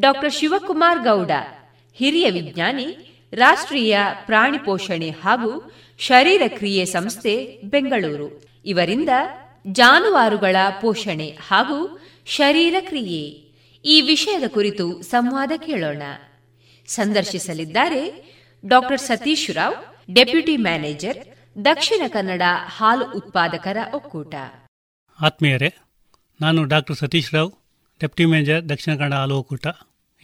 Doctor Shivakumar Gowda, ಹಿರಿಯ ವಿಜ್ಞಾನಿ, ರಾಷ್ಟ್ರೀಯ ಪ್ರಾಣಿ ಪೋಷಣೆ ಹಾಗೂ ಶರೀರ ಕ್ರಿಯೆ ಸಂಸ್ಥೆ ಬೆಂಗಳೂರು. ಇವರಿಂದ ಜಾನುವಾರುಗಳ ಪೋಷಣೆ ಹಾಗೂ ಶರೀರ ಕ್ರಿಯೆ. ಈ ವಿಷಯದ ಕುರಿತು ಸಂವಾದ ಕೇಳೋಣ. ಸಂದರ್ಶಿಸಲಿದ್ದಾರೆ doctor Satish Rao, deputy manager, Dakshina Kannada ಹಾಲು ಉತ್ಪಾದಕರ ಒಕ್ಕೂಟ. ಆತ್ಮೀಯರೇ, ನಾನು doctor Satish Rao deputy manager Dakshina Kannada ಹಾಲು ಒಕ್ಕೂಟ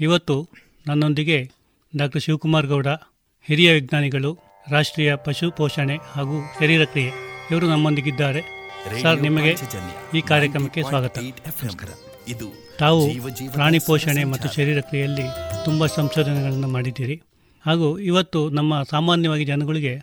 ಇವತ್ತು ನನ್ನೊಂದಿಗೆ ಡಾಕ್ಟರ್ ಶಿವಕುಮಾರ್ ಗೌಡ ಹಿರಿಯ ವಿಜ್ಞಾನಿಗಳು ರಾಷ್ಟ್ರೀಯ ಪಶು ಪೋಷಣೆ ಹಾಗೂ ಶರೀರ ಕ್ರಿಯೆ. ಇವರು ನಮ್ಮೊಂದಿಗಿದ್ದಾರೆ. ಸರ್ ನಿಮಗೆ ಈ ಕಾರ್ಯಕ್ರಮಕ್ಕೆ ಸ್ವಾಗತ. ತಾವು ಪ್ರಾಣಿ ಪೋಷಣೆ ಮತ್ತು ಶರೀರ ಕ್ರಿಯೆಯಲ್ಲಿ ತುಂಬ ಸಂಶೋಧನೆಗಳನ್ನು ಮಾಡಿದ್ದೀರಿ. ಹಾಗೂ ಇವತ್ತು ನಮ್ಮ ಸಾಮಾನ್ಯವಾಗಿ ಜನಗಳಿಗೆ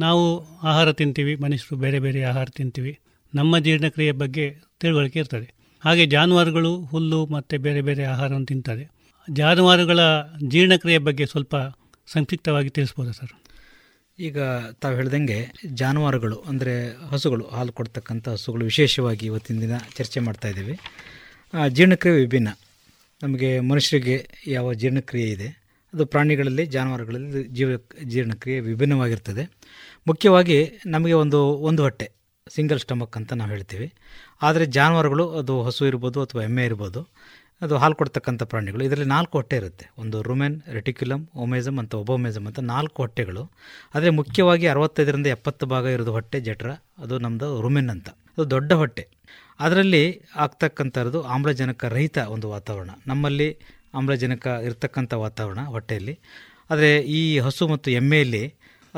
ನಾವು ಆಹಾರ ತಿಂತೀವಿ ಮನುಷ್ಯರು ಬೇರೆ ಬೇರೆ ಆಹಾರ ತಿಂತೀವಿ. ನಮ್ಮ ಜೀರ್ಣಕ್ರಿಯೆ ಬಗ್ಗೆ ತಿಳುವಳಿಕೆ ಇರ್ತದೆ. ಹಾಗೆ ಜಾನುವಾರುಗಳು, ಹುಲ್ಲು ಮತ್ತು ಬೇರೆ ಬೇರೆ ಆಹಾರವನ್ನು ತಿಂತಾರೆ. ಜಾನುವಾರುಗಳ ಜೀರ್ಣಕ್ರಿಯೆ ಬಗ್ಗೆ ಸ್ವಲ್ಪ ಸಂಕ್ಷಿಪ್ತವಾಗಿ ತಿಳಿಸ್ಬೋದಾ ಸರ್? ಈಗ ತಾವು ಹೇಳ್ದಂಗೆ ಜಾನುವಾರುಗಳು, ಅಂದರೆ ಹಸುಗಳು, ಹಾಲು ಕೊಡ್ತಕ್ಕಂಥ ಹಸುಗಳು ವಿಶೇಷವಾಗಿ ಇವತ್ತಿನ ದಿನ ಚರ್ಚೆ ಮಾಡ್ತಾ ಇದ್ದೀವಿ. ಜೀರ್ಣಕ್ರಿಯೆ ವಿಭಿನ್ನ. ನಮಗೆ ಮನುಷ್ಯರಿಗೆ ಯಾವ ಜೀರ್ಣಕ್ರಿಯೆ ಇದೆ, ಅದು ಪ್ರಾಣಿಗಳಲ್ಲಿ, ಜಾನುವಾರುಗಳಲ್ಲಿ ಜೀವ, ಜೀರ್ಣಕ್ರಿಯೆ ವಿಭಿನ್ನವಾಗಿರ್ತದೆ. ಮುಖ್ಯವಾಗಿ ನಮಗೆ ಒಂದು ಒಂದು ಹೊಟ್ಟೆ. ಸಿಂಗಲ್ ಸ್ಟಮಕ್ ಅಂತ ನಾವು ಹೇಳ್ತೀವಿ. ಆದರೆ ಜಾನುವಾರುಗಳು ಅದು ಹಸು ಇರ್ಬೋದು ಅಥವಾ ಎಮ್ಮೆ ಇರ್ಬೋದು, ಅದು ಹಾಲು ಕೊಡ್ತಕ್ಕಂಥ ಪ್ರಾಣಿಗಳು. ಇದರಲ್ಲಿ ನಾಲ್ಕು ಹೊಟ್ಟೆ ಇರುತ್ತೆ. ಒಂದು ರುಮೆನ್, ರೆಟಿಕ್ಯುಲಮ್, ಒಮೇಸಮ್ ಅಂತ ಒಬೋಮೇಸಮ್ ಅಂತ ನಾಲ್ಕು ಹೊಟ್ಟೆಗಳು. ಆದರೆ ಮುಖ್ಯವಾಗಿ ಅರವತ್ತೈದರಿಂದ ಎಪ್ಪತ್ತು ಭಾಗ ಇರೋದು ಹೊಟ್ಟೆ ಜಠರ, ಅದು ನಮ್ಮದು ರುಮೆನ್ ಅಂತ. ಅದು ದೊಡ್ಡ ಹೊಟ್ಟೆ. ಅದರಲ್ಲಿ ಆಗ್ತಕ್ಕಂಥದ್ದು ಆಮ್ಲಜನಕ ರಹಿತ ಒಂದು ವಾತಾವರಣ. ನಮ್ಮಲ್ಲಿ ಆಮ್ಲಜನಕ ಇರತಕ್ಕಂಥ ವಾತಾವರಣ ಹೊಟ್ಟೆಯಲ್ಲಿ. ಆದರೆ ಈ ಹಸು ಮತ್ತು ಎಮ್ಮೆಯಲ್ಲಿ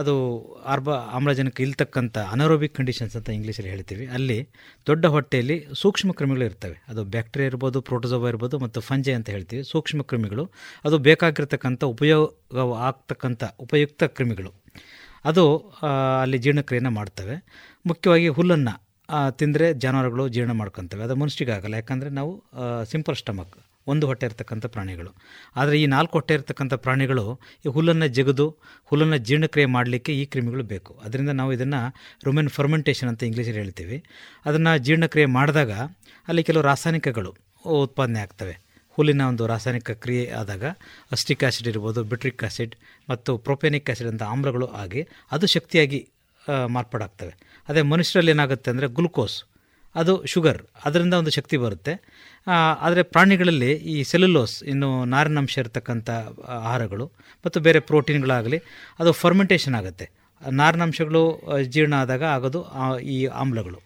ಅದು ಆರ್ಬ ಆಮ್ಲಜನಕ ಇಲ್ತಕ್ಕಂಥ ಅನರೋಬಿಕ್ ಕಂಡೀಷನ್ಸ್ ಅಂತ ಇಂಗ್ಲೀಷಲ್ಲಿ ಹೇಳ್ತೀವಿ. ಅಲ್ಲಿ ದೊಡ್ಡ ಹೊಟ್ಟೆಯಲ್ಲಿ ಸೂಕ್ಷ್ಮ ಕ್ರಿಮಿಗಳು ಇರ್ತವೆ. ಅದು ಬ್ಯಾಕ್ಟೀರಿಯಾ ಇರ್ಬೋದು ಪ್ರೋಟೋಸೋವಾ ಇರ್ಬೋದು ಮತ್ತು ಫಂಜೆ ಅಂತ ಹೇಳ್ತೀವಿ. ಸೂಕ್ಷ್ಮ ಕ್ರಿಮಿಗಳು. ಅದು ಬೇಕಾಗಿರ್ತಕ್ಕಂಥ ಉಪಯೋಗ ಆಗ್ತಕ್ಕಂಥ ಉಪಯುಕ್ತ ಕ್ರಿಮಿಗಳು. ಅದು ಅಲ್ಲಿ ಜೀರ್ಣಕ್ರಿಯೆಯನ್ನು ಮಾಡ್ತವೆ. ಮುಖ್ಯವಾಗಿ ಹುಲ್ಲನ್ನು ತಿಂದರೆ ಜಾನುವಾರುಗಳು ಜೀರ್ಣ ಮಾಡ್ಕೊತವೆ. ಅದು ಮನುಷ್ಯಗಾಗಲ್ಲ ಯಾಕಂದರೆ ನಾವು ಸಿಂಪಲ್ ಸ್ಟಮಕ್ ಒಂದು ಹೊಟ್ಟೆ ಇರ್ತಕ್ಕಂಥ ಪ್ರಾಣಿಗಳು. ಆದರೆ ಈ ನಾಲ್ಕು ಹೊಟ್ಟೆ ಇರ್ತಕ್ಕಂಥ ಪ್ರಾಣಿಗಳು ಈ ಹುಲ್ಲನ್ನು ಜಗದು, ಹುಲ್ಲನ್ನು ಜೀರ್ಣಕ್ರಿಯೆ ಮಾಡಲಿಕ್ಕೆ ಈ ಕ್ರಿಮಿಗಳು ಬೇಕು. ಅದರಿಂದ ನಾವು ಇದನ್ನು ರುಮೆನ್ ಫರ್ಮೆಂಟೇಷನ್ ಅಂತ ಇಂಗ್ಲೀಷಲ್ಲಿ ಹೇಳ್ತೀವಿ. ಅದನ್ನು ಜೀರ್ಣಕ್ರಿಯೆ ಮಾಡಿದಾಗ ಅಲ್ಲಿ ಕೆಲವು ರಾಸಾಯನಿಕಗಳು ಉತ್ಪಾದನೆ ಆಗ್ತವೆ. ಹುಲ್ಲಿನ ಒಂದು ರಾಸಾಯನಿಕ ಕ್ರಿಯೆ ಆದಾಗ ಅಸ್ಟಿಕ್ ಆ್ಯಸಿಡ್ ಇರ್ಬೋದು, ಬಿಟ್ರಿಕ್ ಆ್ಯಸಿಡ್ ಮತ್ತು ಪ್ರೊಪೆನಿಕ್ ಆ್ಯಸಿಡ್ ಅಂತ ಆಮ್ಲಗಳು ಆಗಿ ಅದು ಶಕ್ತಿಯಾಗಿ ಮಾರ್ಪಾಡಾಗ್ತವೆ. ಅದೇ ಮನುಷ್ಯರಲ್ಲಿ ಏನಾಗುತ್ತೆ ಅಂದರೆ ಗ್ಲುಕೋಸ್. ಅದು ಶುಗರ್, ಅದರಿಂದ ಒಂದು ಶಕ್ತಿ ಬರುತ್ತೆ. ಆದರೆ ಪ್ರಾಣಿಗಳಲ್ಲಿ ಈ ಸೆಲ್ಯುಲೋಸ್, ಇನ್ನು ನಾರಿನಂಶ ಇರತಕ್ಕಂಥ ಆಹಾರಗಳು ಮತ್ತು ಬೇರೆ ಪ್ರೋಟೀನ್ಗಳಾಗಲಿ, ಅದು ಫರ್ಮೆಂಟೇಷನ್ ಆಗುತ್ತೆ. ನಾರಿನಂಶಗಳು ಜೀರ್ಣ ಆದಾಗ ಆಗೋದು ಈ ಆಮ್ಲಗಳು.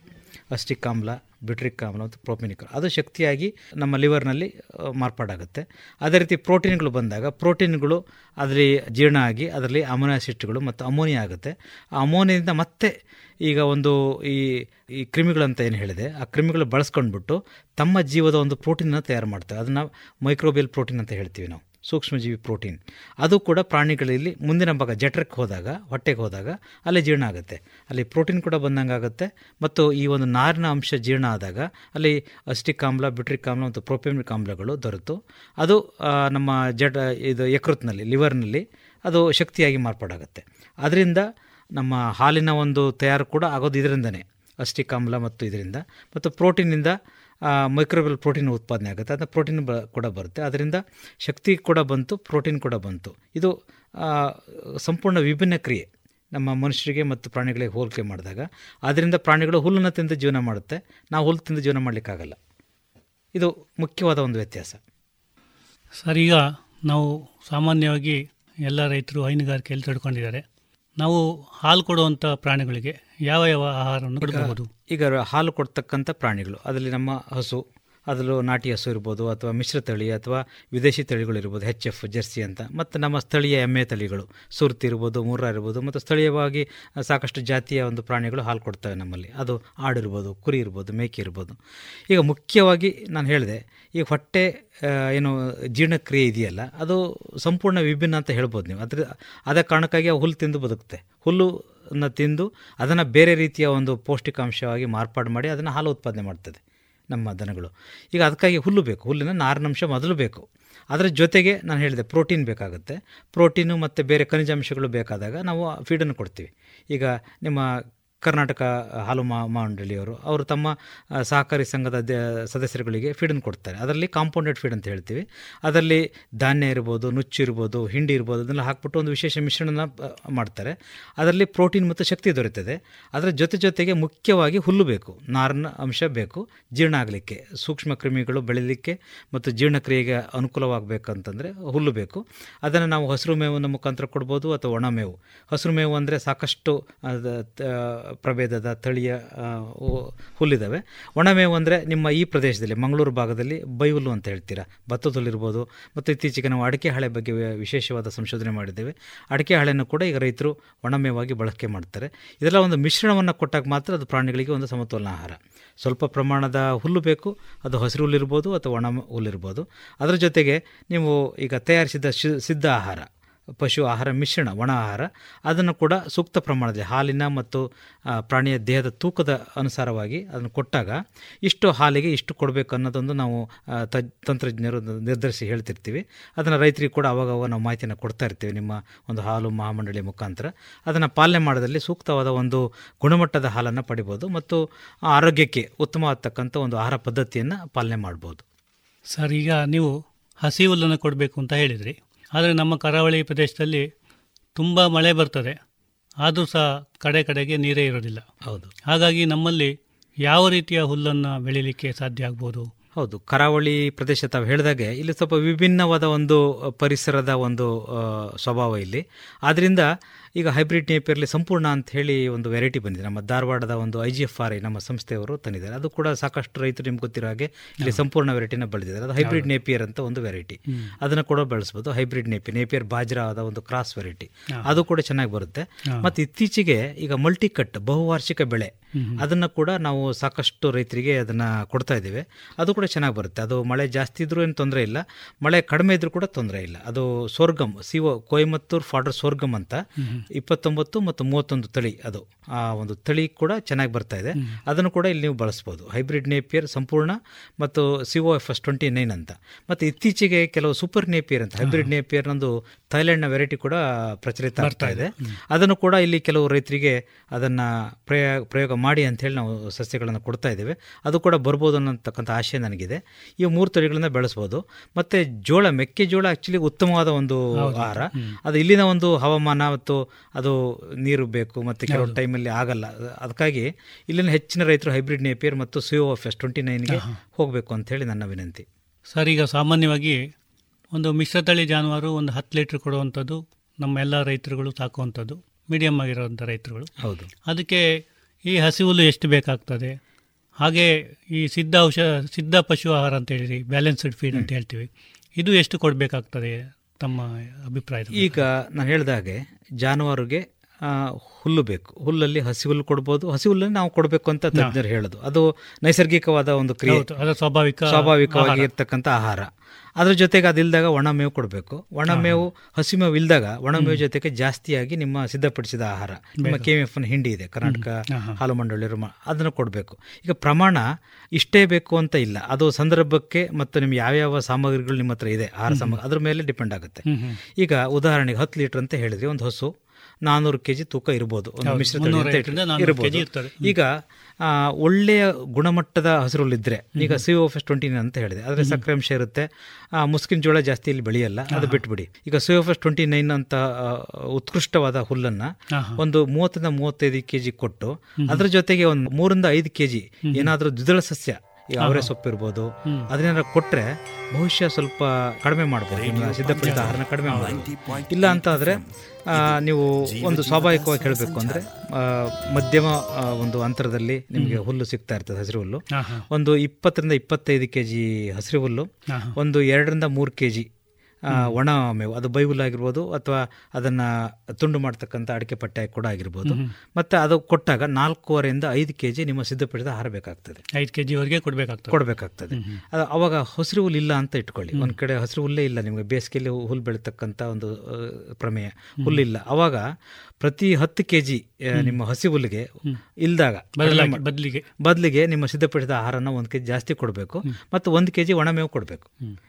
ಅಸ್ಟಿಕ್ ಆಮ್ಲ, ಬಿಟ್ರಿಕ್ ಆಮ್ಲ ಮತ್ತು ಪ್ರೋಪಿನಿಕ್ ಅದು ಶಕ್ತಿಯಾಗಿ ನಮ್ಮ ಲಿವರ್ನಲ್ಲಿ ಮಾರ್ಪಾಡಾಗುತ್ತೆ. ಅದೇ ರೀತಿ ಪ್ರೋಟೀನ್ಗಳು ಬಂದಾಗ ಪ್ರೋಟೀನ್ಗಳು ಅದರಲ್ಲಿ ಜೀರ್ಣ ಆಗಿ ಅದರಲ್ಲಿ ಅಮೋನಿಯಾ ಆಸಿಡ್ಗಳು ಮತ್ತು ಅಮೋನಿಯಾ ಆಗುತ್ತೆ. ಆ ಅಮೋನಿಯಿಂದ ಮತ್ತೆ ಈಗ ಒಂದು ಈ ಈ ಕ್ರಿಮಿಗಳಂತ ಏನು ಹೇಳಿದೆ, ಆ ಕ್ರಿಮಿಗಳು ಬಳಸ್ಕೊಂಡ್ಬಿಟ್ಟು ತಮ್ಮ ಜೀವದ ಒಂದು ಪ್ರೋಟೀನನ್ನು ತಯಾರು ಮಾಡ್ತಾರೆ. ಅದನ್ನು ಮೈಕ್ರೋಬಿಯಲ್ ಪ್ರೋಟೀನ್ ಅಂತ ಹೇಳ್ತೀವಿ ನಾವು. ಸೂಕ್ಷ್ಮಜೀವಿ ಪ್ರೋಟೀನ್. ಅದು ಕೂಡ ಪ್ರಾಣಿಗಳಲ್ಲಿ ಮುಂದಿನ ಭಾಗ ಜಠರಕ್ಕೆ ಹೋದಾಗ, ಹೊಟ್ಟೆಗೆ ಹೋದಾಗ ಅಲ್ಲಿ ಜೀರ್ಣ ಆಗುತ್ತೆ. ಅಲ್ಲಿ ಪ್ರೋಟೀನ್ ಕೂಡ ಬಂದಂಗೆ ಆಗುತ್ತೆ. ಮತ್ತು ಈ ಒಂದು ನಾರಿನ ಅಂಶ ಜೀರ್ಣ ಆದಾಗ ಅಲ್ಲಿ ಅಸ್ಟಿಕ್ ಆಮ್ಲ ಬಿಟ್ರಿಕ್ ಆಮ್ಲ ಮತ್ತು ಪ್ರೋಪೇಮಿಕ್ ಆಮ್ಲಗಳು ದೊರೆತು. ಅದು ನಮ್ಮ ಜಡ ಇದು ಯಕೃತ್ನಲ್ಲಿ, ಲಿವರ್ನಲ್ಲಿ ಅದು ಶಕ್ತಿಯಾಗಿ ಮಾರ್ಪಾಡಾಗುತ್ತೆ. ಅದರಿಂದ ನಮ್ಮ ಹಾಲಿನ ಒಂದು ತಯಾರು ಕೂಡ ಆಗೋದು ಇದರಿಂದನೇ. ಅಸ್ಟಿಕ್ ಆಮ್ಲ ಮತ್ತು ಇದರಿಂದ. ಮತ್ತು ಪ್ರೋಟೀನಿಂದ ಮೈಕ್ರೋಬಲ್ ಪ್ರೋಟೀನ್ ಉತ್ಪಾದನೆ ಆಗುತ್ತೆ. ಅದನ್ನ ಪ್ರೋಟೀನ್ ಬ ಕೂಡ ಬರುತ್ತೆ. ಅದರಿಂದ ಶಕ್ತಿ ಕೂಡ ಬಂತು ಪ್ರೋಟೀನ್ ಕೂಡ ಬಂತು. ಇದು ಸಂಪೂರ್ಣ ವಿಭಿನ್ನ ಕ್ರಿಯೆ. ನಮ್ಮ ಮನುಷ್ಯರಿಗೆ ಮತ್ತು ಪ್ರಾಣಿಗಳಿಗೆ ಹೋಲಿಕೆ ಮಾಡಿದಾಗ. ಅದರಿಂದ ಪ್ರಾಣಿಗಳು ಹುಲ್ಲನ್ನು ತಿಂದು ಜೀವನ ಮಾಡುತ್ತೆ. ನಾವು ಹುಲ್ಲು ತಿಂದು ಜೀವನ ಮಾಡಲಿಕ್ಕಾಗಲ್ಲ. ಇದು ಮುಖ್ಯವಾದ ಒಂದು ವ್ಯತ್ಯಾಸ. ಸರ್, ಈಗ ನಾವು ಸಾಮಾನ್ಯವಾಗಿ ಎಲ್ಲ ರೈತರು ಹೈನುಗಾರಿಕೆಯಲ್ಲಿ ತಿಳ್ಕೊಂಡಿದ್ದಾರೆ ನಾವು ಹಾಲು ಕೊಡುವಂಥ ಪ್ರಾಣಿಗಳಿಗೆ ಯಾವ ಯಾವ ಆಹಾರವನ್ನು ಕೊಡಬಹುದು? ಈಗ ಹಾಲು ಕೊಡ್ತಕ್ಕಂಥ ಪ್ರಾಣಿಗಳು ಅದರಲ್ಲಿ ನಮ್ಮ ಹಸು ಅದರಲ್ಲೂ ನಾಟಿ ಹಸು ಇರ್ಬೋದು ಅಥವಾ ಮಿಶ್ರ ತಳಿ ಅಥವಾ ವಿದೇಶಿ ತಳಿಗಳು ಇರ್ಬೋದು ಹೆಚ್ ಎಫ್ ಜರ್ಸಿ ಅಂತ. ಮತ್ತು ನಮ್ಮ ಸ್ಥಳೀಯ ಎಮ್ಮೆ ತಳಿಗಳು, ಸುರ್ತಿ ಇರ್ಬೋದು, ಮುರ್ರಾ ಇರ್ಬೋದು, ಮತ್ತು ಸ್ಥಳೀಯವಾಗಿ ಸಾಕಷ್ಟು ಜಾತಿಯ ಒಂದು ಪ್ರಾಣಿಗಳು ಹಾಲು ಕೊಡ್ತವೆ ನಮ್ಮಲ್ಲಿ. ಅದು ಆಡಿರ್ಬೋದು ಕುರಿ ಇರ್ಬೋದು, ಮೇಕೆ ಇರ್ಬೋದು. ಈಗ ಮುಖ್ಯವಾಗಿ ನಾನು ಹೇಳಿದೆ ಈ ಹೊಟ್ಟೆ ಏನು ಜೀರ್ಣಕ್ರಿಯೆ ಇದೆಯಲ್ಲ, ಅದು ಸಂಪೂರ್ಣ ವಿಭಿನ್ನ ಅಂತ ಹೇಳ್ಬೋದು ನೀವು. ಅದ್ರ ಅದ ಕಾರಣಕ್ಕಾಗಿ ಹುಲ್ಲು ತಿಂದು ಬದುಕುತ್ತೆ ಹುಲ್ಲನ್ನು ತಿಂದು ಅದನ್ನು ಬೇರೆ ರೀತಿಯ ಒಂದು ಪೌಷ್ಟಿಕಾಂಶವಾಗಿ ಮಾರ್ಪಾಡು ಮಾಡಿ ಅದನ್ನು ಹಾಲು ಉತ್ಪಾದನೆ ಮಾಡ್ತದೆ. ನಮ್ಮ ದನಗಳು. ಈಗ ಅದಕ್ಕಾಗಿ ಹುಲ್ಲು ಬೇಕು. ಹುಲ್ಲಿನ ನಾರಿನಂಶ ಮೊದಲು ಬೇಕು. ಅದರ ಜೊತೆಗೆ ನಾನು ಹೇಳಿದೆ ಪ್ರೋಟೀನ್ ಬೇಕಾಗುತ್ತೆ. ಪ್ರೋಟೀನು ಮತ್ತು ಬೇರೆ ಖನಿಜಾಂಶಗಳು ಬೇಕಾದಾಗ ನಾವು ಫೀಡನ್ನು ಕೊಡ್ತೀವಿ. ಈಗ ನಿಮ್ಮ ಕರ್ನಾಟಕ ಹಾಲು ಮಾ, ಮಂಡಳಿಯವರು ಅವರು ತಮ್ಮ ಸಹಕಾರಿ ಸಂಘದ ಸದಸ್ಯರುಗಳಿಗೆ ಫೀಡನ್ನು ಕೊಡ್ತಾರೆ. ಅದರಲ್ಲಿ ಕಾಂಪೌಂಡೆಡ್ ಫೀಡ್ ಅಂತ ಹೇಳ್ತೀವಿ. ಅದರಲ್ಲಿ ಧಾನ್ಯ ಇರ್ಬೋದು, ನುಚ್ಚು ಇರ್ಬೋದು, ಹಿಂಡಿ ಇರ್ಬೋದು, ಅದನ್ನೆಲ್ಲ ಹಾಕ್ಬಿಟ್ಟು ಒಂದು ವಿಶೇಷ ಮಿಶ್ರಣನ ಮಾಡ್ತಾರೆ. ಅದರಲ್ಲಿ ಪ್ರೋಟೀನ್ ಮತ್ತು ಶಕ್ತಿ ದೊರೆಯುತ್ತದೆ. ಅದರ ಜೊತೆ ಜೊತೆಗೆ ಮುಖ್ಯವಾಗಿ ಹುಲ್ಲು ಬೇಕು. ನಾರಿನ ಅಂಶ ಬೇಕು. ಜೀರ್ಣ ಆಗಲಿಕ್ಕೆ, ಸೂಕ್ಷ್ಮ ಕ್ರಿಮಿಗಳು ಬೆಳೀಲಿಕ್ಕೆ ಮತ್ತು ಜೀರ್ಣಕ್ರಿಯೆಗೆ ಅನುಕೂಲವಾಗಬೇಕಂತಂದರೆ ಹುಲ್ಲು ಬೇಕು. ಅದನ್ನು ನಾವು ಹಸಿರು ಮೇವಿನ ಮುಖಾಂತರ ಕೊಡ್ಬೋದು ಅಥವಾ ಒಣ ಮೇವು. ಹಸಿರು ಮೇವು ಅಂದರೆ ಸಾಕಷ್ಟು ಪ್ರಭೇದದ ತಳಿಯ ಹುಲ್ಲಿದ್ದಾವೆ ಒಣಮೇವು ಅಂದರೆ ನಿಮ್ಮ ಈ ಪ್ರದೇಶದಲ್ಲಿ, ಮಂಗಳೂರು ಭಾಗದಲ್ಲಿ ಬೈಹುಲ್ಲು ಅಂತ ಹೇಳ್ತೀರಾ. ಭತ್ತದ ಹುಲ್ಲಿರ್ಬೋದು ಮತ್ತು ಇತ್ತೀಚೆಗೆ ನಾವು ಅಡಿಕೆ ಹಾಳೆ ಬಗ್ಗೆ ವಿಶೇಷವಾದ ಸಂಶೋಧನೆ ಮಾಡಿದ್ದೇವೆ. ಅಡಿಕೆ ಹಾಳೆಯನ್ನು ಕೂಡ ಈಗ ರೈತರು ಒಣಮೇವಾಗಿ ಬಳಕೆ ಮಾಡ್ತಾರೆ. ಇದೆಲ್ಲ ಒಂದು ಮಿಶ್ರಣವನ್ನು ಕೊಟ್ಟಾಗ ಮಾತ್ರ ಅದು ಪ್ರಾಣಿಗಳಿಗೆ ಒಂದು ಸಮತೋಲನ ಆಹಾರ. ಸ್ವಲ್ಪ ಪ್ರಮಾಣದ ಹುಲ್ಲು ಬೇಕು, ಅದು ಹಸಿರು ಹುಲ್ಲಿರ್ಬೋದು ಅಥವಾ ಒಣ ಹುಲ್ಲಿರ್ಬೋದು. ಅದರ ಜೊತೆಗೆ ನೀವು ಈಗ ತಯಾರಿಸಿದ ಸಿದ್ಧ ಆಹಾರ. ಪಶು ಆಹಾರ, ಮಿಶ್ರಣ, ಒಣ ಆಹಾರ, ಅದನ್ನು ಕೂಡ ಸೂಕ್ತ ಪ್ರಮಾಣದಲ್ಲಿ ಹಾಲಿನ ಮತ್ತು ಪ್ರಾಣಿಯ ದೇಹದ ತೂಕದ ಅನುಸಾರವಾಗಿ ಅದನ್ನು ಕೊಟ್ಟಾಗ ಇಷ್ಟು ಹಾಲಿಗೆ ಇಷ್ಟು ಕೊಡಬೇಕು ಅನ್ನೋದೊಂದು ನಾವು ತಂತ್ರಜ್ಞರು ನಿರ್ಧರಿಸಿ ಹೇಳ್ತಿರ್ತೀವಿ. ಅದನ್ನು ರೈತರಿಗೆ ಕೂಡ ಅವಾಗ ನಾವು ಮಾಹಿತಿಯನ್ನು ಕೊಡ್ತಾ ಇರ್ತೀವಿ. ನಿಮ್ಮ ಒಂದು ಹಾಲು ಮಹಾಮಂಡಳಿ ಮುಖಾಂತರ ಅದನ್ನು ಪಾಲನೆ ಮಾಡೋದಲ್ಲಿ ಸೂಕ್ತವಾದ ಒಂದು ಗುಣಮಟ್ಟದ ಹಾಲನ್ನು ಪಡಿಬೋದು ಮತ್ತು ಆರೋಗ್ಯಕ್ಕೆ ಉತ್ತಮವಾಗತಕ್ಕಂಥ ಒಂದು ಆಹಾರ ಪದ್ಧತಿಯನ್ನು ಪಾಲನೆ ಮಾಡ್ಬೋದು. ಸರ್, ಈಗ ನೀವು ಹಸಿ ಹುಲ್ಲನ್ನು ಕೊಡಬೇಕು ಅಂತ ಹೇಳಿದ್ರಿ. ಆದರೆ ನಮ್ಮ ಕರಾವಳಿ ಪ್ರದೇಶದಲ್ಲಿ ತುಂಬ ಮಳೆ ಬರ್ತದೆ. ಆದರೂ ಸಹ ಕಡೆ ಕಡೆಗೆ ನೀರೇ ಇರೋದಿಲ್ಲ. ಹೌದು. ಹಾಗಾಗಿ ನಮ್ಮಲ್ಲಿ ಯಾವ ರೀತಿಯ ಹುಲ್ಲನ್ನು ಬೆಳೀಲಿಕ್ಕೆ ಸಾಧ್ಯ ಆಗ್ಬೋದು? ಹೌದು. ಕರಾವಳಿ ಪ್ರದೇಶ ತಾವು ಹೇಳಿದಾಗೆ ಇಲ್ಲಿ ಸ್ವಲ್ಪ ವಿಭಿನ್ನವಾದ ಒಂದು ಪರಿಸರದ ಒಂದು ಸ್ವಭಾವ ಇಲ್ಲಿ. ಆದ್ದರಿಂದ ಈಗ ಹೈಬ್ರಿಡ್ ನೇಪಿಯರ್ಲಿ ಸಂಪೂರ್ಣ ಅಂತ ಹೇಳಿ ಒಂದು ವೆರೈಟಿ ಬಂದಿದೆ. ನಮ್ಮ ಧಾರವಾಡದ ಒಂದು I G F R I ನಮ್ಮ ಸಂಸ್ಥೆಯವರು ತಂದಿದ್ದಾರೆ. ಅದು ಕೂಡ ಸಾಕಷ್ಟು ರೈತರು ನಿಮ್ಗೆ ಗೊತ್ತಿರೋ ಹಾಗೆ ಇಲ್ಲಿ ಸಂಪೂರ್ಣ ವೆರೈಟಿನ ಬೆಳೆದಿದ್ದಾರೆ. ಅದು ಹೈಬ್ರಿಡ್ ನೇಪಿಯರ್ ಅಂತ ಒಂದು ವೆರೈಟಿ. ಅದನ್ನು ಕೂಡ ಬೆಳೆಸ್ಬೋದು. ಹೈಬ್ರಿಡ್ ನೇಪಿಯರ್ ನೇಪಿಯರ್ ಬಾಜ್ರಾದ ಒಂದು ಕ್ರಾಸ್ ವೆರೈಟಿ. ಅದು ಕೂಡ ಚೆನ್ನಾಗಿ ಬರುತ್ತೆ. ಮತ್ತು ಇತ್ತೀಚೆಗೆ ಈಗ ಮಲ್ಟಿ ಕಟ್ ಬಹುವಾರ್ಷಿಕ ಬೆಳೆ. ಅದನ್ನ ಕೂಡ ನಾವು ಸಾಕಷ್ಟು ರೈತರಿಗೆ ಅದನ್ನ ಕೊಡ್ತಾ ಇದ್ದೇವೆ. ಅದು ಕೂಡ ಚೆನ್ನಾಗಿ ಬರುತ್ತೆ. ಅದು ಮಳೆ ಜಾಸ್ತಿ ಇದ್ರೂ ಏನು ತೊಂದರೆ ಇಲ್ಲ. ಮಳೆ ಕಡಿಮೆ ಇದ್ರೂ ಕೂಡ ತೊಂದರೆ ಇಲ್ಲ. ಅದು sorghum CO Coimbatore fodder sorghum ಅಂತ. ಇಪ್ಪತ್ತೊಂಬತ್ತು ಮತ್ತು ಮೂವತ್ತೊಂದು ತಳಿ ಅದು. ಆ ಒಂದು ತಳಿ ಕೂಡ ಚೆನ್ನಾಗಿ ಬರ್ತಾ ಇದೆ. ಅದನ್ನು ಕೂಡ ಇಲ್ಲಿ ನೀವು ಬಳಸ್ಬೋದು. ಹೈಬ್ರಿಡ್ ನೇಪಿಯರ್ ಸಂಪೂರ್ಣ ಮತ್ತು C O F S twenty nine ಅಂತ. ಮತ್ತು ಇತ್ತೀಚೆಗೆ ಕೆಲವು ಸೂಪರ್ ನೇಪಿಯರ್ ಅಂತ. ಹೈಬ್ರಿಡ್ ನೇಪಿಯರ್ ಒಂದು ಥೈಲ್ಯಾಂಡ್ನ ವೆರೈಟಿ ಕೂಡ ಪ್ರಚಲಿತ ಆಗ್ತಾ ಇದೆ. ಅದನ್ನು ಕೂಡ ಇಲ್ಲಿ ಕೆಲವು ರೈತರಿಗೆ ಅದನ್ನು ಪ್ರಯೋಗ ಪ್ರಯೋಗ ಮಾಡಿ ಅಂತ ಹೇಳಿ ನಾವು ಸಸ್ಯಗಳನ್ನು ಕೊಡ್ತಾ ಇದ್ದೇವೆ. ಅದು ಕೂಡ ಬರ್ಬೋದು ಅನ್ನೋತಕ್ಕಂಥ ಆಶಯ ನನಗಿದೆ. ಈ ಮೂರು ತಳಿಗಳನ್ನ ಬೆಳೆಸ್ಬೋದು. ಮತ್ತು ಜೋಳ ಮೆಕ್ಕೆಜೋಳ ಆ್ಯಕ್ಚುಲಿ ಉತ್ತಮವಾದ ಒಂದು ಆಹಾರ. ಅದು ಇಲ್ಲಿನ ಒಂದು ಹವಾಮಾನ ಮತ್ತು ಅದು ನೀರು ಬೇಕು ಮತ್ತು ಕೆಲವೊಂದು ಟೈಮಲ್ಲಿ ಆಗಲ್ಲ. ಅದಕ್ಕಾಗಿ ಇಲ್ಲಿನ ಹೆಚ್ಚಿನ ರೈತರು ಹೈಬ್ರಿಡ್ ನೇಪಿಯರ್ ಮತ್ತು ಸಿ ಎಫ್ ಎಸ್ ಟ್ವೆಂಟಿ ನೈನ್ಗೆ ಹೋಗಬೇಕು ಅಂತ ಹೇಳಿ ನನ್ನ ವಿನಂತಿ. ಸರ್ ಈಗ ಸಾಮಾನ್ಯವಾಗಿ ಒಂದು ಮಿಶ್ರತಳಿ ಜಾನುವಾರು ಒಂದು ಹತ್ತು ಲೀಟ್ರ್ ಕೊಡುವಂಥದ್ದು ನಮ್ಮ ಎಲ್ಲ ರೈತರುಗಳು ಸಾಕುವಂಥದ್ದು ಮೀಡಿಯಮ್ ಆಗಿರುವಂಥ ರೈತರುಗಳು. ಹೌದು. ಅದಕ್ಕೆ ಈ ಹಸಿವುಲು ಹುಲ್ಲು ಎಷ್ಟು ಬೇಕಾಗ್ತದೆ? ಹಾಗೆ ಈ ಸಿದ್ಧ ಔಷಧ ಸಿದ್ಧ ಪಶು ಆಹಾರ ಅಂತ ಹೇಳಿರಿ ಬ್ಯಾಲೆನ್ಸ್ಡ್ ಫೀಡ್ ಅಂತ ಹೇಳ್ತೀವಿ. ಇದು ಎಷ್ಟು ಕೊಡಬೇಕಾಗ್ತದೆ ತಮ್ಮ ಅಭಿಪ್ರಾಯ ಈಗ ನಾನು ಹೇಳಿದ ಹಾಗೆ ಜಾನುವಾರುಗೆ ಹುಲ್ಲು ಬೇಕು. ಹುಲ್ಲಲ್ಲಿ ಹಸಿ ಹುಲ್ಲು ಕೊಡ್ಬೋದು. ಹಸಿ ಹುಲ್ಲನ್ನು ನಾವು ಕೊಡಬೇಕು ಅಂತ ತಜ್ಞರು ಹೇಳೋದು. ಅದು ನೈಸರ್ಗಿಕವಾದ ಒಂದು ಕ್ರಿಯೆ. ಸ್ವಾಭಾವಿಕ ಸ್ವಾಭಾವಿಕವಾಗಿ. ಇರ್ತಕ್ಕಂಥ ಆಹಾರ. ಅದ್ರ ಜೊತೆಗೆ ಅದಿಲ್ದಾಗ ಒಣ ಮೇವು ಕೊಡಬೇಕು. ಒಣ ಮೇವು ಹಸಿ ಮೇವು ಇಲ್ದಾಗ ಒಣ ಮೇವು ಜೊತೆಗೆ ಜಾಸ್ತಿಯಾಗಿ ನಿಮ್ಮ ಸಿದ್ಧಪಡಿಸಿದ ಆಹಾರ. ನಿಮ್ಮ ಕೆ ಎಫ್ ಹಿಂಡಿ ಇದೆ ಕರ್ನಾಟಕ ಹಾಲು ಮಂಡಳಿ ಅದನ್ನು ಕೊಡಬೇಕು. ಈಗ ಪ್ರಮಾಣ ಇಷ್ಟೇ ಬೇಕು ಅಂತ ಇಲ್ಲ. ಅದು ಸಂದರ್ಭಕ್ಕೆ ಮತ್ತು ನಿಮ್ಗೆ ಯಾವ್ಯಾವ ಸಾಮಗ್ರಿಗಳು ನಿಮ್ಮ ಹತ್ರ ಇದೆ ಆಹಾರ ಸಾಮಗ್ರಿ ಅದ್ರ ಮೇಲೆ ಡಿಪೆಂಡ್ ಆಗುತ್ತೆ. ಈಗ ಉದಾಹರಣೆಗೆ ಹತ್ತು ಲೀಟರ್ ಅಂತ ಹೇಳಿದ್ರಿ ಒಂದು ಹಸು. ನಾನ್ನೂರು ಕೆಜಿ ತೂಕ ಇರ್ಬೋದು. ಈಗ ಆ, ಒಳ್ಳೆಯ ಗುಣಮಟ್ಟದ ಹಸಿರುಳಿದ್ರೆ ಈಗ ಸಿ ಓ ಎಫ್ ಟ್ವೆಂಟಿ ಅಂತ ಹೇಳಿದೆ. ಆದರೆ ಸಕ್ಕರೆ ಅಂಶ ಇರುತ್ತೆ. ಆ, ಮುಸ್ಕಿನ ಜೋಳ ಜಾಸ್ತಿ ಇಲ್ಲಿ ಬೆಳೆಯಲ್ಲ ಅದು ಬಿಟ್ಬಿಡಿ. ಈಗ C F S twenty nine ಅಂತ ಉತ್ಕೃಷ್ಟವಾದ ಹುಲ್ಲನ್ನ ಒಂದು ಮೂವತ್ತರಿಂದ ಮೂವತ್ತೈದು ಕೆಜಿ ಕೊಟ್ಟು ಅದರ ಜೊತೆಗೆ ಒಂದು ಮೂರಿಂದ ಐದು ಕೆಜಿ ಏನಾದರೂ ದ್ವಿದಳ ಸಸ್ಯ ಈಗ ಅವರೆ ಸೊಪ್ಪು ಇರ್ಬೋದು ಅದನ್ನ ಕೊಟ್ರೆ ಬಹುಶಃ ಸ್ವಲ್ಪ ಕಡಿಮೆ ಮಾಡ್ಬೋದು. ನಿಮ್ಮ ಸಿದ್ಧಪಡಿಸಿದ ಆಹಾರನ ಕಡಿಮೆ ಮಾಡ್ಬೋದು. ಇಲ್ಲ ಅಂತ ಆದರೆ ನೀವು ಒಂದು ಸ್ವಾಭಾವಿಕವಾಗಿ ಹೇಳಬೇಕು ಅಂದರೆ ಮಧ್ಯಮ ಒಂದು ಅಂತರದಲ್ಲಿ ನಿಮಗೆ ಹುಲ್ಲು ಸಿಗ್ತಾ ಇರ್ತದೆ ಹಸಿರು ಹುಲ್ಲು. ಒಂದು ಇಪ್ಪತ್ತರಿಂದ ಇಪ್ಪತ್ತೈದು ಕೆ ಜಿ ಹಸಿರು ಹುಲ್ಲು. ಒಂದು ಎರಡರಿಂದ ಮೂರು ಕೆ ಜಿ ಒಣ ಮೇವು ಅದು ಬೈಹುಲ್ ಆಗಿರ್ಬೋದು ಅಥವಾ ಅದನ್ನು ತುಂಡು ಮಾಡ್ತಕ್ಕಂಥ ಅಡಿಕೆ ಪಟ್ಟೆ ಕೂಡ ಆಗಿರ್ಬೋದು. ಮತ್ತು ಅದು ಕೊಟ್ಟಾಗ ನಾಲ್ಕೂವರೆಯಿಂದ ಐದು ಕೆ ಜಿ ನಿಮ್ಮ ಸಿದ್ಧಪಡಿಸಿದ ಆಹಾರ ಬೇಕಾಗ್ತದೆ. ಐದು ಕೆ ಜಿವರೆಗೆ ಕೊಡಬೇಕಾಗ್ತದೆ. ಕೊಡಬೇಕಾಗ್ತದೆ ಅದು ಅವಾಗ ಹಸಿರು ಹುಲ್ಲು ಇಲ್ಲ ಅಂತ ಇಟ್ಕೊಳ್ಳಿ. ಒಂದು ಕಡೆ ಹಸಿರು ಹುಲ್ಲೇ ಇಲ್ಲ ನಿಮಗೆ. ಬೇಸಿಗೆಯಲ್ಲಿ ಹುಲ್ಲು ಬೆಳೀತಕ್ಕಂಥ ಒಂದು ಪ್ರಮೇಯ. ಹುಲ್ಲಿಲ್ಲ ಅವಾಗ ಪ್ರತಿ ಹತ್ತು ಕೆ ಜಿ ನಿಮ್ಮ ಹಸಿ ಹುಲ್ಲಿಗೆ ಇಲ್ದಾಗ ಬದಲಾಗಿ ಬದಲಿಗೆ. ನಿಮ್ಮ ಸಿದ್ಧಪಡಿಸಿದ ಆಹಾರನ ಒಂದು ಕೆ ಜಿ ಜಾಸ್ತಿ ಕೊಡಬೇಕು. ಮತ್ತು ಒಂದು ಕೆ ಜಿ ಒಣಮೇವು ಕೊಡಬೇಕು.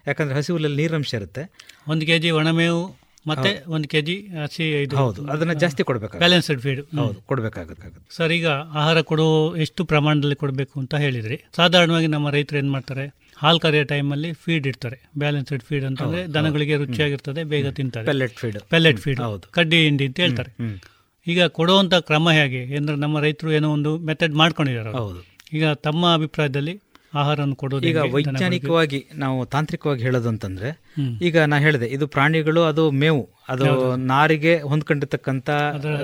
ಯಾಕಂದರೆ ಹಸಿ ಹುಲ್ಲಲ್ಲಿ ನೀರಂಶ ಇರುತ್ತೆ. ಒಂದು ಕೆ ಜಿ ಒಣಮೇವು ಮತ್ತೆ ಒಂದು ಕೆಜಿ ಹಸಿ ಇದು ಹೌದು. ಅದನ್ನ ಜಾಸ್ತಿ ಕೊಡಬೇಕು ಬ್ಯಾಲೆನ್ಸ್ಡ್ ಫೀಡ್ ಹೌದು. ಕೊಡಬೇಕಾಗುತ್ತೆ. ಸರ್ ಈಗ ಆಹಾರ ಕೊಡೋ ಎಷ್ಟು ಪ್ರಮಾಣದಲ್ಲಿ ಕೊಡಬೇಕು ಅಂತ ಹೇಳಿದ್ರಿ. ಸಾಧಾರಣವಾಗಿ ನಮ್ಮ ರೈತರು ಏನು ಮಾಡ್ತಾರೆ? ಹಾಲು ಕರೆಯೋ ಟೈಮಲ್ಲಿ ಫೀಡ್ ಇಡ್ತಾರೆ. ಬ್ಯಾಲೆನ್ಸ್ಡ್ ಫೀಡ್ ಅಂತಂದ್ರೆ ದನಗಳಿಗೆ ರುಚಿಯಾಗಿರ್ತದೆ ಬೇಗ ತಿಂತಾರೆ. ಪೆಲೆಟ್ ಫೀಡ್ ಪೆಲೆಟ್ ಫೀಡ್ ಹೌದು. ಕಡ್ಡಿ ಹಿಂಡಿ ಅಂತ ಹೇಳ್ತಾರೆ. ಈಗ ಕೊಡುವಂತ ಕ್ರಮ ಹೇಗೆ? ಅಂದ್ರೆ ನಮ್ಮ ರೈತರು ಏನೋ ಒಂದು ಮೆಥಡ್ ಮಾಡ್ಕೊಂಡಿದ್ದಾರೆ ಹೌದು. ಈಗ ತಮ್ಮ ಅಭಿಪ್ರಾಯದಲ್ಲಿ ಆಹಾರವನ್ನು ಕೊಡೋದು ಈಗ ವೈಜ್ಞಾನಿಕವಾಗಿ ನಾವು ತಾಂತ್ರಿಕವಾಗಿ ಹೇಳೋದು ಅಂತಂದ್ರೆ ಈಗ ನಾ ಹೇಳಿದೆ ಇದು ಪ್ರಾಣಿಗಳು ಅದು ಮೇವು. ಅದು ನಾರಿಗೆ ಹೊಂದ್ಕೊಂಡಿರ್ತಕ್ಕಂತ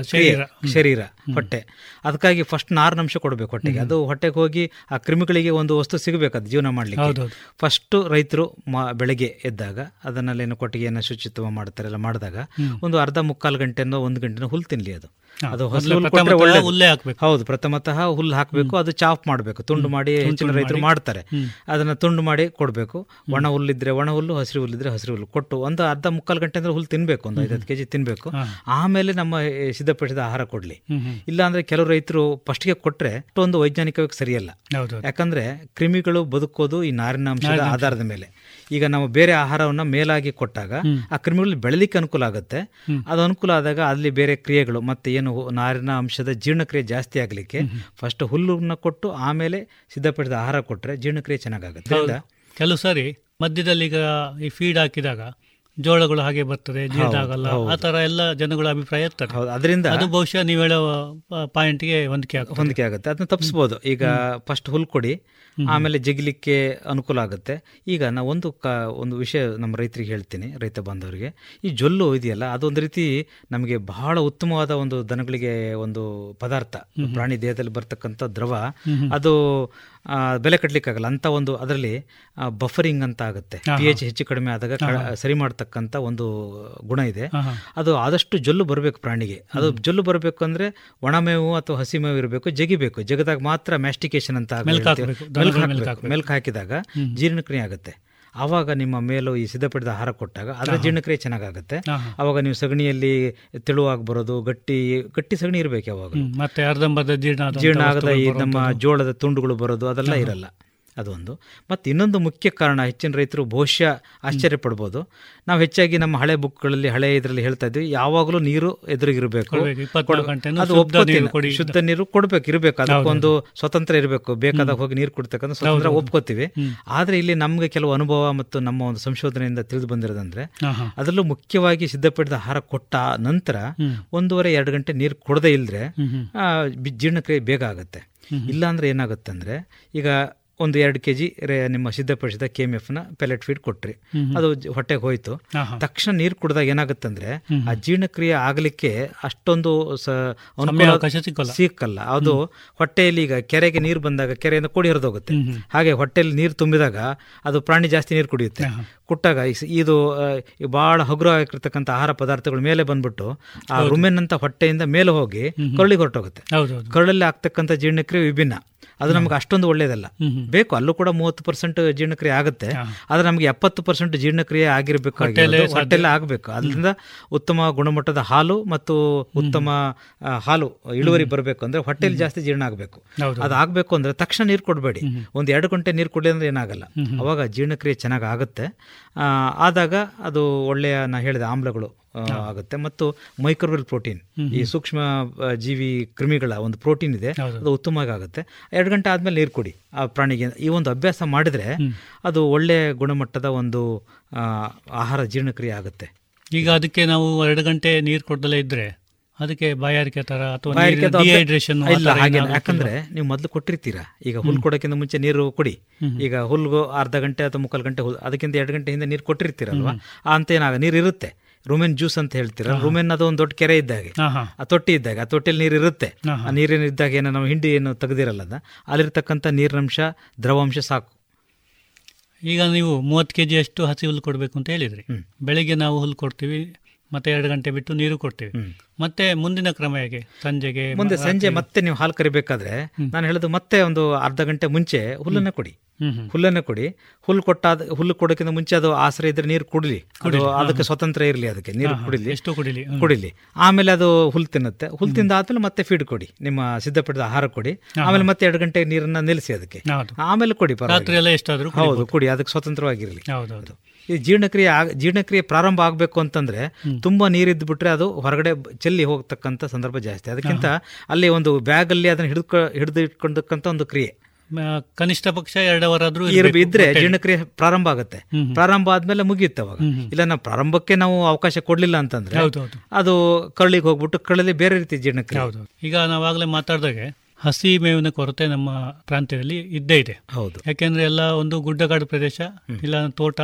ಶರೀರ. ಶರೀರ. ಹೊಟ್ಟೆ. ಅದಕ್ಕಾಗಿ ಫಸ್ಟ್ ನಾರಿನಂಶ ಕೊಡಬೇಕು ಹೊಟ್ಟೆಗೆ. ಅದು ಹೊಟ್ಟೆಗೆ ಹೋಗಿ ಆ ಕ್ರಿಮಿಗಳಿಗೆ ಒಂದು ವಸ್ತು ಸಿಗಬೇಕು ಅದು ಜೀವನ ಮಾಡ್ಲಿಕ್ಕೆ. ಫಸ್ಟ್ ರೈತರು ಬೆಳಗ್ಗೆ ಎದ್ದಾಗ ಅದನ್ನಲ್ಲೇನು ಕೊಟ್ಟಿಗೆಯನ್ನು ಶುಚಿತ್ವ ಮಾಡ್ತಾರೆ ಎಲ್ಲ ಮಾಡಿದಾಗ ಒಂದು ಅರ್ಧ ಮುಕ್ಕಾಲು ಗಂಟೆನೋ ಒಂದು ಗಂಟೆನೋ ಹುಲ್ಲು ತಿನ್ಲಿ ಅದು ಅದು. ಹುಲ್ಲೇ ಹಾಕ್ಬೇಕು. ಹೌದು ಪ್ರಥಮತಃ ಹುಲ್ಲು ಹಾಕಬೇಕು ಅದು ಚಾಪ್ ಮಾಡಬೇಕು. ತುಂಡು ಮಾಡಿ ಹೆಚ್ಚಿನ ರೈತರು ಮಾಡ್ತಾರೆ. ಅದನ್ನ ತುಂಡು ಮಾಡಿ ಕೊಡಬೇಕು. ಒಣ ಹುಲ್ಲಿದ್ರೆ ಒಣ ಹುಲ್ಲು ಹಸಿರು ಹುಲ್ಲಿದ್ರೆ ಹಸಿರು ಹುಲ್ಲು. ಕೊಟ್ಟು ಒಂದು ಅರ್ಧ ಮುಕ್ಕಾಲು ಗಂಟೆ ಅಂದ್ರೆ ಹುಲ್ಲು ತಿನ್ಬೇಕು ಒಂದು ಐದತ್ತು ಕೆಜಿ ತಿನ್ಬೇಕು. ಆಮೇಲೆ ನಮ್ಮ ಸಿದ್ಧಪಡಿಸಿದ ಆಹಾರ ಕೊಡ್ಲಿ. ಹ್ಮ್ ಹ್ಮ್. ಇಲ್ಲ ಅಂದ್ರೆ ಕೆಲವು ರೈತರು ಫಸ್ಟ್ಗೆ ಕೊಟ್ರೆ ಅಷ್ಟೊಂದು ವೈಜ್ಞಾನಿಕವಾಗಿ ಸರಿಯಲ್ಲ. ಯಾಕಂದ್ರೆ ಕ್ರಿಮಿಗಳು ಬದುಕೋದು ಈ ನಾರಿನ ಅಂಶದ ಆಧಾರದ ಮೇಲೆ. ಈಗ ನಾವು ಬೇರೆ ಆಹಾರವನ್ನ ಮೇಲಾಗಿ ಕೊಟ್ಟಾಗ ಆ ಕ್ರಿಮಿಗಳು ಬೆಳಲಿಕ್ಕೆ ಅನುಕೂಲ ಆಗುತ್ತೆ. ಅದು ಅನುಕೂಲ ಆದಾಗ ಅಲ್ಲಿ ಬೇರೆ ಕ್ರಿಯೆಗಳು ಮತ್ತೆ ಏನು ನಾರಿನ ಅಂಶದ ಜೀರ್ಣಕ್ರಿಯೆ ಜಾಸ್ತಿ ಆಗ್ಲಿಕ್ಕೆ ಫಸ್ಟ್ ಹುಲ್ಲನ್ನ ಕೊಟ್ಟು ಆಮೇಲೆ ಸಿದ್ಧಪಡಿಸಿದ ಆಹಾರ ಕೊಟ್ರೆ ಜೀರ್ಣಕ್ರಿಯೆ ಚೆನ್ನಾಗಾಗುತ್ತೆ. ಕೆಲವು ಸಾರಿ ಮಧ್ಯದಲ್ಲಿ ಈಗ ಈ ಫೀಡ್ ಹಾಕಿದಾಗ ಜೋಳಗಳು ಹಾಗೆ ಬರ್ತದೆ ಜೀರ್ಣಾಗಲ್ಲ ಆ ತರ ಎಲ್ಲ ಜನಗಳ ಅಭಿಪ್ರಾಯ ಇರ್ತದೆ. ಹೌದು ಅದರಿಂದ ಅದು ಬಹುಶಃ ನೀವು ಹೇಳೋ ಪಾಯಿಂಟ್ಗೆ ಹೊಂದಿಕೆ ಆಗುತ್ತೆ ಹೊಂದಿಕೆ ಆಗುತ್ತೆ. ಅದನ್ನ ತಪ್ಪಿಸ್ಬೋದು ಈಗ ಫಸ್ಟ್ ಹುಲ್ ಕೊಡಿ ಆಮೇಲೆ ಜಗಿಲಿಕ್ಕೆ ಅನುಕೂಲ ಆಗುತ್ತೆ. ಈಗ ನಾವು ಒಂದು ಕ ಒಂದು ವಿಷಯ ನಮ್ಮ ರೈತರಿಗೆ ಹೇಳ್ತೀನಿ ರೈತ ಬಾಂಧವರಿಗೆ. ಈ ಜೊಲ್ಲು ಇದೆಯಲ್ಲ ಅದೊಂದು ರೀತಿ ನಮಗೆ ಬಹಳ ಉತ್ತಮವಾದ ಒಂದು ದನಗಳಿಗೆ ಒಂದು ಪದಾರ್ಥ. ಪ್ರಾಣಿ ದೇಹದಲ್ಲಿ ಬರ್ತಕ್ಕಂಥ ದ್ರವ. ಅದು ಬೆಲೆ ಕಟ್ಟಲಿಕ್ಕಾಗಲ್ಲ ಅಂತ ಒಂದು ಅದರಲ್ಲಿ ಬಫರಿಂಗ್ ಅಂತ ಆಗುತ್ತೆ. ಪಿ ಎಚ್ ಹೆಚ್ಚು ಕಡಿಮೆ ಆದಾಗ ಸರಿ ಮಾಡತಕ್ಕಂತ ಒಂದು ಗುಣ ಇದೆ. ಅದು ಆದಷ್ಟು ಜೊಲ್ಲು ಬರಬೇಕು ಪ್ರಾಣಿಗೆ. ಅದು ಜೊಲ್ಲು ಬರಬೇಕು ಅಂದ್ರೆ ಒಣಮೇವು ಅಥವಾ ಹಸಿ ಮೇವು ಇರಬೇಕು ಜಗಿಬೇಕು. ಜಗದಾಗ ಮಾತ್ರ ಮ್ಯಾಸ್ಟಿಕೇಶನ್ ಅಂತ. ಮೆಲ್ಕ್ ಹಾಕಿದಾಗ ಜೀರ್ಣಕ್ರಿಯೆ ಆಗುತ್ತೆ. ಆವಾಗ ನಿಮ್ಮ ಮೇಲೂ ಈ ಸಿದ್ಧಪಡಿದ ಆಹಾರ ಕೊಟ್ಟಾಗ ಅದರ ಜೀರ್ಣಕ್ರಿಯೆ ಚೆನ್ನಾಗಾಗುತ್ತೆ. ಆವಾಗ ನೀವು ಸಗಣಿಯಲ್ಲಿ ತೆಳುವಾಗಿ ಬರೋದು ಗಟ್ಟಿ ಗಟ್ಟಿ ಸಗಣಿ ಇರಬೇಕು ಯಾವಾಗ. ಮತ್ತೆ ಅರ್ಧಂಬರ್ಧ ಜೀರ್ಣ ಜೀರ್ಣ ಆಗದ ಈ ನಮ್ಮ ಜೋಳದ ತುಂಡುಗಳು ಬರೋದು ಅದೆಲ್ಲ ಇರಲ್ಲ. ಅದೊಂದು. ಮತ್ತು ಇನ್ನೊಂದು ಮುಖ್ಯ ಕಾರಣ ಹೆಚ್ಚಿನ ರೈತರು ಬಹುಶಃ ಆಶ್ಚರ್ಯ ಪಡ್ಬೋದು. ನಾವು ಹೆಚ್ಚಾಗಿ ನಮ್ಮ ಹಳೆ ಬುಕ್ಗಳಲ್ಲಿ ಹಳೆ ಇದರಲ್ಲಿ ಹೇಳ್ತಾ ಇದ್ವಿ ಯಾವಾಗಲೂ ನೀರು ಎದುರಿಗಿರಬೇಕು. ಅದು ಶುದ್ಧ ನೀರು ಕೊಡಿ. ಶುದ್ಧ ನೀರು ಕೊಡ್ಬೇಕು ಇರಬೇಕು. ಅದಕ್ಕೊಂದು ಸ್ವತಂತ್ರ ಇರಬೇಕು. ಬೇಕಾದಾಗ ಹೋಗಿ ನೀರು ಕೊಡ್ತಕ್ಕಂಥ ಸ್ವತಂತ್ರ ಒಪ್ಕೋತೀವಿ. ಆದರೆ ಇಲ್ಲಿ ನಮಗೆ ಕೆಲವು ಅನುಭವ ಮತ್ತು ನಮ್ಮ ಒಂದು ಸಂಶೋಧನೆಯಿಂದ ತಿಳಿದು ಬಂದಿರೋದಂದ್ರೆ. ಅದರಲ್ಲೂ ಮುಖ್ಯವಾಗಿ ಸಿದ್ಧಪಡಿದ ಆಹಾರ ಕೊಟ್ಟ ನಂತರ ಒಂದೂವರೆ ಎರಡು ಗಂಟೆ ನೀರು ಕೊಡದೇ ಇಲ್ಲದ್ರೆ ಜೀರ್ಣಕ್ರಿಯೆ ಬೇಗ ಆಗುತ್ತೆ. ಇಲ್ಲಾಂದ್ರೆ ಏನಾಗುತ್ತೆ ಅಂದ್ರೆ ಈಗ ಒಂದು ಎರಡು ಕೆ ಜಿ ನಿಮ್ಮ ಸಿದ್ಧಪಡಿಸಿದ ಕೆ ಎಂ ನ ಪೆಲೆಟ್ ಫೀಡ್ ಕೊಟ್ರಿ. ಅದು ಹೊಟ್ಟೆಗೆ ಹೋಯ್ತು. ತಕ್ಷಣ ನೀರು ಕುಡಿದಾಗ ಏನಾಗುತ್ತಂದ್ರೆ ಆ ಜೀರ್ಣಕ್ರಿಯೆ ಆಗಲಿಕ್ಕೆ ಅಷ್ಟೊಂದು ಸಿಕ್ಕಲ್ಲ. ಅದು ಹೊಟ್ಟೆಯಲ್ಲಿ ಈಗ ಕೆರೆಗೆ ನೀರು ಬಂದಾಗ ಕೆರೆಯಿಂದ ಕೂಡಿ ಹರಿದೋಗುತ್ತೆ ಹಾಗೆ ಹೊಟ್ಟೆಯಲ್ಲಿ ನೀರು ತುಂಬಿದಾಗ ಅದು ಪ್ರಾಣಿ ಜಾಸ್ತಿ ನೀರು ಕುಡಿಯುತ್ತೆ. ಕುಟ್ಟಾಗ ಇದು ಬಹಳ ಹಗುರವಾಗಿರ್ತಕ್ಕಂಥ ಆಹಾರ ಪದಾರ್ಥಗಳು ಮೇಲೆ ಬಂದ್ಬಿಟ್ಟು ಆ ರುಮೆನ್ ಅಂತ ಹೊಟ್ಟೆಯಿಂದ ಮೇಲೆ ಹೋಗಿ ಕರುಳಿಗೆ ಹೊರಟೋಗುತ್ತೆ. ಕರುಳಲ್ಲಿ ಆಗ್ತಕ್ಕಂಥ ಜೀರ್ಣಕ್ರಿಯೆ ವಿಭಿನ್ನ. ಅದು ನಮ್ಗೆ ಅಷ್ಟೊಂದು ಒಳ್ಳೇದಲ್ಲ. ಬೇಕು ಅಲ್ಲೂ ಕೂಡ ಮೂವತ್ತು ಪರ್ಸೆಂಟ್ ಜೀರ್ಣಕ್ರಿಯೆ ಆಗುತ್ತೆ. ಆದರೆ ನಮ್ಗೆ ಎಪ್ಪತ್ತು ಪರ್ಸೆಂಟ್ ಜೀರ್ಣಕ್ರಿಯೆ ಆಗಿರ್ಬೇಕು ಹೊಟ್ಟೆಲ್ಲ ಆಗಬೇಕು. ಅದರಿಂದ ಉತ್ತಮ ಗುಣಮಟ್ಟದ ಹಾಲು ಮತ್ತು ಉತ್ತಮ ಹಾಲು ಇಳುವರಿ ಬರಬೇಕು ಅಂದ್ರೆ ಹೊಟ್ಟೆಲಿ ಜಾಸ್ತಿ ಜೀರ್ಣ ಆಗಬೇಕು. ಅದಾಗಬೇಕು ಅದು ಆಗಬೇಕು ಅಂದ್ರೆ ತಕ್ಷಣ ನೀರು ಕೊಡಬೇಡಿ. ಒಂದು ಎರಡು ಗಂಟೆ ನೀರು ಕೊಡಲಿ ಅಂದ್ರೆ ಏನಾಗಲ್ಲ. ಅವಾಗ ಜೀರ್ಣಕ್ರಿಯೆ ಚೆನ್ನಾಗಿ ಆಗುತ್ತೆ. ಆ, ಆದಾಗ ಅದು ಒಳ್ಳೆಯ ನಾ ಹೇಳಿದೆ ಆಮ್ಲಗಳು ಆಗುತ್ತೆ. ಮತ್ತು ಮೈಕ್ರೋವೆಲ್ ಪ್ರೋಟೀನ್ ಈ ಸೂಕ್ಷ್ಮ ಜೀವಿ ಕ್ರಿಮಿಗಳ ಒಂದು ಪ್ರೋಟೀನ್ ಇದೆ ಅದು ಉತ್ತಮವಾಗಿ ಆಗುತ್ತೆ. ಎರಡು ಗಂಟೆ ಆದ್ಮೇಲೆ ನೀರು ಕೊಡಿ ಆ ಪ್ರಾಣಿಗೆ. ಈ ಒಂದು ಅಭ್ಯಾಸ ಮಾಡಿದ್ರೆ ಅದು ಒಳ್ಳೆ ಗುಣಮಟ್ಟದ ಒಂದು ಆಹಾರ ಜೀರ್ಣಕ್ರಿಯೆ ಆಗುತ್ತೆ. ಈಗ ಅದಕ್ಕೆ ನಾವು ಎರಡು ಗಂಟೆ ನೀರು ಕೊಡದಲ್ಲೇ ಇದ್ರೆ ಅದಕ್ಕೆ ಬಾಯಾರಿಕೆ ತರ ಅಥವಾ ಡಿಹೈಡ್ರೇಷನ್ ಇಲ್ಲ ಹಾಗೆ ಯಾಕಂದ್ರೆ ನೀವು ಮೊದಲು ಕೊಟ್ಟಿರ್ತೀರಾ? ಈಗ ಹುಲ್ ಕೊಡೋಕ್ಕಿಂತ ಮುಂಚೆ ನೀರು ಕೊಡಿ. ಈಗ ಹುಲ್ಗು ಅರ್ಧ ಗಂಟೆ ಅಥವಾ ಮುಕ್ಕಾಲು ಗಂಟೆ ಅದಕ್ಕಿಂತ ಎರಡು ಗಂಟೆ ಹಿಂದೆ ನೀರು ಕೊಟ್ಟಿರ್ತೀರಲ್ವಾ? ಅಂತ ಏನಾಗ ನೀರು ಇರುತ್ತೆ ರುಮೆನ್ ಜ್ಯೂಸ್ ಅಂತ ಹೇಳ್ತೀರ? ರುಮೆನ್ ಅದು ಒಂದು ದೊಡ್ಡ ಕೆರೆ ಇದ್ದಾಗೆ. ಆ ತೊಟ್ಟಿ ಇದ್ದಾಗ ಆ ತೊಟ್ಟಿಯಲ್ಲಿ ನೀರು ಇರುತ್ತೆ. ಆ ನೀರಿನ ಇದ್ದಾಗ ಏನೋ ನಾವು ಹಿಂಡಿ ಏನು ತೆಗೆದಿರಲ್ಲ ಅದ? ಅಲ್ಲಿರ್ತಕ್ಕಂಥ ನೀರಿನಂಶ ದ್ರವಾಂಶ ಸಾಕು. ಈಗ ನೀವು ಮೂವತ್ತು ಕೆ ಜಿ ಅಷ್ಟು ಹಸಿ ಹುಲ್ಲು ಕೊಡಬೇಕು ಅಂತ ಹೇಳಿದ್ರಿ. ಬೆಳಿಗ್ಗೆ ನಾವು ಹುಲ್ಲು ಕೊಡ್ತೀವಿ ಮತ್ತೆ ಎರಡು ಗಂಟೆ ಬಿಟ್ಟು ನೀರು ಕೊಡ್ತೀವಿ. ಮತ್ತೆ ಮುಂದಿನ ಕ್ರಮ ಹೇಗೆ? ಸಂಜೆಗೆ ಮುಂದೆ ಸಂಜೆ ಮತ್ತೆ ನೀವು ಹಾಲು ಕರಿಬೇಕಾದ್ರೆ ನಾನು ಹೇಳೋದು ಮತ್ತೆ ಒಂದು ಅರ್ಧ ಗಂಟೆ ಮುಂಚೆ ಹುಲ್ಲನ್ನ ಕೊಡಿ. ಹುಲ್ಲನ್ನೇ ಕೊಡಿ. ಹುಲ್ಲು ಕೊಟ್ಟಾದ ಹುಲ್ಲು ಕೊಡೋಕ್ಕಿಂತ ಮುಂಚೆ ಅದು ಆಸರೆ ಇದ್ರೆ ನೀರು ಕುಡಿಲಿ. ಅದು ಅದಕ್ಕೆ ಸ್ವತಂತ್ರ ಇರಲಿ ಅದಕ್ಕೆ ನೀರು ಕುಡಿಲಿ. ಎಷ್ಟು ಕುಡಿಲಿ. ಕುಡಿಲಿ. ಆಮೇಲೆ ಅದು ಹುಲ್ ತಿನ್ನುತ್ತೆ. ಹುಲ್ ತಿಂದಾದ್ಮೇಲೆ ಮತ್ತೆ ಫೀಡ್ ಕೊಡಿ. ನಿಮ್ಮ ಸಿದ್ಧಪಡಿದ ಆಹಾರ ಕೊಡಿ. ಆಮೇಲೆ ಮತ್ತೆ ಎರಡು ಗಂಟೆ ನೀರನ್ನ ನಿಲ್ಲಿಸಿ ಅದಕ್ಕೆ. ಆಮೇಲೆ ಕೊಡಿ ಹೌದು ಕುಡಿ. ಅದಕ್ಕೆ ಸ್ವತಂತ್ರವಾಗಿರಲಿ. ಈ ಜೀರ್ಣಕ್ರಿಯೆ ಜೀರ್ಣಕ್ರಿಯೆ ಪ್ರಾರಂಭ ಆಗಬೇಕು ಅಂತಂದ್ರೆ ತುಂಬಾ ನೀರಿದ್ದು ಬಿಟ್ರೆ ಅದು ಹೊರಗಡೆ ಚೆಲ್ಲಿ ಹೋಗ್ತಕ್ಕಂಥ ಸಂದರ್ಭ ಜಾಸ್ತಿ. ಅದಕ್ಕಿಂತ ಅಲ್ಲಿ ಒಂದು ಬ್ಯಾಗಲ್ಲಿ ಅದನ್ನ ಹಿಡಿದು ಹಿಡಿದು ಇಟ್ಕೊಂಡಕ್ಕಂಥ ಒಂದು ಕ್ರಿಯೆ. ಕನಿಷ್ಠ ಪಕ್ಷ ಎರಡು ಅವರ್ ಆದ್ರೂ ಇದ್ರೆ ಜೀರ್ಣಕ್ರಿಯೆ ಪ್ರಾರಂಭ ಆಗುತ್ತೆ. ಪ್ರಾರಂಭ ಆದ್ಮೇಲೆ ಮುಗಿಯುತ್ತೆ ಅವಾಗ. ಇಲ್ಲ ನಾವು ಪ್ರಾರಂಭಕ್ಕೆ ನಾವು ಅವಕಾಶ ಕೊಡ್ಲಿಲ್ಲ ಅಂತಂದ್ರೆ ಅದು ಕರಳಿಗೆ ಹೋಗ್ಬಿಟ್ಟು ಕರಳಲ್ಲಿ ಬೇರೆ ರೀತಿ ಜೀರ್ಣಕ್ರಿಯೆ. ಹೌದು ಈಗ ನಾವಾಗಲೇ ಮಾತಾಡಿದಾಗೆ ಹಸಿ ಮೇವಿನ ಕೊರತೆ ನಮ್ಮ ಪ್ರಾಂತ್ಯದಲ್ಲಿ ಇದ್ದೇ ಇದೆ. ಹೌದು. ಯಾಕೆಂದ್ರೆ ಎಲ್ಲ ಒಂದು ಗುಡ್ಡಗಾಡು ಪ್ರದೇಶ ಇಲ್ಲ ತೋಟ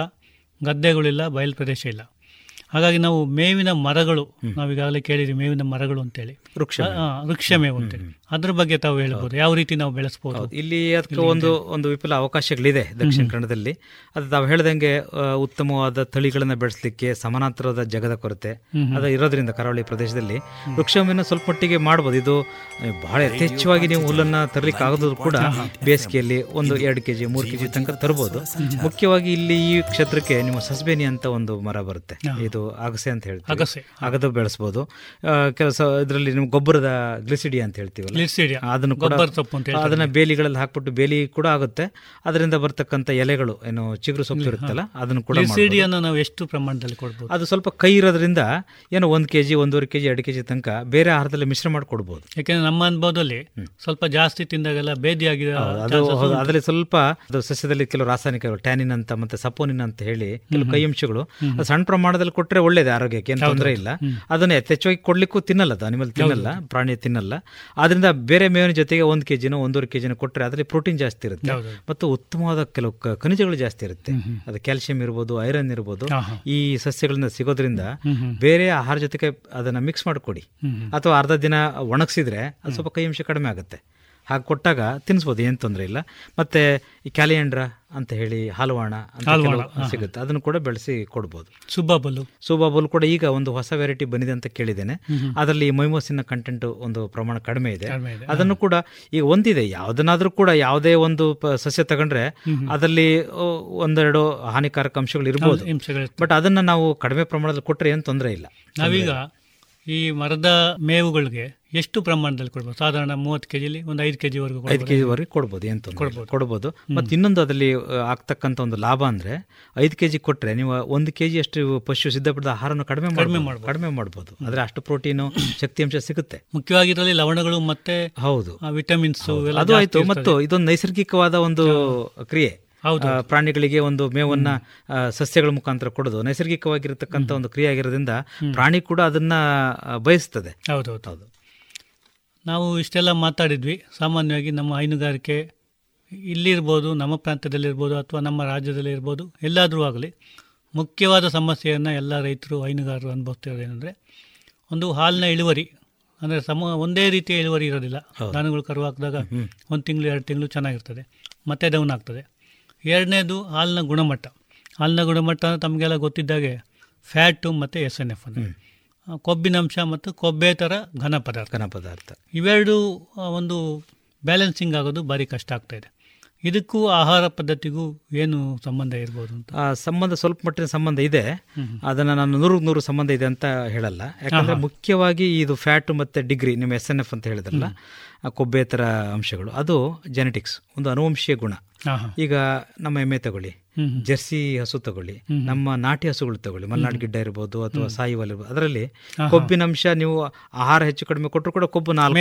ಗದ್ದೆಗಳಿಲ್ಲ ಬಯಲು ಪ್ರದೇಶ ಇಲ್ಲ. ಹಾಗಾಗಿ ನಾವು ಮೇವಿನ ಮರಗಳು ನಾವೀಗಾಗಲೇ ಕೇಳಿರಿ ಮೇವಿನ ಮರಗಳು ಅಂತೇಳಿ. ವೃಕ್ಷ ವೃಕ್ಷ ಮೇವು ಅಂತೇಳಿ. ಅದ್ರ ಬಗ್ಗೆ ತಾವು ಹೇಳ್ಬೋದು. ಯಾವ ರೀತಿ ನಾವು ಬೆಳೆಸಬಹುದು ಇಲ್ಲಿ ಅದಕ್ಕೆ ಒಂದು ಒಂದು ವಿಪುಲ ಅವಕಾಶಗಳಿದೆ ದಕ್ಷಿಣ ಕನ್ನಡದಲ್ಲಿ. ಅದು ತಾವು ಹೇಳ್ದಂಗೆ ಉತ್ತಮವಾದ ತಳಿಗಳನ್ನ ಬೆಳೆಸಲಿಕ್ಕೆ ಸಮಾನಾಂತರದ ಜಗದ ಕೊರತೆ. ಅದು ಇರೋದ್ರಿಂದ ಕರಾವಳಿ ಪ್ರದೇಶದಲ್ಲಿ. ವೃಕ್ಷವನ್ನು ಸ್ವಲ್ಪ ಮಟ್ಟಿಗೆ ಮಾಡ್ಬೋದು. ಇದು ಬಹಳ ಯಥೇಚ್ಛವಾಗಿ ನೀವು ಹುಲ್ಲನ್ನ ತರಲಿಕ್ಕೆ ಆಗೋದು ಕೂಡ ಬೇಸಿಗೆಯಲ್ಲಿ ಒಂದು ಎರಡು ಕೆಜಿ ಮೂರು ಕೆಜಿ ತನಕ ತರಬಹುದು ಮುಖ್ಯವಾಗಿ ಇಲ್ಲಿ ಈ ಕ್ಷೇತ್ರಕ್ಕೆ ನಿಮ್ಮ ಸಸ್ಬೇನಿ ಅಂತ ಒಂದು ಮರ ಬರುತ್ತೆ. ಇದು ಅಗಸೆ ಅಂತ ಹೇಳ್ತೀವಿ. ಅಗಸೆ ಅಗದು ಬೆಳೆಸಬಹುದು ಕೆಲಸ ಇದರಲ್ಲಿ ನಿಮ್ಗೆ ಗೊಬ್ಬರದ ಗ್ಲಿಸಿಡಿ ಅಂತ ಹೇಳ್ತೀವಿ ಗ್ಲಿಸಿಡಿ ಅದನ್ನು ಕೂಡ ಗೊಬ್ಬರ ಸೊಪ್ಪು ಅಂತ ಹೇಳಿ ಅದನ್ನ ಬೇಲಿಗಳಲ್ಲಿ ಹಾಕ್ಬಿಟ್ಟು ಬೇಲಿ ಕೂಡ ಆಗುತ್ತೆ. ಅದರಿಂದ ಬರ್ತಕ್ಕಂಥ ಎಲೆಗಳು ಏನು ಚಿಗುರು ಸೊಪ್ಪು ಇರುತ್ತಲ್ಲ ಅದನ್ನು ಕೂಡ. ನಾವು ಎಷ್ಟು ಪ್ರಮಾಣದಲ್ಲಿ ಕೊಡ್ಬೋದು? ಅದು ಸ್ವಲ್ಪ ಕೈ ಇರೋದ್ರಿಂದ ಏನೋ ಒಂದ್ ಕೆಜಿ ಒಂದೂವರೆ ಕೆಜಿ ಎರಡು ಕೆಜಿ ತನಕ ಬೇರೆ ಆಹಾರದಲ್ಲಿ ಮಿಶ್ರ ಮಾಡಿ ಕೊಡ್ಬೋದು. ಯಾಕೆಂದ್ರೆ ನಮ್ಮ ಅನುಭವದಲ್ಲಿ ಸ್ವಲ್ಪ ಜಾಸ್ತಿ ತಿಂದಾಗೆಲ್ಲ ಬೇದಿಯಾಗಿದೆ ಅದರಲ್ಲಿ ಸ್ವಲ್ಪ ಸಸ್ಯದಲ್ಲಿ ಕೆಲವು ರಾಸಾಯನಿಕಗಳು ಟ್ಯಾನಿನ್ ಅಂತ ಮತ್ತೆ ಸಪೋನಿನ್ ಅಂತ ಹೇಳಿ ಕೆಲವು ಕೈ ಅಂಶಗಳು ಸಣ್ಣ ಪ್ರಮಾಣದಲ್ಲಿ ಕೊಟ್ಟರೆ ಒಳ್ಳೇದು ಆರೋಗ್ಯಕ್ಕೆ ಏನು ತೊಂದರೆ ಇಲ್ಲ. ಅದನ್ನ ಯಥೇಚ್ಛವಾಗಿ ಕೊಡ್ಲಿಕ್ಕೂ ತಿನ್ನಲ್ಲ ಅದು ಅನಿಮಲ್ ತಿನ್ನಲ್ಲ ಪ್ರಾಣಿ ತಿನ್ನಲ್ಲ. ಆದ್ರಿಂದ ಬೇರೆ ಮೇವಿನ ಜೊತೆಗೆ ಒಂದು ಕೆಜಿನೋ ಒಂದೂವರೆ ಕೆಜಿನೋ ಕೊಟ್ಟರೆ ಅದರಲ್ಲಿ ಪ್ರೋಟೀನ್ ಜಾಸ್ತಿ ಇರುತ್ತೆ. ಮತ್ತು ಉತ್ತಮವಾದ ಕೆಲವು ಖನಿಜಗಳು ಜಾಸ್ತಿ ಇರುತ್ತೆ. ಅದು ಕ್ಯಾಲ್ಸಿಯಂ ಇರ್ಬೋದು ಐರನ್ ಇರ್ಬೋದು. ಈ ಸಸ್ಯಗಳಿಂದ ಸಿಗೋದ್ರಿಂದ. ಬೇರೆ ಆಹಾರ ಜೊತೆಗೆ ಅದನ್ನ ಮಿಕ್ಸ್ ಮಾಡಿಕೊಡಿ. ಅಥವಾ ಅರ್ಧ ದಿನ ಒಣಗಿಸಿದ್ರೆ ಅದು ಸ್ವಲ್ಪ ಕೈ ಅಂಶ ಕಡಿಮೆ ಆಗುತ್ತೆ. ಹಾಗೆ ಕೊಟ್ಟಾಗ ತಿನ್ನಿಸ್ಬೋದು ಏನು ತೊಂದರೆ ಇಲ್ಲ. ಮತ್ತೆ ಈ ಕ್ಯಾಲಿಯಂಡ್ರ ಅಂತ ಹೇಳಿ ಹಾಲುವಾಣ ಸಿಗುತ್ತೆ. ಅದನ್ನು ಕೂಡ ಬೆಳೆಸಿ ಕೊಡ್ಬೋದು. ಸುಬ್ಬಾಬಲು ಸೂಬಾಬುಲ್ ಕೂಡ ಈಗ ಒಂದು ಹೊಸ ವೆರೈಟಿ ಬಂದಿದೆ ಅಂತ ಕೇಳಿದ್ದೇನೆ. ಅದರಲ್ಲಿ ಮೈಮೋಸಿನ ಕಂಟೆಂಟ್ ಒಂದು ಪ್ರಮಾಣ ಕಡಿಮೆ ಇದೆ. ಅದನ್ನು ಕೂಡ ಈಗ ಒಂದಿದೆ. ಯಾವ್ದನ್ನಾದ್ರೂ ಕೂಡ ಯಾವುದೇ ಒಂದು ಸಸ್ಯ ತಗೊಂಡ್ರೆ ಅದರಲ್ಲಿ ಒಂದೆರಡು ಹಾನಿಕಾರಕ ಅಂಶಗಳು ಇರ್ಬೋದು. ಬಟ್ ಅದನ್ನ ನಾವು ಕಡಿಮೆ ಪ್ರಮಾಣದಲ್ಲಿ ಕೊಟ್ಟರೆ ಏನು ತೊಂದರೆ ಇಲ್ಲ. ನಾವೀಗ ಈ ಮರದ ಮೇವುಗಳಿಗೆ ಎಷ್ಟು ಪ್ರಮಾಣದಲ್ಲಿ ಕೊಡ್ಬೋದು? ಸಾಧಾರಣ ಮೂವತ್ತು ಕೆಜಿಲಿ ಒಂದು ಐದು ಕೆಜಿ ವರೆಗೂ ಐದು ಕೆಜಿ ವರೆಗೆ ಕೊಡ್ಬೋದು ಎಂತ ಕೊಡ್ಬೋದು. ಕೊಡ್ಬೋದು. ಮತ್ತೆ ಇನ್ನೊಂದು ಅದರಲ್ಲಿ ಆಗ್ತಕ್ಕಂತ ಆಗ್ತಕ್ಕಂಥ ಒಂದು ಲಾಭ ಅಂದ್ರೆ ಐದು ಕೆಜಿ ಕೊಟ್ಟರೆ ನೀವು ಒಂದು ಕೆಜಿ ಅಷ್ಟು ಪಶು ಸಿದ್ಧಪಡಿದ ಆಹಾರವನ್ನು ಕಡಿಮೆ ಮಾಡ್ಬೋದು. ಕಡಿಮೆ ಮಾಡ್ಬೋದು. ಅಂದ್ರೆ ಅಷ್ಟು ಪ್ರೋಟೀನು ಶಕ್ತಿಯಂಶ ಸಿಗುತ್ತೆ. ಮುಖ್ಯವಾಗಿ ಇದರಲ್ಲಿ ಲವಣಗಳು ಮತ್ತೆ ಹೌದು. ವಿಟಮಿನ್ಸ್ ಅದು ಆಯ್ತು. ಮತ್ತು ಇದೊಂದು ನೈಸರ್ಗಿಕವಾದ ಒಂದು ಕ್ರಿಯೆ. ಪ್ರಾಣಿಗಳಿಗೆ ಒಂದು ಮೇವನ್ನ ಸಸ್ಯಗಳ ಮುಖಾಂತರ ಕೊಡೋದು. ನೈಸರ್ಗಿಕವಾಗಿರತಕ್ಕಂಥ ಒಂದು ಕ್ರಿಯೆ ಆಗಿರೋದ್ರಿಂದ ಪ್ರಾಣಿ ಕೂಡ ಅದನ್ನ ಬಯಸ್ತದೆ. ಹೌದೌದು. ಹೌದು. ನಾವು ಇಷ್ಟೆಲ್ಲ ಮಾತಾಡಿದ್ವಿ. ಸಾಮಾನ್ಯವಾಗಿ ನಮ್ಮ ಹೈನುಗಾರಿಕೆ ಇಲ್ಲಿರ್ಬೋದು ನಮ್ಮ ಪ್ರಾಂತ್ಯದಲ್ಲಿರ್ಬೋದು ಅಥವಾ ನಮ್ಮ ರಾಜ್ಯದಲ್ಲಿ ಇರ್ಬೋದು ಎಲ್ಲಾದರೂ ಆಗಲಿ ಮುಖ್ಯವಾದ ಸಮಸ್ಯೆಯನ್ನು ಎಲ್ಲ ರೈತರು ಹೈನುಗಾರರು ಅನುಭವಿಸ್ತಿರೋದೇನೆಂದರೆ ಒಂದು ಹಾಲಿನ ಇಳುವರಿ ಅಂದರೆ ಸಮ ಒಂದೇ ರೀತಿಯ ಇಳುವರಿ ಇರೋದಿಲ್ಲ. ದನಗಳು ಕರು ಹಾಕಿದಾಗ ಒಂದು ತಿಂಗಳು ಎರಡು ತಿಂಗಳು ಚೆನ್ನಾಗಿರ್ತದೆ. ಮತ್ತೆ ಡೌನ್ ಆಗ್ತದೆ. ಎರಡನೇದು ಹಾಲಿನ ಗುಣಮಟ್ಟ. ಹಾಲಿನ ಗುಣಮಟ್ಟ ಅಂದರೆ ತಮಗೆಲ್ಲ ಗೊತ್ತಿದ್ದಾಗೆ ಫ್ಯಾಟು ಮತ್ತು ಎಸ್ ಎನ್ ಎಫ್ ಅಂದರೆ. ಕೊಬ್ಬಿನಂಶ ಮತ್ತು ಕೊಬ್ಬೇತರ ಘನ ಪದಾರ್ಥ. ಘನ ಪದಾರ್ಥ. ಇವೆರಡು ಒಂದು ಬ್ಯಾಲೆನ್ಸಿಂಗ್ ಆಗೋದು ಭಾರಿ ಕಷ್ಟ ಆಗ್ತಾ ಇದೆ. ಇದಕ್ಕೂ ಆಹಾರ ಪದ್ಧತಿಗೂ ಏನು ಸಂಬಂಧ ಇರ್ಬೋದು ಅಂತ? ಆ ಸಂಬಂಧ ಸ್ವಲ್ಪ ಮಟ್ಟಿನ ಸಂಬಂಧ ಇದೆ. ಅದನ್ನು ನಾನು ನೂರು ನೂರು ಸಂಬಂಧ ಇದೆ ಅಂತ ಹೇಳಲ್ಲ. ಯಾಕಂದರೆ ಮುಖ್ಯವಾಗಿ ಇದು ಫ್ಯಾಟು ಮತ್ತು ಡಿಗ್ರಿ ನಿಮ್ಮ ಎಸ್ ಎನ್ ಎಫ್ ಅಂತ ಹೇಳಿದ್ರಲ್ಲ. ಕೊಬ್ಬೇತರ ಅಂಶಗಳು. ಅದು ಜೆನೆಟಿಕ್ಸ್ ಒಂದು ಅನುವಂಶೀಯ ಗುಣ. ಈಗ ನಮ್ಮ ಎಮ್ಮೆ ತಗೊಳ್ಳಿ ಜರ್ಸಿ ಹಸು ತಗೊಳ್ಳಿ ನಮ್ಮ ನಾಟಿ ಹಸುಗಳು ತಗೊಳ್ಳಿ ಮಲ್ನಾಡ್ ಗಿಡ್ಡ ಇರ್ಬೋದು ಅಥವಾ ಸಾಯಿವಲ್ ಇರ್ಬೋದು ಅದರಲ್ಲಿ ಕೊಬ್ಬಿನ ಅಂಶ ನೀವು ಆಹಾರ ಹೆಚ್ಚು ಕಡಿಮೆ ಕೊಟ್ಟರು ಕೂಡ ಕೊಬ್ಬು ನಾಲ್ಕು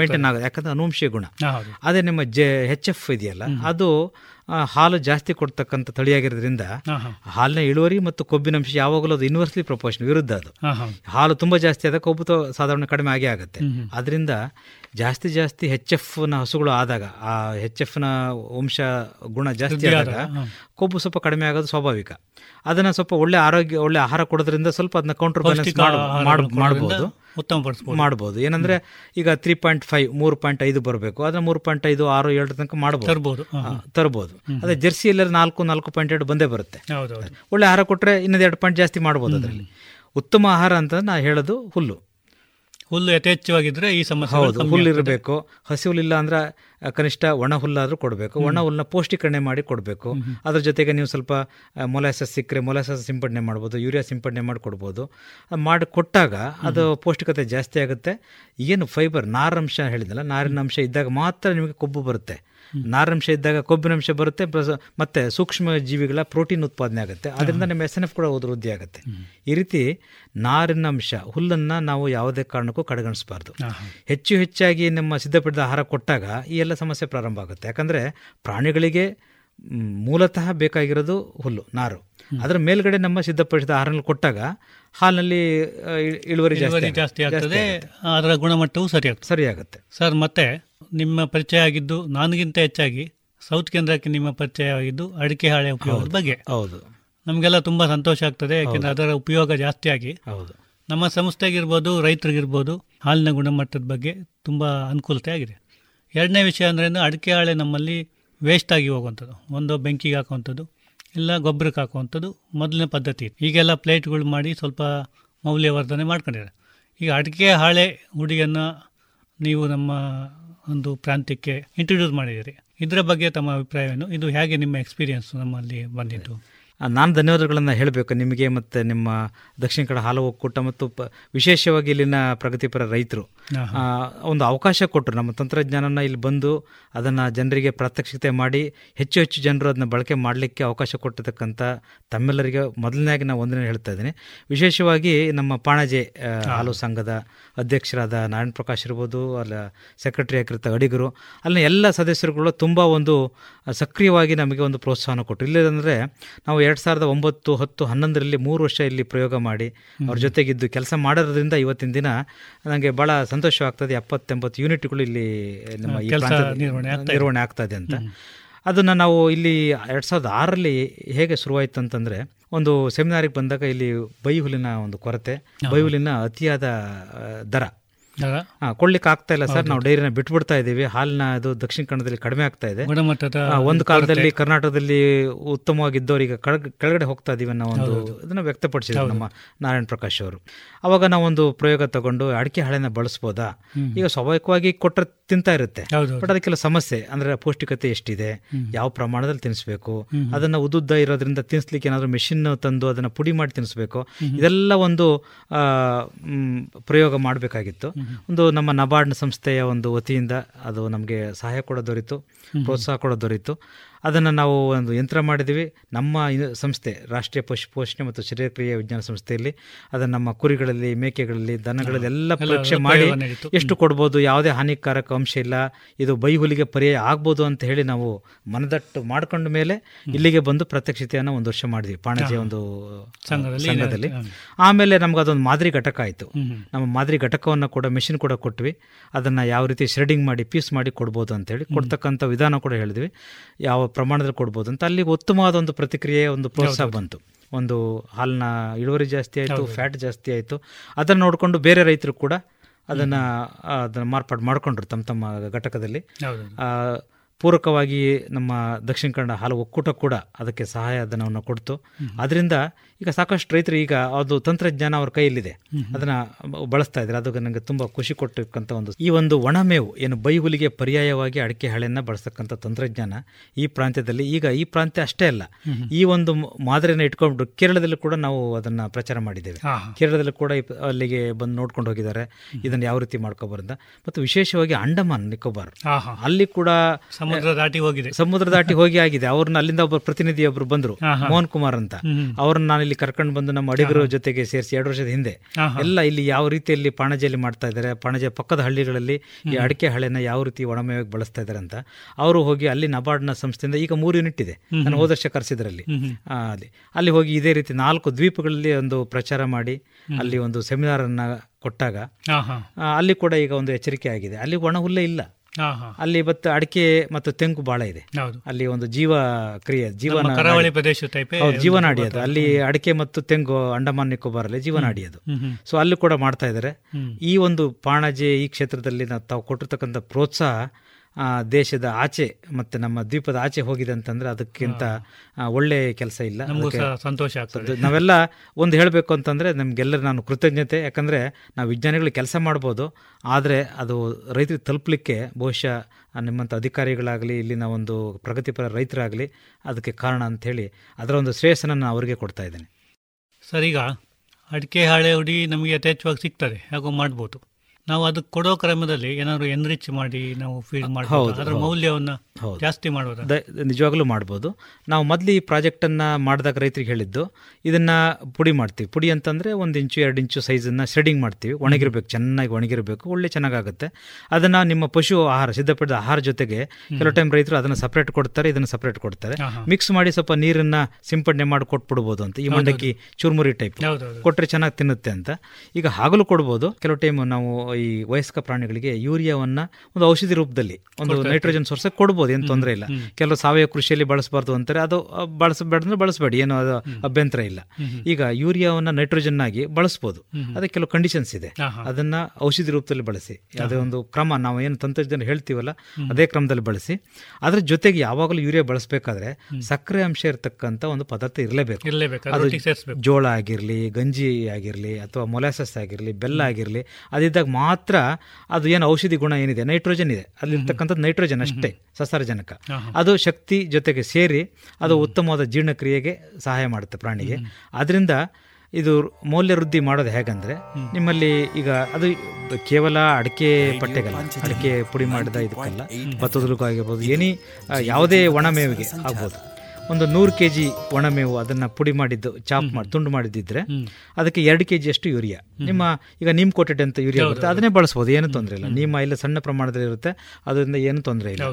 ಮೇಂಟೈನ್ ಆಗುತ್ತೆ. ಯಾಕಂದ್ರೆ ಅನುವಂಶೀಯ ಗುಣ. ಅದೇ ನಿಮ್ಮ ಜೆ ಹೆಚ್ ಎಫ್ ಇದೆಯಲ್ಲ ಅದು ಹಾಲು ಜಾಸ್ತಿ ಕೊಡ್ತಕ್ಕಂಥ ತಳಿಯಾಗಿರೋದ್ರಿಂದ ಹಾಲಿನ ಇಳುವರಿ ಮತ್ತು ಕೊಬ್ಬಿನಂಶ ಯಾವಾಗಲೂ ಅದು ಇನ್ವರ್ಸ್ಲಿ ಪ್ರಪೋರ್ಷನ್ ವಿರುದ್ಧ ಅದು. ಹಾಲು ತುಂಬಾ ಜಾಸ್ತಿ ಆದಾಗ ಕೊಬ್ಬು ಸಾಧಾರಣ ಕಡಿಮೆ ಆಗೇ ಆಗುತ್ತೆ. ಅದರಿಂದ ಜಾಸ್ತಿ ಜಾಸ್ತಿ ಹೆಚ್ ಎಫ್ನ ಹಸುಗಳು ಆದಾಗ ಆ ಹೆಚ್ ಎಫ್ನ ವಂಶ ಗುಣ ಜಾಸ್ತಿ ಆದಾಗ ಕೊಬ್ಬು ಸ್ವಲ್ಪ ಕಡಿಮೆ ಆಗೋದು ಸ್ವಾಭಾವಿಕ. ಅದನ್ನ ಸ್ವಲ್ಪ ಒಳ್ಳೆ ಆರೋಗ್ಯ ಒಳ್ಳೆ ಆಹಾರ ಕೊಡೋದ್ರಿಂದ ಸ್ವಲ್ಪ ಅದನ್ನ ಕೌಂಟರ್ ಬ್ಯಾಲೆನ್ಸ್ ಮಾಡಬಹುದು ಉತ್ತಮ ಮಾಡಬಹುದು ಏನಂದ್ರೆ ಈಗ ತ್ರೀ ಪಾಯಿಂಟ್ ಫೈವ್ ಮೂರು ಪಾಯಿಂಟ್ ಐದು ಬರಬೇಕು. ಅದನ್ನ ಮೂರು ಪಾಯಿಂಟ್ ಐದು ಆರು ಏಳು ತನಕ ಮಾಡಬಹುದು ತರಬಹುದು ಅದೇ ಜರ್ಸಿ ಎಲ್ಲ ನಾಲ್ಕು ನಾಲ್ಕು ಪಾಯಿಂಟ್ ಎರಡು ಬಂದೇ ಬರುತ್ತೆ. ಒಳ್ಳೆ ಆಹಾರ ಕೊಟ್ಟರೆ ಇನ್ನೊಂದು ಎರಡು ಪಾಯಿಂಟ್ ಜಾಸ್ತಿ ಮಾಡ್ಬೋದು ಅದರಲ್ಲಿ. ಉತ್ತಮ ಆಹಾರ ಅಂತ ನಾ ಹೇಳೋದು ಹುಲ್ಲು. ಹುಲ್ಲು ಯಥೇಚ್ಛವಾಗಿದ್ದರೆ ಈ ಸಮಸ್ಯೆ ಹೌದು ಹುಲ್ಲು ಇರಬೇಕು. ಹಸಿ ಹುಲ್ಲಿಲ್ಲ ಅಂದ್ರೆ ಕನಿಷ್ಠ ಒಣ ಹುಲ್ಲಾದರೂ ಕೊಡಬೇಕು. ಒಣ ಹುಲ್ಲನ್ನ ಪೌಷ್ಟಿಕರಣೆ ಮಾಡಿ ಕೊಡಬೇಕು. ಅದ್ರ ಜೊತೆಗೆ ನೀವು ಸ್ವಲ್ಪ ಮೊಲಾಸಸ್ ಸಿಕ್ಕರೆ ಮೊಲಾಸಸ್ ಸಿಂಪಡಣೆ ಮಾಡ್ಬೋದು ಯೂರಿಯಾ ಸಿಂಪಡಣೆ ಮಾಡಿ ಕೊಡ್ಬೋದು. ಮಾಡಿ ಕೊಟ್ಟಾಗ ಅದು ಪೌಷ್ಟಿಕತೆ ಜಾಸ್ತಿ ಆಗುತ್ತೆ. ಏನು ಫೈಬರ್ ನಾರಂಶ ಹೇಳಿದಲ್ಲ ನಾರಿನ ಅಂಶ ಇದ್ದಾಗ ಮಾತ್ರ ನಿಮಗೆ ಕೊಬ್ಬು ಬರುತ್ತೆ. ನಾರಂಶ ಇದ್ದಾಗ ಕೊಬ್ಬಿನಂಶ ಬರುತ್ತೆ ಪ್ಲಸ್ ಮತ್ತೆ ಸೂಕ್ಷ್ಮ ಜೀವಿಗಳ ಪ್ರೋಟೀನ್ ಉತ್ಪಾದನೆ ಆಗುತ್ತೆ. ಅದರಿಂದ ನಿಮ್ಮ ಎಸ್ ಎನ್ ಎಫ್ ಕೂಡ ವೃದ್ಧಿ ಆಗುತ್ತೆ. ಈ ರೀತಿ ನಾರಿನ ಅಂಶ ಹುಲ್ಲನ್ನು ನಾವು ಯಾವುದೇ ಕಾರಣಕ್ಕೂ ಕಡೆಗಣಿಸಬಾರ್ದು. ಹೆಚ್ಚು ಹೆಚ್ಚಾಗಿ ನಮ್ಮ ಸಿದ್ಧಪಡಿದ ಆಹಾರ ಕೊಟ್ಟಾಗ ಈ ಎಲ್ಲ ಸಮಸ್ಯೆ ಪ್ರಾರಂಭ ಆಗುತ್ತೆ. ಯಾಕಂದರೆ ಪ್ರಾಣಿಗಳಿಗೆ ಮೂಲತಃ ಬೇಕಾಗಿರೋದು ಹುಲ್ಲು ನಾರು. ಅದರ ಮೇಲ್ಗಡೆ ನಮ್ಮ ಸಿದ್ಧಪಡಿಸಿದ ಆಹಾರನಲ್ಲಿ ಕೊಟ್ಟಾಗ ಹಾಲಿನಲ್ಲಿ ಇಳುವರಿ ಜಾಸ್ತಿ ಜಾಸ್ತಿ. ಆಗ್ತದೆ ಅದರ ಗುಣಮಟ್ಟವು ಸರಿಯಾಗುತ್ತೆ ಸರಿಯಾಗುತ್ತೆ. ಸರ್ ಮತ್ತೆ ನಿಮ್ಮ ಪರಿಚಯ ಆಗಿದ್ದು ನನಗಿಂತ ಹೆಚ್ಚಾಗಿ ಸೌತ್ ಕೇಂದ್ರಕ್ಕೆ ನಿಮ್ಮ ಪರಿಚಯ ಆಗಿದ್ದು ಅಡಿಕೆ ಹಾಳೆ ಉಪಯೋಗದ ಬಗ್ಗೆ. ಹೌದು. ನಮಗೆಲ್ಲ ತುಂಬಾ ಸಂತೋಷ ಆಗ್ತದೆ ಯಾಕೆಂದ್ರೆ ಅದರ ಉಪಯೋಗ ಜಾಸ್ತಿ ಆಗಿ. ಹೌದು. ನಮ್ಮ ಸಂಸ್ಥೆಗಿರ್ಬೋದು ರೈತರಿಗಿರ್ಬೋದು ಹಾಲಿನ ಗುಣಮಟ್ಟದ ಬಗ್ಗೆ ತುಂಬ ಅನುಕೂಲತೆ ಆಗಿದೆ. ಎರಡನೇ ವಿಷಯ ಅಂದ್ರೆ ಅಡಿಕೆ ಹಾಳೆ ನಮ್ಮಲ್ಲಿ ವೇಸ್ಟ್ ಆಗಿ ಹೋಗುವಂಥದ್ದು. ಒಂದು ಬೆಂಕಿಗೆ ಹಾಕುವಂಥದ್ದು ಇಲ್ಲ ಗೊಬ್ಬರಕ್ಕೆ ಹಾಕುವಂಥದ್ದು ಮೊದಲನೇ ಪದ್ಧತಿ. ಈಗೆಲ್ಲ ಪ್ಲೇಟ್ಗಳು ಮಾಡಿ ಸ್ವಲ್ಪ ಮೌಲ್ಯವರ್ಧನೆ ಮಾಡ್ಕೊಂಡಿದ್ದಾರೆ. ಈಗ ಅಡಿಕೆ ಹಾಳೆ ಹುಡಿಯನ್ನು ನೀವು ನಮ್ಮ ಒಂದು ಪ್ರಾಂತ್ಯಕ್ಕೆ ಇಂಟ್ರೊಡ್ಯೂಸ್ ಮಾಡಿದ್ದೀರಿ. ಇದರ ಬಗ್ಗೆ ತಮ್ಮ ಅಭಿಪ್ರಾಯವೇನು? ಇದು ಹೇಗೆ ನಿಮ್ಮ ಎಕ್ಸ್ಪೀರಿಯನ್ಸ್ ನಮ್ಮಲ್ಲಿ ಬಂದಿತ್ತು? ನಾನು ಧನ್ಯವಾದಗಳನ್ನು ಹೇಳಬೇಕು. ನಿಮಗೆ ಮತ್ತು ನಿಮ್ಮ ದಕ್ಷಿಣ ಕನ್ನಡ ಹಾಲು ಒಕ್ಕೂಟ ಮತ್ತು ಪ ವಿಶೇಷವಾಗಿ ಇಲ್ಲಿನ ಪ್ರಗತಿಪರ ರೈತರು. ಒಂದು ಅವಕಾಶ ಕೊಟ್ಟರು ನಮ್ಮ ತಂತ್ರಜ್ಞಾನನ ಇಲ್ಲಿ ಬಂದು ಅದನ್ನು ಜನರಿಗೆ ಪ್ರಾತ್ಯಕ್ಷಿಕತೆ ಮಾಡಿ ಹೆಚ್ಚು ಹೆಚ್ಚು ಜನರು ಅದನ್ನ ಬಳಕೆ ಮಾಡಲಿಕ್ಕೆ ಅವಕಾಶ ಕೊಟ್ಟಿರ್ತಕ್ಕಂಥ ತಮ್ಮೆಲ್ಲರಿಗೆ ಮೊದಲನೇಯಾಗಿ ನಾನು ಒಂದನೇ ಹೇಳ್ತಾ ಇದ್ದೀನಿ. ವಿಶೇಷವಾಗಿ ನಮ್ಮ ಪಾಣಜೆ ಹಾಲು ಸಂಘದ ಅಧ್ಯಕ್ಷರಾದ ನಾರಾಯಣ ಪ್ರಕಾಶ್ ಇರ್ಬೋದು ಅಲ್ಲ ಸೆಕ್ರೆಟರಿ ಆಗಿರ್ತ ಅಡಿಗರು ಅಲ್ಲಿನ ಎಲ್ಲ ಸದಸ್ಯರುಗಳು ತುಂಬ ಒಂದು ಸಕ್ರಿಯವಾಗಿ ನಮಗೆ ಒಂದು ಪ್ರೋತ್ಸಾಹನ ಕೊಟ್ಟರು ಇಲ್ಲದಂದರೆ ನಾವು ಎರಡು ಸಾವಿರದ ಒಂಬತ್ತು ಹತ್ತು ಹನ್ನೊಂದರಲ್ಲಿ ಮೂರು ವರ್ಷ ಇಲ್ಲಿ ಪ್ರಯೋಗ ಮಾಡಿ ಅವ್ರ ಜೊತೆಗಿದ್ದು ಕೆಲಸ ಮಾಡೋದ್ರಿಂದ ಇವತ್ತಿನ ದಿನ ನನಗೆ ಭಾಳ ಸಂತೋಷವಾಗ್ತದೆ. ಎಪ್ಪತ್ತೆಂಬತ್ತು ಯೂನಿಟ್ಗಳು ಇಲ್ಲಿ ನಮ್ಮ ನಿರ್ವಹಣೆ ಆಗ್ತದೆ ಅಂತ. ಅದನ್ನು ನಾವು ಇಲ್ಲಿ ಎರಡು ಸಾವಿರದ ಆರರಲ್ಲಿ ಹೇಗೆ ಶುರುವಾಯಿತು ಅಂತಂದರೆ ಒಂದು ಸೆಮಿನಾರಿಗೆ ಬಂದಾಗ ಇಲ್ಲಿ ಬೈಹುಲಿನ ಒಂದು ಕೊರತೆ. ಬೈಹುಲಿನ ಅತಿಯಾದ ದರ. ಕೊಡ್ಲಿಕ್ಕೆ ಆಗ್ತಾ ಇಲ್ಲ ಸರ್. ನಾವು ಡೈರಿನ ಬಿಟ್ಬಿಡ್ತಾ ಇದ್ದೀವಿ. ಹಾಲಿನ ಅದು ದಕ್ಷಿಣ ಕನ್ನಡದಲ್ಲಿ ಕಡಿಮೆ ಆಗ್ತಾ ಇದೆ. ಒಂದು ಕಾಲದಲ್ಲಿ ಕರ್ನಾಟಕದಲ್ಲಿ ಉತ್ತಮವಾಗಿದ್ದವರು ಈಗ ಕೆಳಗ್- ಕೆಳಗಡೆ ಹೋಗ್ತಾ ಇದೀವಿ ಅನ್ನೋ ಒಂದು ಇದನ್ನ ವ್ಯಕ್ತಪಡಿಸಿದ್ರು ನಮ್ಮ ನಾರಾಯಣ ಪ್ರಕಾಶ್ ಅವರು. ಅವಾಗ ನಾವೊಂದು ಪ್ರಯೋಗ ತಗೊಂಡು ಅಡಿಕೆ ಹಾಳೆನ ಬಳಸ್ಬೋದಾ? ಈಗ ಸ್ವಾಭಾವಿಕವಾಗಿ ಕೊಟ್ಟರೆ ತಿಂತಾ ಇರುತ್ತೆ. ಬಟ್ ಅದಕ್ಕೆಲ್ಲ ಸಮಸ್ಯೆ. ಅಂದ್ರೆ ಪೌಷ್ಟಿಕತೆ ಎಷ್ಟಿದೆ? ಯಾವ ಪ್ರಮಾಣದಲ್ಲಿ ತಿನ್ನಿಸ್ಬೇಕು ಅದನ್ನ ಉದ್ದುದ್ದ ಇರೋದ್ರಿಂದ ತಿನ್ನಿಸ್ಲಿಕ್ಕೆ ಏನಾದರೂ ಮೆಷಿನ್ ತಂದು ಅದನ್ನ ಪುಡಿ ಮಾಡಿ ತಿನ್ನಿಸ್ಬೇಕು ಇದೆಲ್ಲ ಒಂದು ಪ್ರಯೋಗ ಮಾಡಬೇಕಾಗಿತ್ತು. ಒಂದು ನಮ್ಮ ನಬಾರ್ಡ್ ಸಂಸ್ಥೆಯ ಒಂದು ವತಿಯಿಂದ ಅದು ನಮಗೆ ಸಹಾಯ ಕೂಡ ದೊರೀತು ಪ್ರೋತ್ಸಾಹ ಕೂಡ ದೊರೀತು. ಅದನ್ನು ನಾವು ಒಂದು ಯಂತ್ರ ಮಾಡಿದ್ದೀವಿ. ನಮ್ಮ ಸಂಸ್ಥೆ ರಾಷ್ಟ್ರೀಯ ಪಶು ಪೋಷಣೆ ಮತ್ತು ಶರೀರಕ್ರಿಯೆ ವಿಜ್ಞಾನ ಸಂಸ್ಥೆಯಲ್ಲಿ ಅದನ್ನು ನಮ್ಮ ಕುರಿಗಳಲ್ಲಿ ಮೇಕೆಗಳಲ್ಲಿ ದನಗಳಲ್ಲಿ ಎಲ್ಲ ಪರೀಕ್ಷೆ ಮಾಡಿ ಎಷ್ಟು ಕೊಡ್ಬೋದು ಯಾವುದೇ ಹಾನಿಕಾರಕ ಅಂಶ ಇಲ್ಲ ಇದು ಬೈಹುಲಿಗೆ ಪರ್ಯಾಯ ಆಗ್ಬೋದು ಅಂತ ಹೇಳಿ ನಾವು ಮನದಟ್ಟು ಮಾಡ್ಕೊಂಡ ಮೇಲೆ ಇಲ್ಲಿಗೆ ಬಂದು ಪ್ರತ್ಯಕ್ಷತೆಯನ್ನು ಒಂದು ವರ್ಷ ಮಾಡಿದ್ವಿ. ಪಾಣಜಿಯ ಒಂದು ಸಂಘದಲ್ಲಿ. ಆಮೇಲೆ ನಮ್ಗೆ ಅದೊಂದು ಮಾದರಿ ಘಟಕ ಆಯಿತು. ನಮ್ಮ ಮಾದರಿ ಘಟಕವನ್ನು ಕೂಡ ಮೆಷಿನ್ ಕೂಡ ಕೊಟ್ವಿ. ಅದನ್ನು ಯಾವ ರೀತಿ ಶ್ರೆಡಿಂಗ್ ಮಾಡಿ ಪೀಸ್ ಮಾಡಿ ಕೊಡ್ಬೋದು ಅಂತೇಳಿ ಕೊಡ್ತಕ್ಕಂಥ ವಿಧಾನ ಕೂಡ ಹೇಳಿದ್ವಿ. ಯಾವ ಪ್ರಮಾಣದಲ್ಲಿ ಕೊಡ್ಬೋದು ಅಂತ ಅಲ್ಲಿಗೆ ಉತ್ತಮವಾದ ಒಂದು ಪ್ರತಿಕ್ರಿಯೆ ಒಂದು ಪ್ರೋತ್ಸಾಹ ಬಂತು. ಒಂದು ಹಾಲಿನ ಇಳುವರಿ ಜಾಸ್ತಿ ಆಯಿತು ಫ್ಯಾಟ್ ಜಾಸ್ತಿ ಆಯಿತು. ಅದನ್ನು ನೋಡಿಕೊಂಡು ಬೇರೆ ರೈತರು ಕೂಡ ಅದನ್ನು ಅದನ್ನು ಮಾರ್ಪಾಡು ಮಾಡಿಕೊಂಡ್ರು ತಮ್ಮ ತಮ್ಮ ಘಟಕದಲ್ಲಿ. ಪೂರಕವಾಗಿ ನಮ್ಮ ದಕ್ಷಿಣ ಕನ್ನಡ ಹಾಲು ಒಕ್ಕೂಟ ಕೂಡ ಅದಕ್ಕೆ ಸಹಾಯ ಧನವನ್ನು ಕೊಡ್ತು. ಅದರಿಂದ ಈಗ ಸಾಕಷ್ಟು ರೈತರು ಈಗ ಅದು ತಂತ್ರಜ್ಞಾನ ಅವ್ರ ಕೈಯಲ್ಲಿದೆ. ಅದನ್ನ ಬಳಸ್ತಾ ಇದ್ದಾರೆ. ಅದು ನನಗೆ ತುಂಬಾ ಖುಷಿ ಕೊಟ್ಟಿರ್ತಕ್ಕಂಥ ಒಂದು ಈ ಒಂದು ಒಣಮೇವು ಏನು ಬೈಹುಲಿಗೆ ಪರ್ಯಾಯವಾಗಿ ಅಡಿಕೆ ಹಾಳೆಯನ್ನು ಬಳಸ್ತಕ್ಕಂಥ ತಂತ್ರಜ್ಞಾನ ಈ ಪ್ರಾಂತ್ಯದಲ್ಲಿ ಈಗ ಈ ಪ್ರಾಂತ್ಯ ಅಷ್ಟೇ ಅಲ್ಲ. ಈ ಒಂದು ಮಾದರಿಯನ್ನು ಇಟ್ಕೊಂಡು ಕೇರಳದಲ್ಲಿ ಕೂಡ ನಾವು ಅದನ್ನ ಪ್ರಚಾರ ಮಾಡಿದ್ದೇವೆ. ಕೇರಳದಲ್ಲೂ ಕೂಡ ಅಲ್ಲಿಗೆ ಬಂದು ನೋಡ್ಕೊಂಡು ಹೋಗಿದ್ದಾರೆ. ಇದನ್ನು ಯಾವ ರೀತಿ ಮಾಡ್ಕೊಬಾರ್ದ? ಮತ್ತು ವಿಶೇಷವಾಗಿ ಅಂಡಮಾನ್ ನಿಕೋಬಾರ್. ಅಲ್ಲಿ ಕೂಡ ಸಮುದ್ರ ದಾಟಿ ಹೋಗಿದೆ. ಸಮುದ್ರ ದಾಟಿ ಹೋಗಿ ಆಗಿದೆ. ಅವ್ರನ್ನ ಅಲ್ಲಿಂದ ಒಬ್ಬ ಪ್ರತಿನಿಧಿ ಒಬ್ರು ಬಂದ್ರು. ಮೋಹನ್ ಕುಮಾರ್ ಅಂತ. ಅವ್ರನ್ನ ನಾನು ಇಲ್ಲಿ ಕರ್ಕೊಂಡು ಬಂದು ನಮ್ಮ ಅಡಿಗರ ಜೊತೆಗೆ ಸೇರಿಸಿ ಎರಡು ವರ್ಷದ ಹಿಂದೆ. ಎಲ್ಲ ಇಲ್ಲಿ ಯಾವ ರೀತಿಯಲ್ಲಿ ಪಾಣಜೆಯಲ್ಲಿ ಮಾಡ್ತಾ ಇದ್ದಾರೆ ಪಾಣಜೆ ಪಕ್ಕದ ಹಳ್ಳಿಗಳಲ್ಲಿ ಈ ಅಡಿಕೆ ಹಳೆನ ಯಾವ ರೀತಿ ಒಣಮೇವಾಗಿ ಬಳಸ್ತಾ ಇದ್ದಾರೆ ಅಂತ. ಅವರು ಹೋಗಿ ಅಲ್ಲಿ ನಬಾರ್ಡ್ನ ಸಂಸ್ಥೆಯಿಂದ ಈಗ ಮೂರು ಯೂನಿಟ್ ಇದೆ. ನಾನು ಹೋದ ವರ್ಷ ಕರೆಸಿದ್ರಲ್ಲಿ. ಅಲ್ಲಿ. ಅಲ್ಲಿ ಹೋಗಿ ಇದೇ ರೀತಿ ನಾಲ್ಕು ದ್ವೀಪಗಳಲ್ಲಿ ಒಂದು ಪ್ರಚಾರ ಮಾಡಿ ಅಲ್ಲಿ ಒಂದು ಸೆಮಿನಾರ್ ಅನ್ನ ಕೊಟ್ಟಾಗ ಅಲ್ಲಿ ಕೂಡ ಈಗ ಒಂದು ಎಚ್ಚರಿಕೆ ಆಗಿದೆ. ಅಲ್ಲಿ ಒಣ ಹುಲ್ಲೇ ಇಲ್ಲ. ಅಲ್ಲಿ ಇವತ್ತು ಅಡಿಕೆ ಮತ್ತು ತೆಂಗು ಬಹಳ ಇದೆ. ಅಲ್ಲಿ ಒಂದು ಜೀವ ಕ್ರಿಯೆ ಜೀವನ ಜೀವನಾಡಿ ಅದು ಅಲ್ಲಿ ಅಡಿಕೆ ಮತ್ತು ತೆಂಗು ಅಂಡಮಾನ್ ನಿಕೋಬಾರಲ್ಲಿ ಜೀವನಾಡಿ ಅದು ಸೊ ಅಲ್ಲಿ ಕೂಡ ಮಾಡ್ತಾ ಇದ್ದಾರೆ. ಈ ಒಂದು ಪಾಣಜೆ ಈ ಕ್ಷೇತ್ರದಲ್ಲಿ ನಾವು ತಾವು ಕೊಟ್ಟಿರ್ತಕ್ಕಂಥ ಪ್ರೋತ್ಸಾಹ ದೇಶದ ಆಚೆ ಮತ್ತೆ ನಮ್ಮ ದ್ವೀಪದ ಆಚೆ ಹೋಗಿದೆ ಅಂತಂದ್ರೆ ಅದಕ್ಕಿಂತ ಒಳ್ಳೆ ಕೆಲಸ ಇಲ್ಲ. ಸಂತೋಷ ಆಗ್ತದೆ. ನಾವೆಲ್ಲ ಒಂದು ಹೇಳಬೇಕು ಅಂತಂದರೆ ನಮಗೆಲ್ಲರೂ ನಾನು ಕೃತಜ್ಞತೆ. ಯಾಕಂದರೆ ನಾವು ವಿಜ್ಞಾನಿಗಳು ಕೆಲಸ ಮಾಡ್ಬೋದು ಆದರೆ ಅದು ರೈತರಿಗೆ ತಲುಪಲಿಕ್ಕೆ ಬಹುಶಃ ನಿಮ್ಮಂಥ ಅಧಿಕಾರಿಗಳಾಗಲಿ ಇಲ್ಲಿನ ಒಂದು ಪ್ರಗತಿಪರ ರೈತರಾಗಲಿ ಅದಕ್ಕೆ ಕಾರಣ ಅಂಥೇಳಿ ಅದರ ಒಂದು ಶ್ರೇಯಸ್ಸನ್ನು ನಾನು ಅವರಿಗೆ ಕೊಡ್ತಾ ಇದ್ದೇನೆ. ಸರಿಗ ಈಗ ಅಡಿಕೆ ಹಾಳೆ ಹುಡಿ ನಮಗೆ ಯಥೇಚ್ಛವಾಗಿ ಸಿಗ್ತದೆ ಹಾಗೋ ಮಾಡ್ಬೋದು. ನಾವು ಅದಕ್ಕೆ ಕೊಡೋ ಕ್ರಮದಲ್ಲಿ ಏನಾದರೂ ಎನ್ರಿಚ್ ಮಾಡಿ ನಾವು ಫೀಡ್ ಮಾಡಬಹುದು ಅದರ. ಮೌಲ್ಯವನ್ನು. ಜಾಸ್ತಿ ಮಾಡಬಹುದು ನಿಜವಾಗ್ಲೂ ಮಾಡ್ಬೋದು. ನಾವು ಮೊದಲು ಈ ಪ್ರಾಜೆಕ್ಟನ್ನು ಮಾಡಿದಾಗ ರೈತರಿಗೆ ಹೇಳಿದ್ದು ಇದನ್ನು ಪುಡಿ ಮಾಡ್ತೀವಿ. ಪುಡಿ ಅಂತಂದರೆ ಒಂದು ಇಂಚು ಎರಡು ಇಂಚು ಸೈಜನ್ನು ಶೆಡಿಂಗ್ ಮಾಡ್ತೀವಿ. ಒಣಗಿರಬೇಕು ಚೆನ್ನಾಗಿ ಒಣಗಿರಬೇಕು ಒಳ್ಳೆ ಚೆನ್ನಾಗಾಗುತ್ತೆ. ಅದನ್ನು ನಿಮ್ಮ ಪಶು ಆಹಾರ ಸಿದ್ಧಪಡಿದ ಆಹಾರ ಜೊತೆಗೆ ಕೆಲವು ಟೈಮ್ ರೈತರು ಅದನ್ನು ಸಪ್ರೇಟ್ ಕೊಡ್ತಾರೆ ಇದನ್ನು ಸಪ್ರೇಟ್ ಕೊಡ್ತಾರೆ. ಮಿಕ್ಸ್ ಮಾಡಿ ಸ್ವಲ್ಪ ನೀರನ್ನು ಸಿಂಪಡಣೆ ಮಾಡಿ ಕೊಟ್ಬಿಡ್ಬೋದು ಅಂತ. ಈ ಮಂಡಕ್ಕಿ ಚುರುಮುರಿ ಟೈಪ್ ಕೊಟ್ಟರೆ ಚೆನ್ನಾಗಿ ತಿನ್ನುತ್ತೆ ಅಂತ. ಈಗ ಹಾಗಲೂ ಕೊಡ್ಬೋದು. ಕೆಲವು ಟೈಮ್ ನಾವು ಈ ವಯಸ್ಕ ಪ್ರಾಣಿಗಳಿಗೆ ಯೂರಿಯಾವನ್ನ ಒಂದು ಔಷಧಿ ರೂಪದಲ್ಲಿ ಒಂದು ನೈಟ್ರೋಜನ್ ಸೋರ್ಸ್ ಕೊಡ್ಬೋದು ಏನು ತೊಂದರೆ ಇಲ್ಲ. ಕೆಲವು ಸಾವಯವ ಕೃಷಿಯಲ್ಲಿ ಬಳಸಬಾರ್ದು ಅಂತಾರೆ ಅದು ಬಳಸಬೇಡಂದ್ರೆ ಬಳಸಬೇಡ ಏನು ಅದು ಅಭ್ಯಂತರ ಇಲ್ಲ. ಈಗ ಯೂರಿಯಾವನ್ನ ನೈಟ್ರೋಜನ್ ಆಗಿ ಬಳಸ್ಬೋದು. ಅದಕ್ಕೆ ಕೆಲವು ಕಂಡೀಷನ್ಸ್ ಇದೆ. ಅದನ್ನ ಔಷಧಿ ರೂಪದಲ್ಲಿ ಬಳಸಿ ಅದೇ ಒಂದು ಕ್ರಮ ನಾವು ಏನು ತಂತ್ರಜ್ಞಾನ ಹೇಳ್ತೀವಲ್ಲ ಅದೇ ಕ್ರಮದಲ್ಲಿ ಬಳಸಿ. ಅದ್ರ ಜೊತೆಗೆ ಯಾವಾಗಲೂ ಯೂರಿಯಾ ಬಳಸಬೇಕಾದ್ರೆ ಸಕ್ಕರೆ ಅಂಶ ಇರತಕ್ಕಂಥ ಒಂದು ಪದಾರ್ಥ ಇರಲೇಬೇಕು. ಅದು ಜೋಳ ಆಗಿರಲಿ ಗಂಜಿ ಆಗಿರಲಿ ಅಥವಾ ಮೊಲಾಸಸ್ ಆಗಿರಲಿ ಬೆಲ್ಲ ಆಗಿರಲಿ ಅದಿದ್ದಾಗ ಮಾತ್ರ ಅದು ಏನು ಔಷಧಿ ಗುಣ ಏನಿದೆ? ನೈಟ್ರೋಜನ್ ಇದೆ. ಅಲ್ಲಿರ್ತಕ್ಕಂಥದ್ದು ನೈಟ್ರೋಜನ್ ಅಷ್ಟೇ ಸಸಾರಜನಕ. ಅದು ಶಕ್ತಿ ಜೊತೆಗೆ ಸೇರಿ ಅದು ಉತ್ತಮವಾದ ಜೀರ್ಣಕ್ರಿಯೆಗೆ ಸಹಾಯ ಮಾಡುತ್ತೆ ಪ್ರಾಣಿಗೆ. ಅದರಿಂದ ಇದು ಮೌಲ್ಯ ವೃದ್ಧಿ ಮಾಡೋದು ಹೇಗಂದ್ರೆ ನಿಮ್ಮಲ್ಲಿ ಈಗ ಅದು ಕೇವಲ ಅಡಿಕೆ ಪಟ್ಟೆಗಲ್ಲ ಅಡಿಕೆ ಪುಡಿ ಮಾಡಿದ ಇದಕ್ಕಲ್ಲ ಭತ್ತದಲ್ಲೂ ಆಗಿರ್ಬೋದು ಏನಿ ಯಾವುದೇ ಒಣಮೇವಿಗೆ ಆಗ್ಬೋದು. ಒಂದು ನೂರು ಕೆ ಜಿ ಒಣಮೇವು ಅದನ್ನು ಪುಡಿ ಮಾಡಿದ್ದು ಚಾಪ್ ಮಾಡಿ ತುಂಡು ಮಾಡಿದ್ದಿದ್ರೆ ಅದಕ್ಕೆ ಎರಡು ಕೆ ಜಿಯಷ್ಟು ಯೂರಿಯಾ. ನಿಮ್ಮ ಈಗ ನೀಮ್ ಕೋಟೆಡ್ ಅಂತ ಯೂರಿಯಾ ಬರುತ್ತೆ. ಅದನ್ನೇ ಬಳಸ್ಬೋದು ಏನು ತೊಂದರೆ ಇಲ್ಲ. ನಿಮ್ಮ ಇಲ್ಲ ಸಣ್ಣ ಪ್ರಮಾಣದಲ್ಲಿ ಇರುತ್ತೆ ಅದರಿಂದ ಏನು ತೊಂದರೆ ಇಲ್ಲ.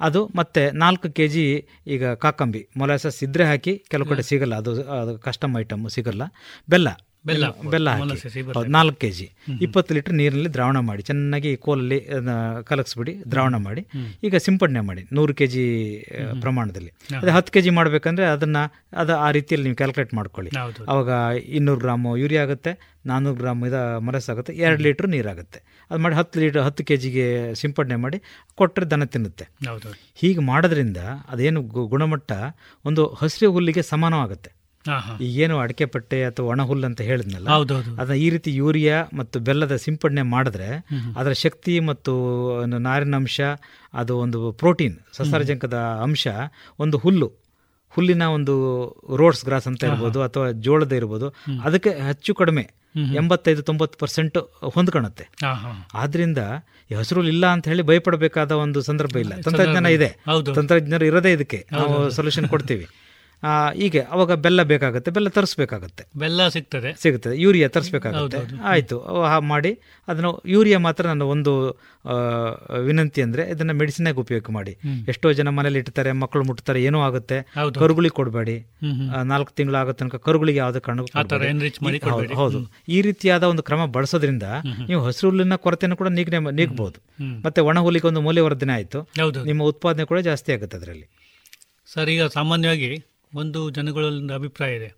ಅದು ಮತ್ತೆ ನಾಲ್ಕು ಕೆ ಜಿ ಈಗ ಕಾಕಂಬಿ. ಮೊಲಾಸಸ್ ಇದ್ರೆ ಹಾಕಿ ಕೆಲವು ಕಡೆ ಸಿಗಲ್ಲ ಅದು ಅದು ಕಸ್ಟಮ್ ಐಟಮ್ ಸಿಗಲ್ಲ. ಬೆಲ್ಲ. ಬೆಲ್ಲ ಬೆಲ್ಲ ಹಾಕಿ. ಹೌದು ನಾಲ್ಕು ಕೆ ಜಿ ಇಪ್ಪತ್ತು ಲೀಟರ್ ನೀರಿನಲ್ಲಿ ದ್ರಾವಣ ಮಾಡಿ ಚೆನ್ನಾಗಿ ಕೋಲಲ್ಲಿ ಕಲಗಿಸ್ಬಿಡಿ ದ್ರಾವಣ ಮಾಡಿ. ಈಗ ಸಿಂಪಡಣೆ ಮಾಡಿ ನೂರು ಕೆ ಜಿ ಪ್ರಮಾಣದಲ್ಲಿ. ಅದೇ ಹತ್ತು ಕೆ ಜಿ ಮಾಡಬೇಕಂದ್ರೆ ಅದನ್ನ ಅದು ಆ ರೀತಿಯಲ್ಲಿ ನೀವು ಕ್ಯಾಲ್ಕುಲೇಟ್ ಮಾಡ್ಕೊಳ್ಳಿ. ಅವಾಗ ಇನ್ನೂರು ಗ್ರಾಮ್ ಯೂರಿಯಾ ಆಗುತ್ತೆ ನಾನ್ನೂರು ಗ್ರಾಮ್ ಇದು ಮರಸಾಗುತ್ತೆ ಎರಡು ಲೀಟ್ರ್ ನೀರಾಗುತ್ತೆ ಅದು ಮಾಡಿ ಹತ್ತು ಲೀಟರ್ ಹತ್ತು ಕೆ ಜಿಗೆ ಸಿಂಪಡಣೆ ಮಾಡಿ ಕೊಟ್ಟರೆ ದನ ತಿನ್ನುತ್ತೆ. ಹೀಗೆ ಮಾಡೋದ್ರಿಂದ ಅದೇನು ಗುಣಮಟ್ಟ ಒಂದು ಹಸಿರು ಹುಲ್ಲಿಗೆ ಸಮಾನವಾಗುತ್ತೆ. ಈಗೇನು ಅಡಿಕೆ ಪಟ್ಟೆ ಅಥವಾ ಒಣ ಹುಲ್ಲು ಅಂತ ಹೇಳಿದ್ನಲ್ಲ ಅದನ್ನ ಈ ರೀತಿ ಯೂರಿಯಾ ಮತ್ತು ಬೆಲ್ಲದ ಸಿಂಪಡಣೆ ಮಾಡಿದ್ರೆ ಅದರ ಶಕ್ತಿ ಮತ್ತು ನಾರಿನ ಅಂಶ ಅದು ಒಂದು ಪ್ರೋಟೀನ್ ಸಸಾರಜನಕದ ಅಂಶ ಒಂದು ಹುಲ್ಲು ಹುಲ್ಲಿನ ಒಂದು ರೋಡ್ಸ್ ಗ್ರಾಸ್ ಅಂತ ಇರ್ಬೋದು ಅಥವಾ ಜೋಳದ ಇರ್ಬೋದು ಅದಕ್ಕೆ ಹೆಚ್ಚು ಕಡಿಮೆ ಎಂಬತ್ತೈದು ತೊಂಬತ್ತು ಪರ್ಸೆಂಟ್ ಹೊಂದ್ಕೊಳುತ್ತೆ ಆದ್ರಿಂದ ಈ ಹಸಿರು ಇಲ್ಲ ಅಂತ ಹೇಳಿ ಭಯಪಡಬೇಕಾದ ಒಂದು ಸಂದರ್ಭ ಇಲ್ಲ. ತಂತ್ರಜ್ಞಾನ ಇದೆ. ತಂತ್ರಜ್ಞರು ಇರೋದೇ ಇದಕ್ಕೆ ನಾವು ಸೊಲ್ಯೂಷನ್ ಕೊಡ್ತೀವಿ. ಹೀಗೆ ಅವಾಗ ಬೆಲ್ಲ ಬೇಕಾಗುತ್ತೆ ಬೆಲ್ಲ ತರಿಸ್ಬೇಕಾಗತ್ತೆ. ಬೆಲ್ಲ ಸಿಗ್ತದೆ. ಸಿಗುತ್ತದೆ ಯೂರಿಯಾ ತರಿಸ್ಬೇಕಾಗುತ್ತೆ. ಆಯಿತು ಮಾಡಿ ಅದನ್ನು ಯೂರಿಯಾ ಮಾತ್ರ ನನ್ನ ಒಂದು ವಿನಂತಿ ಅಂದರೆ ಇದನ್ನು ಮೆಡಿಸಿನಾಗಿ ಉಪಯೋಗ ಮಾಡಿ. ಎಷ್ಟೋ ಜನ ಮನೇಲಿ ಇಡ್ತಾರೆ ಮಕ್ಕಳು ಮುಟ್ತಾರೆ ಏನೋ ಆಗುತ್ತೆ. ಕರುಗಳಿಗೆ ಕೊಡಬೇಡಿ. ನಾಲ್ಕು ತಿಂಗಳು ಆಗೋ ತನಕ ಕರುಗಳಿಗೆ ಯಾವುದೇ ಕಣ್ಣು ಹೌದು, ಈ ರೀತಿಯಾದ ಒಂದು ಕ್ರಮ ಬಳಸೋದ್ರಿಂದ ನೀವು ಹಸಿರು ಹುಲ್ಲಿನ ಕೊರತೆಯನ್ನು ಕೂಡ ನೀಗ್ನೆ ನೀಗಬಹುದು ಮತ್ತೆ ಒಣ ಹುಲ್ಲಿಗೆ ಒಂದು ಮೌಲ್ಯವರ್ಧನೆ ಆಯಿತು. ನಿಮ್ಮ ಉತ್ಪಾದನೆ ಕೂಡ ಜಾಸ್ತಿ ಆಗುತ್ತೆ ಅದರಲ್ಲಿ. ಸರ್ ಈಗ ಸಾಮಾನ್ಯವಾಗಿ ಒಂದು ಜನಗಳೊಂದು ಅಭಿಪ್ರಾಯ ಇದೆ.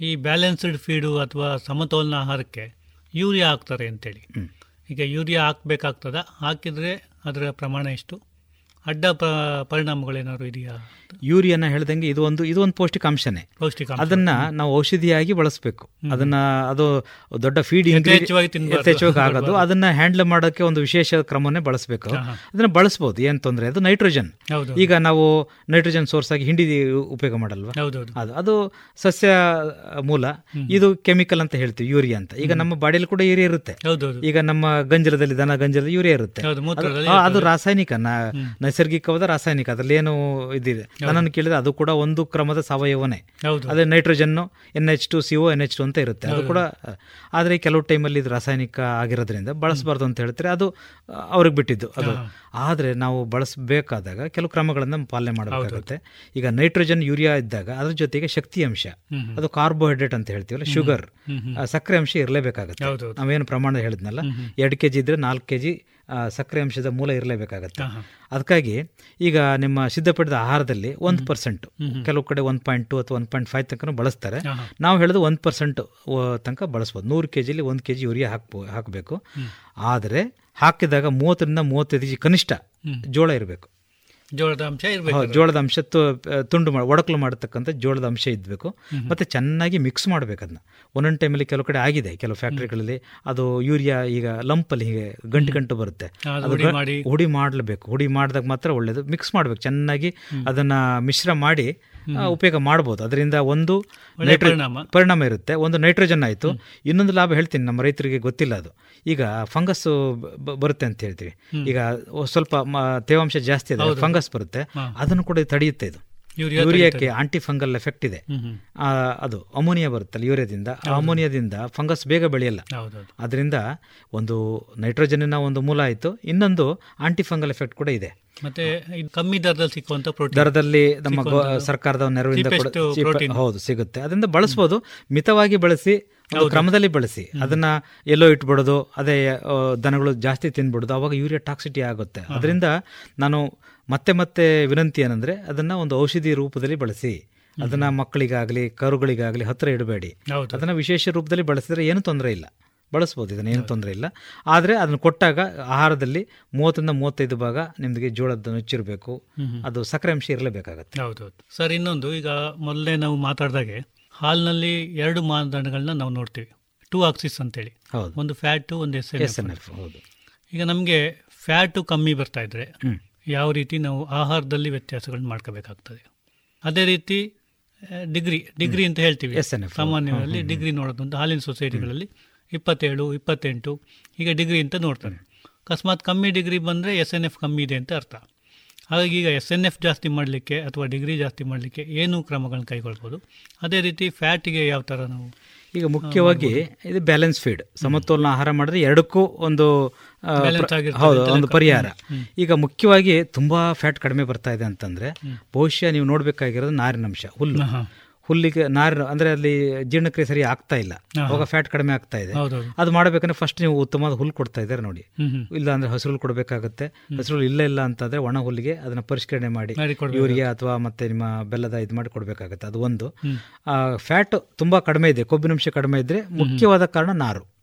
ಈ ಬ್ಯಾಲೆನ್ಸ್ಡ್ ಫೀಡು ಅಥವಾ ಸಮತೋಲನ ಆಹಾರಕ್ಕೆ ಯೂರಿಯಾ ಹಾಕ್ತಾರೆ ಅಂತೇಳಿ. ಈಗ ಯೂರಿಯಾ ಹಾಕಬೇಕಾಗ್ತದ? ಹಾಕಿದರೆ ಅದರ ಪ್ರಮಾಣ ಎಷ್ಟು? ಅಡ್ಡ ಪರಿಣಾಮಗಳು ಪರಿಣಾಮಗಳೇನಾದ್ರು ಇದೆಯಾ ಯೂರಿಯಾನ ಹೇಳ್ದಂಗೆ ಇದು ಒಂದು ಇದು ಒಂದು ಪೌಷ್ಟಿಕಾಂಶನೇ. ಪೌಷ್ಟಿಕಾಂಶ. ಅದನ್ನ ನಾವು ಔಷಧಿಯಾಗಿ ಬಳಸಬೇಕು. ಅದನ್ನ ಅದು ದೊಡ್ಡ ಫೀಡ್ ಹೆಚ್ಚುವಾಗಿ ಆಗೋದು. ಅದನ್ನ ಹ್ಯಾಂಡಲ್ ಮಾಡೋಕೆ ಒಂದು ವಿಶೇಷ ಕ್ರಮನೇ ಬಳಸಬೇಕು. ಅದನ್ನ ಬಳಸಬಹುದು ಏನ್ ತೊಂದರೆ ಅದು ನೈಟ್ರೋಜನ್ ಈಗ ನಾವು ನೈಟ್ರೋಜನ್ ಸೋರ್ಸ್ ಆಗಿ ಹಿಂಡಿ ಉಪಯೋಗ ಮಾಡಲ್ವಾ? ಅದು ಅದು ಸಸ್ಯ ಮೂಲ. ಇದು ಕೆಮಿಕಲ್ ಅಂತ ಹೇಳ್ತೀವಿ ಯೂರಿಯಾ ಅಂತ. ಈಗ ನಮ್ಮ ಬಾಡಿಯಲ್ಲಿ ಕೂಡ ಯೂರಿಯಾ ಇರುತ್ತೆ. ಈಗ ನಮ್ಮ ಗಂಜಲದಲ್ಲಿ ದನ ಗಂಜಲದಲ್ಲಿ ಯೂರಿಯಾ ಇರುತ್ತೆ. ಅದು ರಾಸಾಯನಿಕ ನೈಸರ್ಗಿಕವಾದ ರಾಸಾಯನಿಕ ಅದರಲ್ಲಿ ಏನು ಇದಿದೆ ನನ್ನನ್ನು ಕೇಳಿದ್ರೆ ಅದು ಕೂಡ ಒಂದು ಕ್ರಮದ ಸಾವಯವನೇ. ಅದೇ nitrogen N H two C O N H two ಅಂತ ಇರುತ್ತೆ. ಅದು ಕೂಡ ಆದರೆ ಕೆಲವು ಟೈಮಲ್ಲಿ ಇದು ರಾಸಾಯನಿಕ ಆಗಿರೋದ್ರಿಂದ ಬಳಸಬಾರ್ದು ಅಂತ ಹೇಳ್ತಾರೆ. ಅದು ಅವ್ರಿಗೆ ಬಿಟ್ಟಿದ್ದು ಅದು. ಆದರೆ ನಾವು ಬಳಸಬೇಕಾದಾಗ ಕೆಲವು ಕ್ರಮಗಳನ್ನು ಪಾಲನೆ ಮಾಡಬೇಕಾಗುತ್ತೆ. ಈಗ ನೈಟ್ರೋಜನ್ ಯೂರಿಯಾ ಇದ್ದಾಗ ಅದ್ರ ಜೊತೆಗೆ ಶಕ್ತಿ ಅಂಶ. ಅದು ಕಾರ್ಬೋಹೈಡ್ರೇಟ್ ಅಂತ ಹೇಳ್ತೀವಲ್ಲ ಶುಗರ್. ಸಕ್ಕರೆ ಅಂಶ ಇರಲೇಬೇಕಾಗುತ್ತೆ. ನಾವೇನು ಪ್ರಮಾಣ ಹೇಳಿದ್ನಲ್ಲ ಎರಡು ಕೆ ಜಿ ಇದ್ರೆ ನಾಲ್ಕು ಕೆ ಜಿ ಸಕ್ಕರೆ ಅಂಶದ ಮೂಲ ಇರಲೇಬೇಕಾಗತ್ತೆ. ಅದಕ್ಕಾಗಿ ಈಗ ನಿಮ್ಮ ಸಿದ್ಧಪಡಿದ ಆಹಾರದಲ್ಲಿ ಒಂದು ಪರ್ಸೆಂಟ್ ಕೆಲವು ಕಡೆ ಒನ್ ಪಾಯಿಂಟ್ ಟು ಅಥವಾ ಒನ್ ಪಾಯಿಂಟ್ ಫೈವ್ ತನಕ ಬಳಸ್ತಾರೆ. ನಾವು ಹೇಳೋದು ಒಂದು ಪರ್ಸೆಂಟ್ ತನಕ ಬಳಸ್ಬೋದು. ನೂರು ಕೆ ಜಿಲಿ ಒಂದು ಕೆ ಜಿ ಯೂರಿಯಾ ಹಾಕ್ಬೋ ಹಾಕಬೇಕು. ಆದರೆ ಹಾಕಿದಾಗ ಮೂವತ್ತರಿಂದ ಮೂವತ್ತೈದು ಜಿ ಕನಿಷ್ಠ ಜೋಳ ಇರಬೇಕು. ಜೋಳದ ಅಂಶ ಇರಬೇಕು ಹೌದು, ಜೋಳದ ಅಂಶ ತುಂಡು ಮಾಡಿ ಒಡಕಲು ಮಾಡತಕ್ಕಂಥ ಜೋಳದ ಅಂಶ ಇದ್ಬೇಕು. ಮತ್ತೆ ಚೆನ್ನಾಗಿ ಮಿಕ್ಸ್ ಮಾಡಬೇಕು ಅದನ್ನ ಒಂದೊಂದು ಟೈಮಲ್ಲಿ ಕೆಲವು ಕಡೆ ಆಗಿದೆ ಕೆಲವು ಫ್ಯಾಕ್ಟ್ರಿಗಳಲ್ಲಿ ಅದು ಯೂರಿಯಾ ಈಗ ಲಂಪಲ್ಲಿ ಹೀಗೆ ಗಂಟು ಗಂಟು ಬರುತ್ತೆ. ಹುಡಿ ಮಾಡಲೇಬೇಕು ಹುಡಿ ಮಾಡಿದಾಗ ಮಾತ್ರ ಒಳ್ಳೆಯದು ಮಿಕ್ಸ್ ಮಾಡಬೇಕು. ಚೆನ್ನಾಗಿ ಅದನ್ನ ಮಿಶ್ರ ಮಾಡಿ ಉಪಯೋಗ ಮಾಡ್ಬೋದು. ಅದರಿಂದ ಒಂದು ನೈಟ್ರೋಜನ್ ಪರಿಣಾಮ. ಇರುತ್ತೆ. ಒಂದು ನೈಟ್ರೋಜನ್ ಆಯಿತು. ಇನ್ನೊಂದು ಲಾಭ ಹೇಳ್ತೀನಿ ನಮ್ಮ ರೈತರಿಗೆ ಗೊತ್ತಿಲ್ಲ ಅದು. ಈಗ ಫಂಗಸ್ ಬರುತ್ತೆ ಅಂತ ಹೇಳ್ತೀವಿ. ಈಗ ಸ್ವಲ್ಪ ತೇವಾಂಶ ಜಾಸ್ತಿ ಇದೆ ಫಂಗಸ್ ಬರುತ್ತೆ. ಅದನ್ನು ಕೂಡ ತಡೆಯುತ್ತೆ ಇದು. ಯೂರಿಯಾಕ್ಕೆ ಆಂಟಿ ಫಂಗಲ್ ಎಫೆಕ್ಟ್ ಇದೆ. ಅದು ಅಮೋನಿಯಾ ಬರುತ್ತಲ್ಲ ಯೂರಿಯಾದಿಂದ ಆ ಅಮೋನಿಯಾದಿಂದ ಫಂಗಸ್ ಬೇಗ ಬೆಳೆಯಲ್ಲ. ಅದರಿಂದ ಒಂದು ನೈಟ್ರೋಜನ್ನ ಒಂದು ಮೂಲ ಆಯಿತು. ಇನ್ನೊಂದು ಆಂಟಿ ಫಂಗಲ್ ಎಫೆಕ್ಟ್ ಕೂಡ ಇದೆ. ಮತ್ತೆ ಕಮ್ಮಿ ದರದಲ್ಲಿ ಸಿಕ್ಕುವಂತ ಪ್ರೋಟೀನ್ ದರದಲ್ಲಿ ನಮ್ಮ ಸರ್ಕಾರದ Cheapest ಹೌದು ಸಿಗುತ್ತೆ. ಅದರಿಂದ ಬಳಸ್ಬೋದು. ಮಿತವಾಗಿ ಬಳಸಿ ಕ್ರಮದಲ್ಲಿ ಬಳಸಿ. ಅದನ್ನ ಎಲ್ಲೋ ಇಟ್ಬಿಡೋದು ಅದೇ ದನಗಳು ಜಾಸ್ತಿ ತಿನ್ಬಿಡೋದು ಅವಾಗ ಯೂರಿಯಾ ಟಾಕ್ಸಿಟಿ ಆಗುತ್ತೆ. ಅದರಿಂದ ನಾನು ಮತ್ತೆ ಮತ್ತೆ ವಿನಂತಿ ಏನಂದ್ರೆ ಅದನ್ನ ಒಂದು ಔಷಧಿ ರೂಪದಲ್ಲಿ ಬಳಸಿ ಅದನ್ನ ಮಕ್ಕಳಿಗಾಗಲಿ ಕರುಗಳಿಗಾಗಲಿ ಹತ್ತಿರ ಇಡಬೇಡಿ. ಹೌದು. ಅದನ್ನ ವಿಶೇಷ ರೂಪದಲ್ಲಿ ಬಳಸಿದ್ರೆ ಏನು ತೊಂದರೆ ಇಲ್ಲ. ಬಳಸ್ಬೋದು ಇದನ್ನ ಏನು ತೊಂದರೆ ಇಲ್ಲ. ಆದರೆ ಅದನ್ನು ಕೊಟ್ಟಾಗ ಆಹಾರದಲ್ಲಿ ಮೂವತ್ತರಿಂದ ಮೂವತ್ತೈದು ಭಾಗ ನಿಮಗೆ ಜೋಳದ ನುಚ್ಚಿರಬೇಕು. ಅದು ಸಕ್ಕರೆ ಅಂಶ ಇರಲೇಬೇಕಾಗತ್ತೆ. ಹೌದೌದು. ಸರ್ ಇನ್ನೊಂದು ಈಗ ಮೊದಲೇ ನಾವು ಮಾತಾಡಿದಾಗೆ ಹಾಲಿನಲ್ಲಿ ಎರಡು ಮಾನದಂಡಗಳನ್ನ ನಾವು ನೋಡ್ತೀವಿ. ಟೂ ಆಕ್ಸಿಸ್ ಅಂತೇಳಿ. ಹೌದು. ಒಂದು ಫ್ಯಾಟು ಒಂದು ಎಸ್ ಎನ್ ಎಫ್ ಹೌದು. ಈಗ ನಮಗೆ ಫ್ಯಾಟು ಕಮ್ಮಿ ಬರ್ತಾ ಇದ್ರೆ. ಯಾವ ರೀತಿ ನಾವು ಆಹಾರದಲ್ಲಿ ವ್ಯತ್ಯಾಸಗಳನ್ನ ಮಾಡ್ಕೋಬೇಕಾಗ್ತದೆ. ಅದೇ ರೀತಿ ಡಿಗ್ರಿ ಡಿಗ್ರಿ ಅಂತ ಹೇಳ್ತೀವಿ. ಸಾಮಾನ್ಯವಾಗಿ ಡಿಗ್ರಿ ನೋಡೋದು ಹಾಲಿನ ಸೊಸೈಟಿಗಳಲ್ಲಿ ಇಪ್ಪತ್ತೇಳು ಇಪ್ಪತ್ತೆಂಟು ಈಗ ಡಿಗ್ರಿ ಅಂತ ನೋಡ್ತಾರೆ. ಅಕಸ್ಮಾತ್ ಕಮ್ಮಿ ಡಿಗ್ರಿ ಬಂದರೆ ಎಸ್ ಎನ್ ಎಫ್ ಕಮ್ಮಿ ಇದೆ ಅಂತ ಅರ್ಥ. ಹಾಗಾಗಿ ಈಗ ಎಸ್ ಎನ್ ಎಫ್ ಜಾಸ್ತಿ ಮಾಡಲಿಕ್ಕೆ ಅಥವಾ ಡಿಗ್ರಿ ಜಾಸ್ತಿ ಮಾಡಲಿಕ್ಕೆ ಏನು ಕ್ರಮಗಳನ್ನ ಕೈಗೊಳ್ಬೋದು? ಅದೇ ರೀತಿ ಫ್ಯಾಟಿಗೆ ಯಾವ ಥರ ನಾವು ಈಗ ಮುಖ್ಯವಾಗಿ ಇದು ಬ್ಯಾಲೆನ್ಸ್ ಫೀಡ್. ಸಮತೋಲನ ಆಹಾರ ಮಾಡಿದ್ರೆ ಎರಡಕ್ಕೂ ಒಂದು ಹೌದು ಒಂದು ಪರಿಹಾರ. ಈಗ ಮುಖ್ಯವಾಗಿ ತುಂಬಾ ಫ್ಯಾಟ್ ಕಡಿಮೆ ಬರ್ತಾ ಇದೆ ಅಂತಂದ್ರೆ ಬಹುಶಃ ನೀವು ನೋಡ್ಬೇಕಾಗಿರೋದು ನಾರಿನಂಶ ಹುಲ್ಲು. ಹುಲ್ಲಿಗೆ ನಾರಿನ ಅಂದ್ರೆ ಅಲ್ಲಿ ಜೀರ್ಣಕ್ರಿಯೆ ಸರಿ ಆಗ್ತಾ ಇಲ್ಲ. ಅವಾಗ ಫ್ಯಾಟ್ ಕಡಿಮೆ ಆಗ್ತಾ ಇದೆ. ಅದು ಮಾಡಬೇಕಂದ್ರೆ ಫಸ್ಟ್ ನೀವು ಉತ್ತಮವಾದ ಹುಲ್ಲು ಕೊಡ್ತಾ ಇದ್ದಾರೆ ನೋಡಿ. ಇಲ್ಲ ಅಂದ್ರೆ ಹಸಿರು ಕೊಡಬೇಕಾಗುತ್ತೆ. ಹಸಿರು ಇಲ್ಲ ಇಲ್ಲ ಅಂತಂದ್ರೆ ಒಣ ಹುಲ್ಲಿಗೆ ಅದನ್ನ ಪರಿಷ್ಕರಣೆ ಮಾಡಿ ಯೂರಿಯಾ ಅಥವಾ ಮತ್ತೆ ನಿಮ್ಮ ಬೆಲ್ಲದ ಇದು ಮಾಡಿ ಕೊಡಬೇಕಾಗುತ್ತೆ. ಅದು ಒಂದು. ಫ್ಯಾಟ್ ತುಂಬಾ ಕಡಿಮೆ ಇದೆ ಕೊಬ್ಬಿನಂಶ ಕಡಿಮೆ ಇದ್ರೆ ಮುಖ್ಯವಾದ ಕಾರಣ ನಾರು.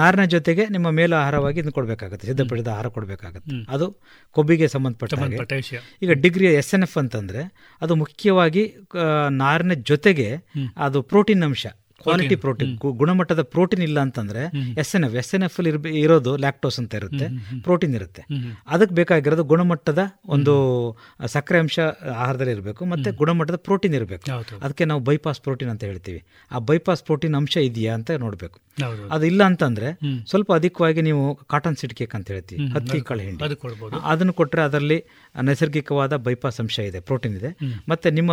ನಾರಿನ ಜೊತೆಗೆ ನಿಮ್ಮ ಮೇಲ ಆಹಾರವಾಗಿ ಇದನ್ನು ಕೊಡಬೇಕಾಗುತ್ತೆ ಸಿದ್ಧಪಡಿಸಿದ ಆಹಾರ ಕೊಡಬೇಕಾಗುತ್ತೆ. ಅದು ಕೊಬ್ಬಿಗೆ ಸಂಬಂಧಪಟ್ಟ ವಿಷಯ. ಈಗ ಡಿಗ್ರಿ ಎಸ್ ಎನ್ ಎಫ್ ಅಂತಂದ್ರೆ ಅದು ಮುಖ್ಯವಾಗಿ ನಾರಿನ ಜೊತೆಗೆ ಅದು ಪ್ರೋಟೀನ್ ಅಂಶ. ಕ್ವಾಲಿಟಿ ಪ್ರೋಟೀನ್ ಗುಣಮಟ್ಟದ ಪ್ರೋಟೀನ್ ಇಲ್ಲ ಅಂತಂದ್ರೆ S N F S N F ಇರೋದು ಲ್ಯಾಕ್ಟೋಸ್ ಅಂತ ಇರುತ್ತೆ. ಪ್ರೋಟೀನ್ ಇರುತ್ತೆ. ಅದಕ್ಕೆ ಬೇಕಾಗಿರೋದು ಗುಣಮಟ್ಟದ ಒಂದು ಸಕ್ಕರೆ ಅಂಶ ಆಹಾರದಲ್ಲಿ ಇರಬೇಕು ಮತ್ತೆ ಗುಣಮಟ್ಟದ ಪ್ರೋಟೀನ್ ಇರಬೇಕು. ಅದಕ್ಕೆ ನಾವು ಬೈಪಾಸ್ ಪ್ರೋಟೀನ್ ಅಂತ ಹೇಳ್ತೀವಿ. ಆ ಬೈಪಾಸ್ ಪ್ರೋಟೀನ್ ಅಂಶ ಇದೆಯಾ ಅಂತ ನೋಡಬೇಕು. ಅದು ಇಲ್ಲ ಅಂತಂದ್ರೆ ಸ್ವಲ್ಪ ಅಧಿಕವಾಗಿ ನೀವು ಕಾಟನ್ ಸಿಡ್ ಕೇಕ್ ಅಂತ ಹೇಳ್ತೀವಿ. ಹತ್ತಿ ಕಾಳು ಹಿಂಡಿ. ಅದನ್ನು ಕೊಟ್ಟರೆ ಅದರಲ್ಲಿ ನೈಸರ್ಗಿಕವಾದ ಬೈಪಾಸ್ ಅಂಶ ಇದೆ ಪ್ರೋಟೀನ್ ಇದೆ. ಮತ್ತೆ ನಿಮ್ಮ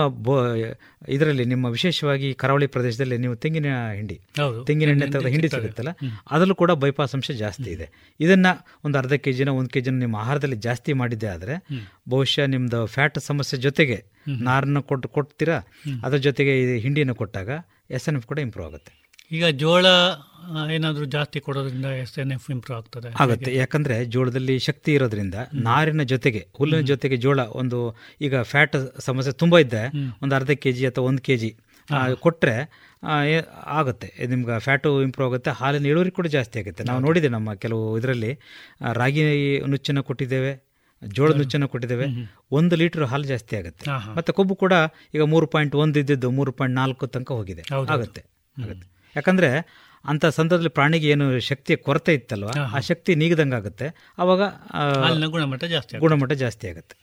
ಇದರಲ್ಲಿ ನಿಮ್ಮ ವಿಶೇಷವಾಗಿ ಕರಾವಳಿ ಪ್ರದೇಶದಲ್ಲಿ ನೀವು ತೆಂಗಿನ ಹಿಂಡಿ ತೆಂಗಿನ ಎಣ್ಣೆ ತೆಗೆದ ಹಿಂಡಿ ಸಿಗುತ್ತಲ್ಲ ಅದರಲ್ಲೂ ಕೂಡ ಬೈಪಾಸ್ ಅಂಶ ಜಾಸ್ತಿ ಇದೆ. ಇದನ್ನ ಒಂದು ಅರ್ಧ ಕೆ ಜಿನ ಒಂದು ಕೆ ಜಿನ ನಿಮ್ಮ ಆಹಾರದಲ್ಲಿ ಜಾಸ್ತಿ ಮಾಡಿದ್ದೆ ಆದರೆ ಬಹುಶಃ ನಿಮ್ದು ಫ್ಯಾಟ್ ಸಮಸ್ಯೆ ಜೊತೆಗೆ ನಾರನ್ನು ಕೊಟ್ಟು ಕೊಡ್ತೀರಾ? ಅದ್ರ ಜೊತೆಗೆ ಈ ಹಿಂಡಿಯನ್ನು ಕೊಟ್ಟಾಗ ಎಸ್ ಎನ್ ಎಫ್ ಕೂಡ ಇಂಪ್ರೂವ್ ಆಗುತ್ತೆ. ಈಗ ಜೋಳ ಏನಾದರೂ ಜಾಸ್ತಿ ಕೊಡೋದ್ರಿಂದ ಎಸ್ ಎನ್ ಎಫ್ ಇಂಪ್ರೂವ್ ಆಗ್ತದೆ. ಆಗುತ್ತೆ. ಯಾಕಂದ್ರೆ ಜೋಳದಲ್ಲಿ ಶಕ್ತಿ ಇರೋದ್ರಿಂದ ನಾರಿನ ಜೊತೆಗೆ ಹುಲ್ಲಿನ ಜೊತೆಗೆ ಜೋಳ ಒಂದು ಈಗ ಫ್ಯಾಟ್ ಸಮಸ್ಯೆ ತುಂಬಾ ಇದ್ದೆ ಒಂದು ಅರ್ಧ ಕೆ ಜಿ ಅಥವಾ ಒಂದು ಕೆ ಜಿ ಕೊಟ್ಟರೆ ಆಗುತ್ತೆ. ನಿಮ್ಗೆ ಫ್ಯಾಟು ಇಂಪ್ರೂವ್ ಆಗುತ್ತೆ. ಹಾಲಿನ ಇಳುವರಿ ಕೂಡ ಜಾಸ್ತಿ ಆಗುತ್ತೆ. ನಾವು ನೋಡಿದೆ ನಮ್ಮ ಕೆಲವು ಇದರಲ್ಲಿ ರಾಗಿ ನುಚ್ಚನ್ನು ಕೊಟ್ಟಿದ್ದೇವೆ ಜೋಳದ ನುಚ್ಚನ್ನು ಕೊಟ್ಟಿದ್ದೇವೆ. ಒಂದು ಲೀಟರ್ ಹಾಲು ಜಾಸ್ತಿ ಆಗುತ್ತೆ. ಮತ್ತೆ ಕೊಬ್ಬು ಕೂಡ ಈಗ ಮೂರು ಪಾಯಿಂಟ್ ಒಂದು ಇದ್ದಿದ್ದು ಮೂರು ಪಾಯಿಂಟ್ ನಾಲ್ಕು ತನಕ ಹೋಗಿದೆ. ಆಗುತ್ತೆ. ಆಗುತ್ತೆ. ಯಾಕಂದ್ರೆ ಅಂತ ಸಂದರ್ಭದಲ್ಲಿ ಪ್ರಾಣಿಗೆ ಏನು ಶಕ್ತಿಯ ಕೊರತೆ ಇತ್ತಲ್ವಾ ಆ ಶಕ್ತಿ ನೀಗದಂಗಾಗುತ್ತೆ. ಅವಾಗ ಆ, ಹಾಲಿನ ಗುಣಮಟ್ಟ ಜಾಸ್ತಿ. ಗುಣಮಟ್ಟ ಜಾಸ್ತಿ ಆಗುತ್ತೆ.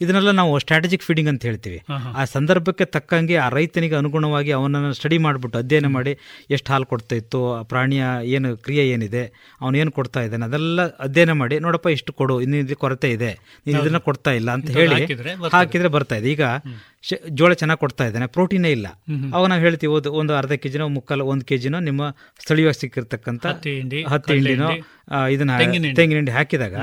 ಇದನ್ನೆಲ್ಲ ನಾವು ಸ್ಟ್ರಾಟಜಿಕ್ ಫೀಡಿಂಗ್ ಅಂತ ಹೇಳ್ತೀವಿ. ಆ ಸಂದರ್ಭಕ್ಕೆ ತಕ್ಕಂಗೆ ಆ ರೈತನಿಗೆ ಅನುಗುಣವಾಗಿ ಅವನನ್ನು ಸ್ಟಡಿ ಮಾಡಿಬಿಟ್ಟು ಅಧ್ಯಯನ ಮಾಡಿ ಎಷ್ಟು ಹಾಲು ಕೊಡ್ತಾ ಇತ್ತು ಆ ಪ್ರಾಣಿಯ ಏನು ಕ್ರಿಯೆ ಏನಿದೆ ಅವನು ಏನು ಕೊಡ್ತಾ ಇದ್ದಾನೆ ಅದೆಲ್ಲ ಅಧ್ಯಯನ ಮಾಡಿ ನೋಡಪ್ಪ ಇಷ್ಟು ಕೊಡು ಇನ್ನು ಇದು ಕೊರತೆ ಇದೆ ನೀನು ಇದನ್ನ ಕೊಡ್ತಾ ಇಲ್ಲ ಅಂತ ಹೇಳಿ ಹಾಕಿದ್ರೆ ಬರ್ತಾ ಇದೆ. ಈಗ ಜೋಳ ಚೆನ್ನಾಗಿ ಕೊಡ್ತಾ ಇದ್ದಾನೆ ಪ್ರೋಟೀನೇ ಇಲ್ಲ. ಅವಾಗ ನಾವು ಹೇಳ್ತೀವಿ ಒಂದು ಒಂದು ಅರ್ಧ ಕೆ ಜಿನೋ ಮುಕ್ಕಾಲು ಒಂದು ಕೆ ಜಿನೋ ನಿಮ್ಮ ಸ್ಥಳೀಯವಾಗಿ ಸಿಕ್ಕಿರ್ತಕ್ಕಂಥ ಹತ್ತಿ ಹಿಂಡಿ ಹತ್ತಿ ಹಿಂಡಿನೋ ಇದನ್ನ. ತೆಂಗಿನ ಹಿಂಡಿ. ಹಾಕಿದಾಗ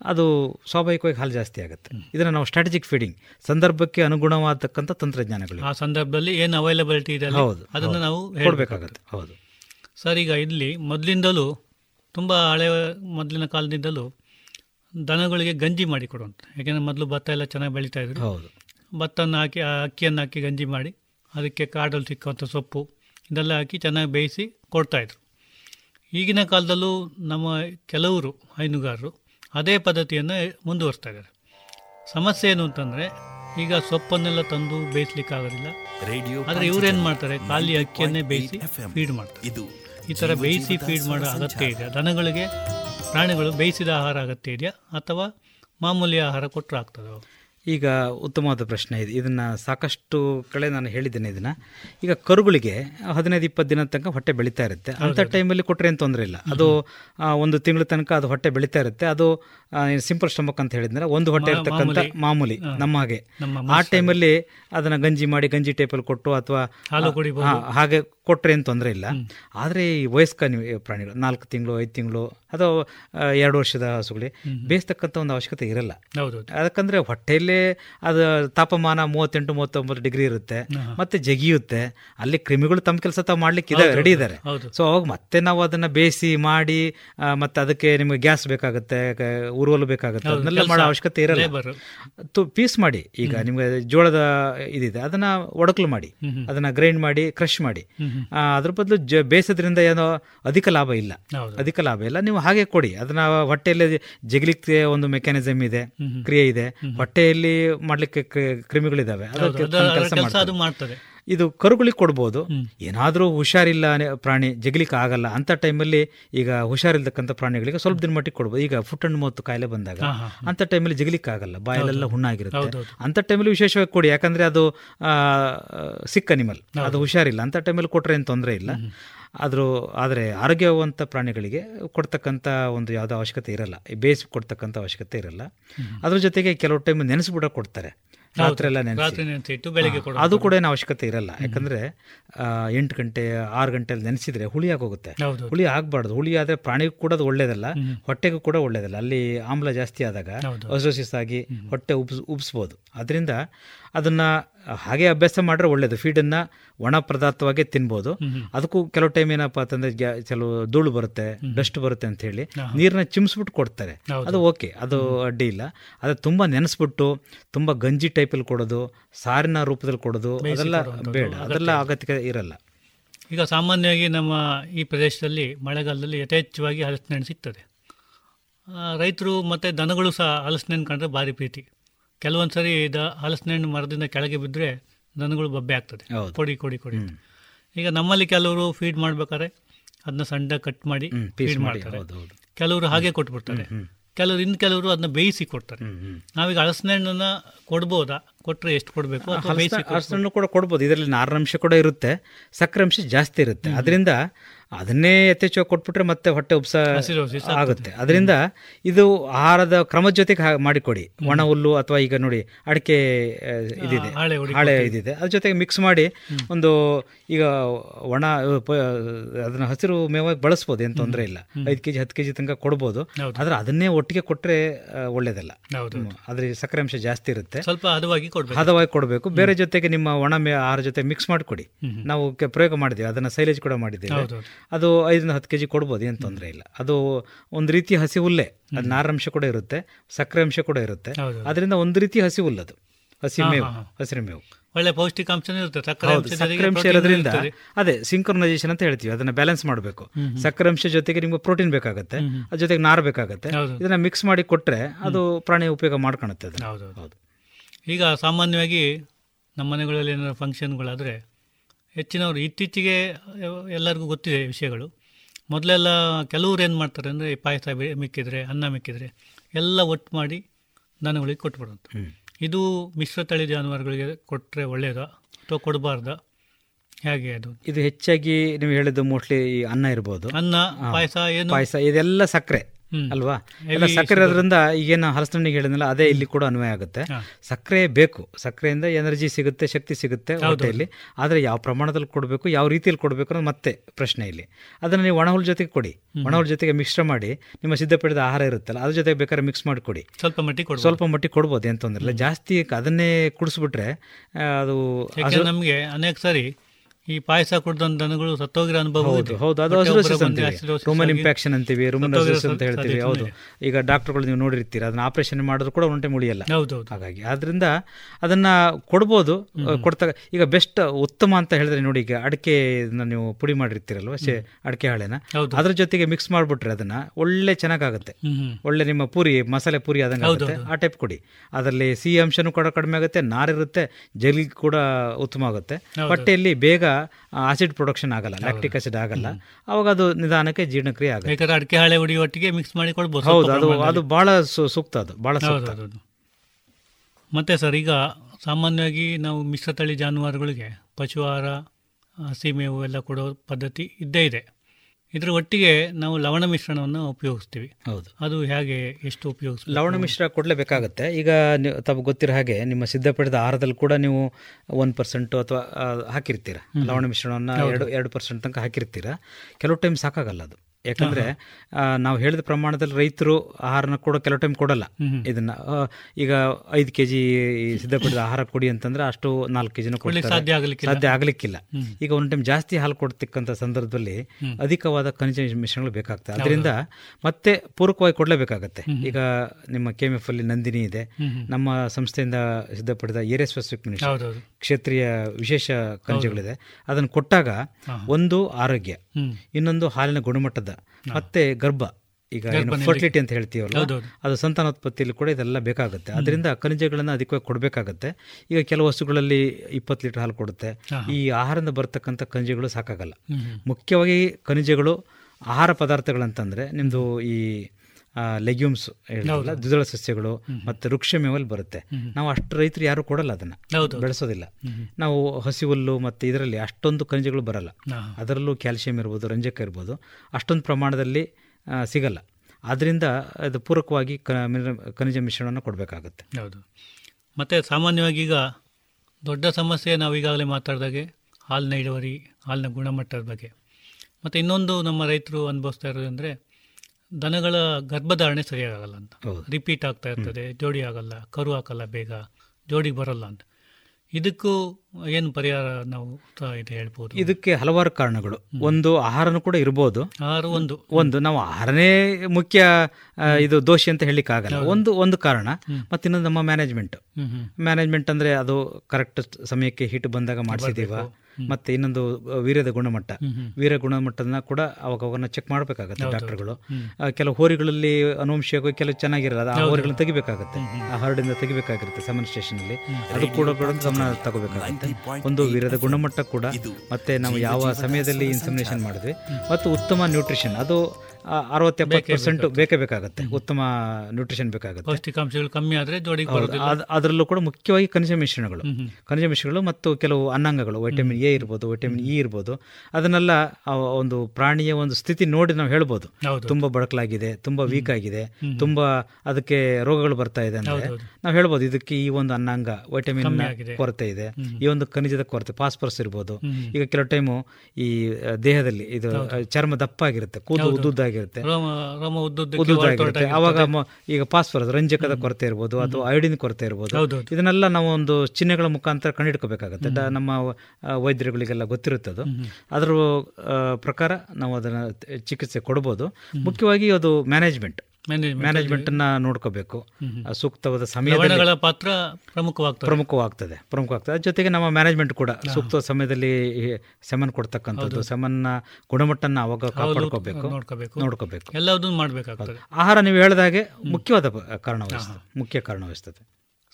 ಅದು ಸ್ವಾಭಾವಿಕವಾಗಿ ಹಾಲು ಜಾಸ್ತಿ ಆಗುತ್ತೆ. ಇದನ್ನು ನಾವು ಸ್ಟ್ರಾಟಜಿಕ್ ಫೀಡಿಂಗ್ ಸಂದರ್ಭಕ್ಕೆ ಅನುಗುಣವಾದಕ್ಕಂಥ ತಂತ್ರಜ್ಞಾನಗಳು ಆ ಸಂದರ್ಭದಲ್ಲಿ ಏನು ಅವೈಲಬಿಲಿಟಿ ಇದೆ ಹೌದು, ಅದನ್ನು ನಾವು ಹೇಳಬೇಕಾಗುತ್ತೆ ಹೌದು. ಸರ್ ಈಗ ಇಲ್ಲಿ ಮೊದಲಿಂದಲೂ ತುಂಬ ಹಳೆ ಮೊದಲಿನ ಕಾಲದಿಂದಲೂ ದನಗಳಿಗೆ ಗಂಜಿ ಮಾಡಿ ಕೊಡುವಂತ. ಯಾಕೆಂದರೆ ಮೊದಲು ಭತ್ತ ಎಲ್ಲ ಚೆನ್ನಾಗಿ ಬೆಳೀತಾ ಇದ್ರು. ಹೌದು. ಭತ್ತವನ್ನು ಹಾಕಿ ಆ ಅಕ್ಕಿಯನ್ನು ಹಾಕಿ ಗಂಜಿ ಮಾಡಿ ಅದಕ್ಕೆ ಕಾಡಲ್ಲಿ ಸಿಕ್ಕುವಂಥ ಸೊಪ್ಪು ಇದೆಲ್ಲ ಹಾಕಿ ಚೆನ್ನಾಗಿ ಬೇಯಿಸಿ ಕೊಡ್ತಾಯಿದ್ರು ಈಗಿನ ಕಾಲದಲ್ಲೂ ನಮ್ಮ ಕೆಲವರು ಹೈನುಗಾರರು ಅದೇ ಪದ್ಧತಿಯನ್ನು ಮುಂದುವರಿಸ್ತಾ ಇದ್ದಾರೆ. ಸಮಸ್ಯೆ ಏನು ಅಂತಂದರೆ ಈಗ ಸೊಪ್ಪನ್ನೆಲ್ಲ ತಂದು ಬೇಯಿಸ್ಲಿಕ್ಕೆ ಆಗೋದಿಲ್ಲ ರೇಡಿಯೋ ಆದರೆ ಇವ್ರೇನು ಮಾಡ್ತಾರೆ? ಖಾಲಿ ಅಕ್ಕಿಯನ್ನೇ ಬೇಯಿಸಿ ಫೀಡ್ ಮಾಡ್ತಾರೆ. ಇದು ಈ ಥರ ಬೇಯಿಸಿ ಫೀಡ್ ಮಾಡೋ ಅಗತ್ಯ ಇದೆಯಾ? ಇದೆ ದನಗಳಿಗೆ ಪ್ರಾಣಿಗಳು ಬೇಯಿಸಿದ ಆಹಾರ ಅಗತ್ಯ ಇದೆಯಾ? ಅಥವಾ ಮಾಮೂಲಿ ಆಹಾರ ಕೊಟ್ಟರೆ ಆಗ್ತದೆ? ಈಗ ಉತ್ತಮವಾದ ಪ್ರಶ್ನೆ ಇದೆ. ಇದನ್ನು ಸಾಕಷ್ಟು ಕಡೆ ನಾನು ಹೇಳಿದ್ದೇನೆ ಇದನ್ನು. ಈಗ ಕರುಗಳಿಗೆ ಹದಿನೈದು ಇಪ್ಪತ್ತು ದಿನ ತನಕ ಹೊಟ್ಟೆ ಬೆಳೀತಾ ಇರುತ್ತೆ. ಅಂಥ ಟೈಮಲ್ಲಿ ಕೊಟ್ಟರೆ ಏನು ತೊಂದರೆ ಇಲ್ಲ. ಅದು ಒಂದು ತಿಂಗಳ ತನಕ ಅದು ಹೊಟ್ಟೆ ಬೆಳೀತಾ ಇರುತ್ತೆ. ಅದು ಸಿಂಪಲ್ ಸ್ಟಮಕ್ ಅಂತ ಹೇಳಿದ್ನಲ್ಲ ಒಂದು ಹೊಟ್ಟೆ ಇರತಕ್ಕಂಥ ಮಾಮೂಲಿ. ನಮ್ಮ ಹಾಗೆ. ಆ ಟೈಮಲ್ಲಿ ಅದನ್ನ ಗಂಜಿ ಮಾಡಿ ಗಂಜಿ ಟೈಪಲ್ಲಿ ಕೊಟ್ಟು ಅಥವಾ. ಹಾಗೆ ಕೊಟ್ಟರೆ ಏನು ತೊಂದರೆ ಇಲ್ಲ. ಆದರೆ ಈ ವಯಸ್ಕ ನೀವು ಪ್ರಾಣಿಗಳು ನಾಲ್ಕು ತಿಂಗಳು ಐದು ತಿಂಗಳು ಆ, ಎರಡು ವರ್ಷದ ಹಸುಗಳಿಗೆ ಬೇಯಿಸ್ತಕ್ಕಂಥ ಒಂದು ಅವಶ್ಯಕತೆ ಇರಲ್ಲ. ಹೌದು ಯಾಕಂದ್ರೆ ಹೊಟ್ಟೆಯಲ್ಲೇ ಅದು ತಾಪಮಾನ ಮೂವತ್ತೆಂಟು ಮೂವತ್ತೊಂಬತ್ತು ಡಿಗ್ರಿ ಇರುತ್ತೆ ಮತ್ತೆ ಜಗಿಯುತ್ತೆ. ಅಲ್ಲಿ ಕ್ರಿಮಿಗಳು ತಮ್ಮ ಕೆಲಸ ತಾವು ಮಾಡ್ಲಿಕ್ಕೆ ಇದಾವೆ ರೆಡಿ ಇದ್ದಾರೆ. ಸೊ ಅವಾಗ ಮತ್ತೆ ನಾವು ಅದನ್ನ ಬೇಯಿಸಿ ಮಾಡಿ ಮತ್ತೆ ಅದಕ್ಕೆ ನಿಮಗೆ ಗ್ಯಾಸ್ ಬೇಕಾಗುತ್ತೆ ಉರುವಲು ಬೇಕಾಗುತ್ತೆ. ಅದನ್ನೆಲ್ಲ ಮಾಡೋ ಅವಶ್ಯಕತೆ ಇರಲ್ಲ. ಪೀಸ್ ಮಾಡಿ. ಈಗ ನಿಮ್ಗೆ ಜೋಳದ ಇದಿದೆ ಅದನ್ನ ಒಡಕಲು ಮಾಡಿ. ಅದನ್ನ ಗ್ರೈಂಡ್ ಮಾಡಿ ಕ್ರಶ್ ಮಾಡಿ. ಅದ್ರ ಬದಲು ಬೇಯಿಸೋದ್ರಿಂದ ಏನೋ ಅಧಿಕ ಲಾಭ ಇಲ್ಲ. ಅಧಿಕ ಲಾಭ ಇಲ್ಲ. ನೀವು ಹಾಗೆ ಕೊಡಿ. ಅದನ್ನ ಹೊಟ್ಟೆಯಲ್ಲಿ ಜಗಲಿಕ್ಕೆ ಒಂದು ಮೆಕ್ಯಾನಿಸಮ್ ಇದೆ ಕ್ರಿಯೆ ಇದೆ. ಹೊಟ್ಟೆಯಲ್ಲಿ ಮಾಡ್ಲಿಕ್ಕೆ ಕ್ರಿ- ಕ್ರಿಮಿಗಳಿದಾವೆ. ಅದಕ್ಕೆ ಮಾಡ್ತದೆ. ಇದು ಕರುಗಳಿಗೆ ಕೊಡ್ಬೋದು. ಏನಾದರೂ ಹುಷಾರಿಲ್ಲ ಪ್ರಾಣಿ ಜಗಲಿಕ್ಕೆ ಆಗಲ್ಲ ಅಂತ ಟೈಮಲ್ಲಿ ಈಗ ಹುಷಾರಿಲ್ತಕ್ಕಂಥ ಪ್ರಾಣಿಗಳಿಗೆ ಸ್ವಲ್ಪ ದಿನ ಮಟ್ಟಿಗೆ ಕೊಡ್ಬೋದು. ಈಗ ಫುಟ್ ಅಂಡ್ ಮೌತ್ ಕಾಯಿಲೆ ಬಂದಾಗ ಅಂತ ಟೈಮಲ್ಲಿ ಜಗಲಿಕ್ಕೆ ಆಗಲ್ಲ. ಬಾಯಲ್ಲೆಲ್ಲ ಹುಣ್ಣಾಗಿರುತ್ತೆ. ಅಂಥ ಅಂತ ಟೈಮಲ್ಲಿ ವಿಶೇಷವಾಗಿ ಕೊಡಿ. ಯಾಕಂದ್ರೆ ಅದು ಆ, ಸಿಕ್ ಅನಿಮಲ್ ಅದು ಹುಷಾರಿಲ್ಲ. ಅಂತ ಟೈಮಲ್ಲಿ ಕೊಟ್ರೆ ಏನು ತೊಂದರೆ ಇಲ್ಲ. ಆದರೂ ಆದರೆ ಆರೋಗ್ಯವಂತ ಪ್ರಾಣಿಗಳಿಗೆ ಕೊಡ್ತಕ್ಕಂಥ ಒಂದು ಯಾವುದೋ ಅವಶ್ಯಕತೆ ಇರಲ್ಲ. ಈ ಬೇಯಿಸಿ ಕೊಡ್ತಕ್ಕಂಥ ಅವಶ್ಯಕತೆ ಇರಲ್ಲ. ಅದ್ರ ಜೊತೆಗೆ ಕೆಲವು ಟೈಮ್ ನೆನೆಸ್ಬಿಡ ಕೊಡ್ತಾರೆ. ರಾತ್ರಿ ಎಲ್ಲ ನೆನೆಸಿ. ನೆನೆಸಿಟ್ಟು ಬೆಳಿಗ್ಗೆ. ಅದು ಕೂಡ ಏನು ಅವಶ್ಯಕತೆ ಇರಲ್ಲ. ಯಾಕಂದ್ರೆ ಎಂಟು ಗಂಟೆ ಆರು ಗಂಟೆಯಲ್ಲಿ ನೆನೆಸಿದ್ರೆ ಹುಳಿ ಆಗೋಗುತ್ತೆ. ಹುಳಿ ಆಗಬಾರ್ದು. ಹುಳಿ ಆದರೆ ಪ್ರಾಣಿಗೂ ಕೂಡ ಅದು ಒಳ್ಳೇದಲ್ಲ. ಹೊಟ್ಟೆಗೂ ಕೂಡ ಒಳ್ಳೇದಲ್ಲ. ಅಲ್ಲಿ ಆಮ್ಲ ಜಾಸ್ತಿ ಆದಾಗ. ಅಸೋಸಿಸ್ ಆಗಿ ಹೊಟ್ಟೆ ಉಬ್ಸ್ ಉಬ್ಸ್ಬೋದು. ಅದರಿಂದ ಅದನ್ನ ಹಾಗೆ ಅಭ್ಯಾಸ ಮಾಡಿದ್ರೆ ಒಳ್ಳೇದು. ಫೀಡನ್ನು ಒಣ ಪದಾರ್ಥವಾಗಿ ತಿನ್ಬೋದು. ಅದಕ್ಕೂ ಕೆಲವು ಟೈಮ್ ಏನಪ್ಪಾ ಅಂತಂದರೆ ಕೆಲವು ಧೂಳು ಬರುತ್ತೆ ಡಸ್ಟ್ ಬರುತ್ತೆ ಅಂತ ಹೇಳಿ. ನೀರನ್ನ ಚಿಮ್ಸ್ಬಿಟ್ಟು ಕೊಡ್ತಾರೆ. ಅದು ಓಕೆ ಅದು ಅಡ್ಡಿ ಇಲ್ಲ. ಅದು ತುಂಬ ನೆನೆಸ್ಬಿಟ್ಟು ತುಂಬ ಗಂಜಿ ಟೈಪಲ್ಲಿ ಕೊಡೋದು ಸಾರಿನ ರೂಪದಲ್ಲಿ ಕೊಡೋದು ಅದೆಲ್ಲ ಬೇಡ. ಅದೆಲ್ಲ ಅಗತ್ಯ ಇರಲ್ಲ. ಈಗ ಸಾಮಾನ್ಯವಾಗಿ ನಮ್ಮ ಈ ಪ್ರದೇಶದಲ್ಲಿ ಮಳೆಗಾಲದಲ್ಲಿ ಯಥೇಚ್ಛವಾಗಿ ಹಲಸಿನ ಸಿಗ್ತದೆ. ರೈತರು ಮತ್ತು ದನಗಳು ಸಹ ಹಲಸಿನ ಕಂಡ್ರೆ ಭಾರಿ ಪ್ರೀತಿ. ಕೆಲವೊಂದು ಸರಿ ಹಲಸಿನ ಹಣ್ಣು ಮರದಿಂದ ಕೆಳಗೆ ಬಿದ್ದರೆ ದನಗಳು ಬಬ್ಬೆ ಆಗ್ತದೆ. ಕೊಡಿ ಕೊಡಿ ಕೊಡಿ ಈಗ ನಮ್ಮಲ್ಲಿ ಕೆಲವರು ಫೀಡ್ ಮಾಡ್ಬೇಕಾದ್ರೆ ಅದನ್ನ ಸಣ್ಣ ಕಟ್ ಮಾಡಿ ಫೀಡ್ ಮಾಡಿ, ಮಾಡ್ತಾರೆ. ಕೆಲವರು ಹಾಗೆ ಕೊಟ್ಬಿಡ್ತಾರೆ. ಕೆಲವರು ಇನ್ನು ಕೆಲವರು ಅದನ್ನ ಬೇಯಿಸಿ ಕೊಡ್ತಾರೆ. ನಾವೀಗ ಹಲಸಿನಹಣ್ಣನ್ನ ಕೊಡ್ಬೋದಾ? ಕೊಟ್ಟರೆ ಎಷ್ಟು ಕೊಡಬೇಕು ಹಲಸಿನ ಹಣ್ಣು ಕೂಡ ಕೊಡ್ಬೋದು. ಇದರಲ್ಲಿ ನಾರಿನಂಶ ಕೂಡ ಇರುತ್ತೆ ಸಕ್ಕರೆ ಅಂಶ ಜಾಸ್ತಿ ಇರುತ್ತೆ. ಅದರಿಂದ ಅದನ್ನೇ ಯಥೇಚ್ಛವಾಗಿ ಕೊಟ್ಬಿಟ್ರೆ ಮತ್ತೆ ಹೊಟ್ಟೆ ಉಪ್ಸ ಆಗುತ್ತೆ. ಅದರಿಂದ ಇದು ಆಹಾರದ ಕ್ರಮದ ಜೊತೆಗೆ ಮಾಡಿಕೊಡಿ. ಒಣ ಹುಲ್ಲು ಅಥವಾ ಈಗ ನೋಡಿ ಅಡಿಕೆ ಇದಿದೆ. ಹಾಳೆ ಇದಿದೆ. ಅದ್ರ ಜೊತೆಗೆ ಮಿಕ್ಸ್ ಮಾಡಿ ಒಂದು ಈಗ ಒಣ ಅದನ್ನ ಹಸಿರು ಮೇವಾಗಿ ಬಳಸ್ಬೋದು ಏನು ತೊಂದರೆ ಇಲ್ಲ. ಐದು ಕೆಜಿ ಹತ್ತು ಕೆಜಿ ತನಕ ಕೊಡ್ಬೋದು. ಆದ್ರೆ ಅದನ್ನೇ ಒಟ್ಟಿಗೆ ಕೊಟ್ರೆ ಒಳ್ಳೇದಲ್ಲ. ಅದ್ರ ಸಕ್ಕರೆ ಅಂಶ ಜಾಸ್ತಿ ಇರುತ್ತೆ. ಸ್ವಲ್ಪ ಹದವಾಗಿ ಕೊಡ್ಬೇಕು. ಹದವಾಗಿ ಕೊಡಬೇಕು. ಬೇರೆ ಜೊತೆಗೆ ನಿಮ್ಮ ಒಣ ಮೇ ಆಹಾರ ಜೊತೆ ಮಿಕ್ಸ್ ಮಾಡಿಕೊಡಿ. ನಾವು ಪ್ರಯೋಗ ಮಾಡಿದ್ದೀವಿ. ಅದನ್ನ ಸೈಲೇಜ್ ಕೂಡ ಮಾಡಿದ್ದೀವಿ. ಅದು ಐದರಿಂದ ಹತ್ತು ಕೆಜಿ ಕೊಡ್ಬೋದು ಏನು ತೊಂದರೆ ಇಲ್ಲ. ಅದು ಒಂದು ರೀತಿ ಹಸಿ ಹುಲ್ಲೆ ಅದು ನಾರಂಶ ಕೂಡ ಇರುತ್ತೆ ಸಕ್ಕರೆ ಅಂಶ ಕೂಡ ಇರುತ್ತೆ. ಅದರಿಂದ ಒಂದು ರೀತಿ ಹಸಿ ಹುಲ್ಲದು ಹಸಿ ಮೇವು ಹಸಿರು ಮೇವು. ಒಳ್ಳೆ ಪೌಷ್ಟಿಕಾಂಶ ಇರೋದ್ರಿಂದ ಅದೇ ಸಿಂಕ್ರನೈಸೇಷನ್ ಅಂತ ಹೇಳ್ತೀವಿ ಅದನ್ನ ಬ್ಯಾಲೆನ್ಸ್ ಮಾಡಬೇಕು. ಸಕ್ಕರೆ ಅಂಶ ಜೊತೆಗೆ ನಿಮ್ಗೆ ಪ್ರೋಟೀನ್ ಬೇಕಾಗುತ್ತೆ ಅದ್ರ ಜೊತೆಗೆ ನಾರು ಬೇಕಾಗುತ್ತೆ. ಇದನ್ನ ಮಿಕ್ಸ್ ಮಾಡಿ ಕೊಟ್ರೆ ಅದು ಪ್ರಾಣಿ ಉಪಯೋಗ ಮಾಡ್ಕೊಳುತ್ತೆ ಈಗ ಸಾಮಾನ್ಯವಾಗಿ ನಮ್ಮ ಮನೆಗಳಲ್ಲಿ ಏನಾದ್ರು ಫಂಕ್ಷನ್ಗಳಾದರೆ ಹೆಚ್ಚಿನವರು ಇತ್ತೀಚೆಗೆ ಎಲ್ಲರಿಗೂ ಗೊತ್ತಿದೆ ವಿಷಯಗಳು. ಮೊದಲೆಲ್ಲ ಕೆಲವರು ಏನು ಮಾಡ್ತಾರೆ ಅಂದರೆ ಪಾಯಸ ಮಿಕ್ಕಿದರೆ ಮಿಕ್ಕಿದ್ರೆ ಅನ್ನ ಮಿಕ್ಕಿದ್ರೆ ಎಲ್ಲ ಒಟ್ಟು ಮಾಡಿ ದನಗಳಿಗೆ ಕೊಟ್ಬಿಡೋದು ಇದು ಮಿಶ್ರ ತಳಿ ಜಾನುವಾರುಗಳಿಗೆ ಕೊಟ್ಟರೆ ಒಳ್ಳೆಯದ ಅಥವಾ ಕೊಡಬಾರ್ದ? ಹೇಗೆ ಅದು? ಇದು ಹೆಚ್ಚಾಗಿ ನೀವು ಹೇಳಿದ್ದು ಮೋಸ್ಟ್ಲಿ ಈ ಅನ್ನ ಇರ್ಬೋದು. ಅನ್ನ ಪಾಯಸ ಏನು? ಪಾಯಸ ಇದೆಲ್ಲ ಸಕ್ಕರೆ. ಅಲ್ವಾ? ಎಲ್ಲ ಸಕ್ಕರೆ ಅದರಿಂದ ಈಗೇನು ಹಲಸಣ್ಣಿಗೆ ಹೇಳಿದ್ನಲ್ಲ ಅದೇ ಇಲ್ಲಿ ಕೂಡ ಅನ್ವಯ ಆಗುತ್ತೆ. ಸಕ್ಕರೆ ಬೇಕು. ಸಕ್ಕರೆಯಿಂದ ಎನರ್ಜಿ ಸಿಗುತ್ತೆ ಶಕ್ತಿ ಸಿಗುತ್ತೆ ಹೊಟ್ಟೆಯಲ್ಲಿ. ಆದರೆ ಯಾವ ಪ್ರಮಾಣದಲ್ಲಿ ಕೊಡಬೇಕು ಯಾವ ರೀತಿಯಲ್ಲಿ ಕೊಡಬೇಕು ಅನ್ನೋದು ಮತ್ತೆ ಪ್ರಶ್ನೆ ಇಲ್ಲಿ. ಅದನ್ನು ನೀವು ಒಣಹುಲ್ ಜೊತೆಗೆ ಕೊಡಿ. ಒಣಹುಲ್ ಜೊತೆಗೆ ಮಿಶ್ರ ಮಾಡಿ ನಿಮ್ಮ ಸಿದ್ಧಪಡಿದ ಆಹಾರ ಇರುತ್ತಲ್ಲ ಅದ್ರ ಜೊತೆಗೆ ಬೇಕಾದ್ರೆ ಮಿಕ್ಸ್ ಮಾಡಿ ಕೊಡಿ. ಸ್ವಲ್ಪ ಮಟ್ಟಿ ಸ್ವಲ್ಪ ಮಟ್ಟಿ ಕೊಡ್ಬೋದು ಏನು ತೊಂದರೆ ಇಲ್ಲ. ಜಾಸ್ತಿ ಅದನ್ನೇ ಕುಡಿಸ್ಬಿಟ್ರೆ ಅದು ನಮಗೆ ಅನೇಕ ಸಾರಿ ಈ ಪಾಯಸ ಕುಡ್ದಂತ ದನಗಳು ಸತ್ತೋಗಿರೋ ಅನುಭವ ಹೌದು ಹೌದು. ಅದು ಅಸಿಡೋಸಿಸ್ ಅಂತೀವಿ ರೂಮನ್ ಇಂಪ್ಯಾಕ್ಷನ್ ಅಂತೀವಿ ರುಮನ್ ಅಂತ ಹೇಳ್ತೀವಿ. ಹೌದು. ಈಗ ಡಾಕ್ಟರ್ಗಳು ನೀವು ನೋಡಿರ್ತೀರ ಅದನ್ನ ಆಪರೇಷನ್ ಮಾಡಿದ್ರು ಕೂಡ ಒಂಟೆ ಮುಳಿಯಲ್ಲ. ಹೌದು ಹಾಗಾಗಿ ಆದ್ರಿಂದ ಅದನ್ನ ಕೊಡ್ಬೋದು ಕೊಡ್ತಾ ಈಗ ಬೆಸ್ಟ್ ಉತ್ತಮ ಅಂತ ಹೇಳಿದ್ರೆ ನೋಡಿ ಈಗ ಅಡಿಕೆ ನೀವು ಪುಡಿ ಮಾಡಿರ್ತೀರಲ್ವ ಅಡಿಕೆ ಹಾಳೆನ. ಅದ್ರ ಜೊತೆಗೆ ಮಿಕ್ಸ್ ಮಾಡ್ಬಿಟ್ರೆ ಅದನ್ನ ಒಳ್ಳೆ ಚೆನ್ನಾಗಾಗುತ್ತೆ. ಹ್ಮ್ ಒಳ್ಳೆ ನಿಮ್ಮ ಪೂರಿ ಮಸಾಲೆ ಪೂರಿ ಆದಂಗೆ ಆಗುತ್ತೆ. ಆ ಟೈಪ್ ಕೊಡಿ. ಅದರಲ್ಲಿ ಸಿಹಿ ಅಂಶನೂ ಕೂಡ ಕಡಿಮೆ ಆಗುತ್ತೆ ನಾರಿರುತ್ತೆ ಜಲಿಗೆ ಕೂಡ ಉತ್ತಮ ಆಗುತ್ತೆ. ಹೊಟ್ಟೆಯಲ್ಲಿ ಬೇಗ ಆಸಿಡ್ ಪ್ರೊಡಕ್ಷನ್ ಆಗಲ್ಲ ಲ್ಯಾಕ್ಟಿಕ್ ಆಸಿಡ್ ಆಗಲ್ಲ. ಅವಾಗ ಅದು ನಿಧಾನಕ್ಕೆ ಜೀರ್ಣಕ್ರಿಯೆ ಆಗುತ್ತೆ. ಅಡಿಕೆ ಹಾಳೆ ಹುಡಿ ಒಟ್ಟಿಗೆ ಮಿಕ್ಸ್ ಮಾಡಿ ಕೊಡ್ಬೋದು ಹೌದು ಅದು. ಅದು ಬಹಳ ಸೂಕ್ತ ಅದು ಬಹಳ ಸೂಕ್ತ. ಮತ್ತೆ ಸರ್ ಈಗ ಸಾಮಾನ್ಯವಾಗಿ ನಾವು ಮಿಶ್ರತಳಿ ಜಾನುವಾರುಗಳಿಗೆ ಪಶು ಆಹಾರ ಹಸಿ ಮೇವು ಎಲ್ಲ ಕೊಡೋ ಪದ್ಧತಿ ಇದ್ದೇ ಇದೆ. ಇದರ ಒಟ್ಟಿಗೆ ನಾವು ಲವಣ ಮಿಶ್ರಣವನ್ನು ಉಪಯೋಗಿಸ್ತೀವಿ. ಹೌದು. ಅದು ಹೇಗೆ ಎಷ್ಟು ಉಪಯೋಗಿಸ್ತೀವಿ ಲವಣ ಮಿಶ್ರ ಕೊಡಲೇಬೇಕಾಗತ್ತೆ. ಈಗ ತಮಗೆ ಗೊತ್ತಿರೋ ಹಾಗೆ ನಿಮ್ಮ ಸಿದ್ಧಪಡಿದ ಆಹಾರದಲ್ಲಿ ಕೂಡ ನೀವು ಒನ್ ಪರ್ಸೆಂಟ್ ಅಥವಾ ಹಾಕಿರ್ತೀರ. ಲವಣ ಮಿಶ್ರಣವನ್ನು ಎರಡು ಎರಡು ಪರ್ಸೆಂಟ್ ತನಕ ಹಾಕಿರ್ತೀರ. ಕೆಲವು ಟೈಮ್ ಸಾಕಾಗಲ್ಲ ಅದು. ಯಾಕಂದ್ರೆ ನಾವು ಹೇಳಿದ ಪ್ರಮಾಣದಲ್ಲಿ ರೈತರು ಆಹಾರನ ಕೂಡ ಕೆಲವು ಟೈಮ್ ಕೊಡಲ್ಲ. ಇದನ್ನ ಈಗ ಐದು ಕೆ ಜಿ ಸಿದ್ಧಪಡಿದ ಆಹಾರ ಕೊಡಿ ಅಂತಂದ್ರೆ ಅಷ್ಟು ನಾಲ್ಕು ಕೆ ಜಿನ ಕೊಡ್ತಾರೆ. ಸಾಧ್ಯ ಆಗಲಿಕ್ಕಿಲ್ಲ. ಸಾಧ್ಯ ಆಗ್ಲಿಕ್ಕಿಲ್ಲ. ಈಗ ಒಂದು ಟೈಮ್ ಜಾಸ್ತಿ ಹಾಲು ಕೊಡ್ತಕ್ಕಂಥ ಸಂದರ್ಭದಲ್ಲಿ ಅಧಿಕವಾದ ಖನಿಜ ಮಿಶ್ರಣಗಳು ಬೇಕಾಗ್ತದೆ ಅದರಿಂದ ಮತ್ತೆ ಪೂರಕವಾಗಿ ಕೊಡಲೇಬೇಕಾಗತ್ತೆ. ಈಗ ನಿಮ್ಮ ಕೆ ಎಫ್ ಅಲ್ಲಿ ನಂದಿನಿ ಇದೆ. ನಮ್ಮ ಸಂಸ್ಥೆಯಿಂದ ಸಿದ್ಧಪಡಿದ ಏರಿಯಾ ಸ್ಪೆಸಿಫಿಕ್ ಹೌದೌದು. ಕ್ಷೇತ್ರೀಯ ವಿಶೇಷ ಖನಿಜಗಳಿದೆ. ಅದನ್ನು ಕೊಟ್ಟಾಗ ಒಂದು ಆರೋಗ್ಯ ಇನ್ನೊಂದು ಹಾಲಿನ ಗುಣಮಟ್ಟದ ಮತ್ತೆ ಗರ್ಭ. ಈಗ ಫರ್ಟಿಲಿಟಿ ಅಂತ ಹೇಳ್ತೀವಲ್ಲ ಅದು ಸಂತಾನೋತ್ಪತ್ತಿಯಲ್ಲಿ ಕೂಡ ಇದೆಲ್ಲ ಬೇಕಾಗುತ್ತೆ. ಅದರಿಂದ ಖನಿಜಗಳನ್ನು ಅಧಿಕವಾಗಿ ಕೊಡಬೇಕಾಗತ್ತೆ. ಈಗ ಕೆಲವು ವಸ್ತುಗಳಲ್ಲಿ ಇಪ್ಪತ್ತು ಲೀಟರ್ ಹಾಲು ಕೊಡುತ್ತೆ. ಈ ಆಹಾರದಿಂದ ಬರ್ತಕ್ಕಂಥ ಖನಿಜಗಳು ಸಾಕಾಗಲ್ಲ. ಮುಖ್ಯವಾಗಿ ಖನಿಜಗಳು ಆಹಾರ ಪದಾರ್ಥಗಳಂತಂದ್ರೆ ನಿಮ್ಮದು ಈ ಲೆಗ್ಯೂಮ್ಸ್ ದ್ವಿದಳ ಸಸ್ಯಗಳು ಮತ್ತು ವೃಕ್ಷ ಮೇವಲ್ಲಿ ಬರುತ್ತೆ ನಾವು ಅಷ್ಟು ರೈತರು ಯಾರು ಕೊಡಲ್ಲ ಅದನ್ನ. ಹೌದು ಬೆಳೆಸೋದಿಲ್ಲ. ನಾವು ಹಸಿ ಹುಲ್ಲು ಮತ್ತು ಇದರಲ್ಲಿ ಅಷ್ಟೊಂದು ಖನಿಜಗಳು ಬರಲ್ಲ. ಅದರಲ್ಲೂ ಕ್ಯಾಲ್ಸಿಯಂ ಇರ್ಬೋದು ರಂಜಕ ಇರ್ಬೋದು. ಅಷ್ಟೊಂದು ಪ್ರಮಾಣದಲ್ಲಿ ಸಿಗಲ್ಲ. ಆದ್ದರಿಂದ ಅದು ಪೂರಕವಾಗಿ ಖನಿಜ ಮಿಶ್ರಣವನ್ನು ಕೊಡಬೇಕಾಗುತ್ತೆ. ಹೌದು. ಮತ್ತು ಸಾಮಾನ್ಯವಾಗಿ ಈಗ ದೊಡ್ಡ ಸಮಸ್ಯೆ ನಾವು ಈಗಾಗಲೇ ಮಾತಾಡಿದಾಗೆ ಹಾಲಿನ ಇಳುವರಿ ಹಾಲಿನ ಗುಣಮಟ್ಟದ ಬಗ್ಗೆ. ಮತ್ತು ಇನ್ನೊಂದು ನಮ್ಮ ರೈತರು ಅನುಭವಿಸ್ತಾ ಇರೋದು ಅಂದರೆ ದನಗಳ ಗರ್ಭಧಾರಣೆ ಸರಿಯಾಗಲ್ಲ ಅಂತ. ರಿಪೀಟ್ ಆಗ್ತಾ ಇರ್ತದೆ ಜೋಡಿ ಆಗಲ್ಲ ಕರು ಹಾಕಲ್ಲ ಬೇಗ ಜೋಡಿ ಬರಲ್ಲ ಅಂತ. ಇದಕ್ಕೂ ಏನು ಪರಿಹಾರ ನಾವು ಇದು ಹೇಳ್ಬೋದು? ಇದಕ್ಕೆ ಹಲವಾರು ಕಾರಣಗಳು. ಒಂದು ಆಹಾರನೂ ಕೂಡ ಇರ್ಬೋದು. ಆಹಾರ ಒಂದು. ಒಂದು ನಾವು ಆಹಾರನೇ ಮುಖ್ಯ ಇದು ದೋಷಿ ಅಂತ ಹೇಳಲಿಕ್ಕೆ ಆಗಲ್ಲ. ಒಂದು ಒಂದು ಕಾರಣ. ಮತ್ತೆ ಇನ್ನೊಂದು ನಮ್ಮ ಮ್ಯಾನೇಜ್ಮೆಂಟ್ ಮ್ಯಾನೇಜ್ಮೆಂಟ್ ಅಂದ್ರೆ ಅದು ಕರೆಕ್ಟ್ ಸಮಯಕ್ಕೆ ಹಿಟ್ ಬಂದಾಗ ಮಾಡಿಸಿದೀವ. ಮತ್ತೆ ಇನ್ನೊಂದು ವೀರ್ಯದ ಗುಣಮಟ್ಟ. ವೀರ್ಯ ಗುಣಮಟ್ಟನ ಕೂಡ ಅವಾಗ ಅವನ್ನ ಚೆಕ್ ಮಾಡಬೇಕಾಗತ್ತೆ ಡಾಕ್ಟರ್ಗಳು. ಕೆಲವು ಹೋರಿಗಳಲ್ಲಿ ಅನುವಂಶಿಯಾಗಿ ಕೆಲವು ಚೆನ್ನಾಗಿರಲ್ಲ ಆ ಹೋರಿಗಳನ್ನ ತೆಗಿಬೇಕಾಗತ್ತೆ. ಆ ಹರಡಿಂದ ತೆಗಿಬೇಕಾಗಿರುತ್ತೆ ಸಮನ್ ಸ್ಟೇಷನ್ ಅಲ್ಲಿ ಅದು ಕೂಡ ಕೂಡ ಗಮನ ತಗೋಬೇಕಾಗುತ್ತೆ. ಒಂದು ವೀರ್ಯದ ಗುಣಮಟ್ಟ ಕೂಡ ಮತ್ತೆ ನಾವು ಯಾವ ಸಮಯದಲ್ಲಿ ಇನ್ಸಮಿನೇಷನ್ ಮಾಡಿದ್ವಿ. ಮತ್ತು ಉತ್ತಮ ನ್ಯೂಟ್ರಿಷನ್ ಅದು ಅರವತ್ತು ಎಪ್ಪತ್ತು ಪರ್ಸೆಂಟ್ ಬೇಕೇ ಬೇಕಾಗುತ್ತೆ. ಉತ್ತಮ ನ್ಯೂಟ್ರಿಷನ್ ಬೇಕಾಗುತ್ತೆ. ಪೌಷ್ಟಿಕಾಂಶಗಳು ಕಮ್ಮಿ ಆದರೆ ಜೋಡಿಗೆ ಅದರಲ್ಲೂ ಕೂಡ ಮುಖ್ಯವಾಗಿ ಖನಿಜ ಮಿಶ್ರಣಗಳು. ಖನಿಜ ಮಿಶ್ರಣಗಳು ಮತ್ತು ಕೆಲವು ಅನ್ನಾಂಗಗಳು ವೈಟಮಿನ್ ಎ ಇರ್ಬೋದು ವೈಟಮಿನ್ ಇ ಇರ್ಬೋದು. ಅದನ್ನೆಲ್ಲ ಒಂದು ಪ್ರಾಣಿಯ ಒಂದು ಸ್ಥಿತಿ ನೋಡಿ ನಾವು ಹೇಳ್ಬೋದು. ತುಂಬಾ ಬಡಕಲಾಗಿದೆ ತುಂಬಾ ವೀಕ್ ಆಗಿದೆ ತುಂಬಾ ಅದಕ್ಕೆ ರೋಗಗಳು ಬರ್ತಾ ಇದೆ ಅಂದ್ರೆ. ನಾವು ಹೇಳ್ಬೋದು ಇದಕ್ಕೆ ಈ ಒಂದು ಅನ್ನಾಂಗ ವೈಟಮಿನ್. ಕೊರತೆ ಇದೆ. ಈ ಒಂದು ಖನಿಜದ ಕೊರತೆ ಫಾಸ್ಫರಸ್ ಇರ್ಬೋದು. ಈಗ ಕೆಲವು ಟೈಮು ಈ ದೇಹದಲ್ಲಿ ಇದು ಚರ್ಮ ದಪ್ಪ ಆಗಿರುತ್ತೆ ಕೂದಲು ಉದ್ದುದ್ದಾಗಿರುತ್ತೆ ರೋಮ ಉದ್ದುದ್ದಾಗಿರುತ್ತೆ ಅವಾಗ ಈಗ ಫಾಸ್ಫರಸ್ ರಂಜಕದ ಕೊರತೆ ಇರ್ಬೋದು ಅಥವಾ ಐಡಿನ್ ಕೊರತೆ ಇರ್ಬೋದು. ಇದನ್ನೆಲ್ಲ ನಾವು ಒಂದು ಚಿಹ್ನೆಗಳ ಮುಖಾಂತರ ಕಂಡುಹಿಡ್ಕೋಬೇಕಾಗತ್ತೆ. ನಮ್ಮ ವೈದ್ಯರುಗಳಿಗೆಲ್ಲ ಗೊತ್ತಿರುತ್ತೆ ಅದು ಅದರ ಪ್ರಕಾರ ನಾವು ಅದನ್ನ ಚಿಕಿತ್ಸೆ ಕೊಡ್ಬೋದು. ಮುಖ್ಯವಾಗಿ ಅದು ಮ್ಯಾನೇಜ್ಮೆಂಟ್. ಮ್ಯಾನೇಜ್ಮೆಂಟ್ ಅನ್ನ ನೋಡ್ಕೋಬೇಕು. ಸೂಕ್ತವಾದ ಲವಣಗಳ ಪಾತ್ರ ಪ್ರಮುಖವಾಗ್ತದೆ. ಪ್ರಮುಖವಾಗ್ತದೆ. ಪ್ರಮುಖವಾಗ್ತದೆ. ಅದ್ರ ಜೊತೆಗೆ ನಮ್ಮ ಮ್ಯಾನೇಜ್ಮೆಂಟ್ ಕೂಡ ಸೂಕ್ತ ಸಮಯದಲ್ಲಿ ಸಮನ್ ಕೊಡ್ತಕ್ಕಂಥದ್ದು ಸೆಮನ್ನ ಗುಣಮಟ್ಟನ ಅವಾಗ ಕಾಪಾಡ್ಕೋಬೇಕು. ನೋಡ್ಕೋಬೇಕು. ಎಲ್ಲದನ್ನು ಮಾಡಬೇಕಾಗ್ತದೆ. ಆಹಾರ ನೀವು ಹೇಳಿದಾಗೆ ಮುಖ್ಯವಾದ ಪ- ಕಾರಣ ಮುಖ್ಯ ಕಾರಣ ವಹಿಸ್ತದೆ.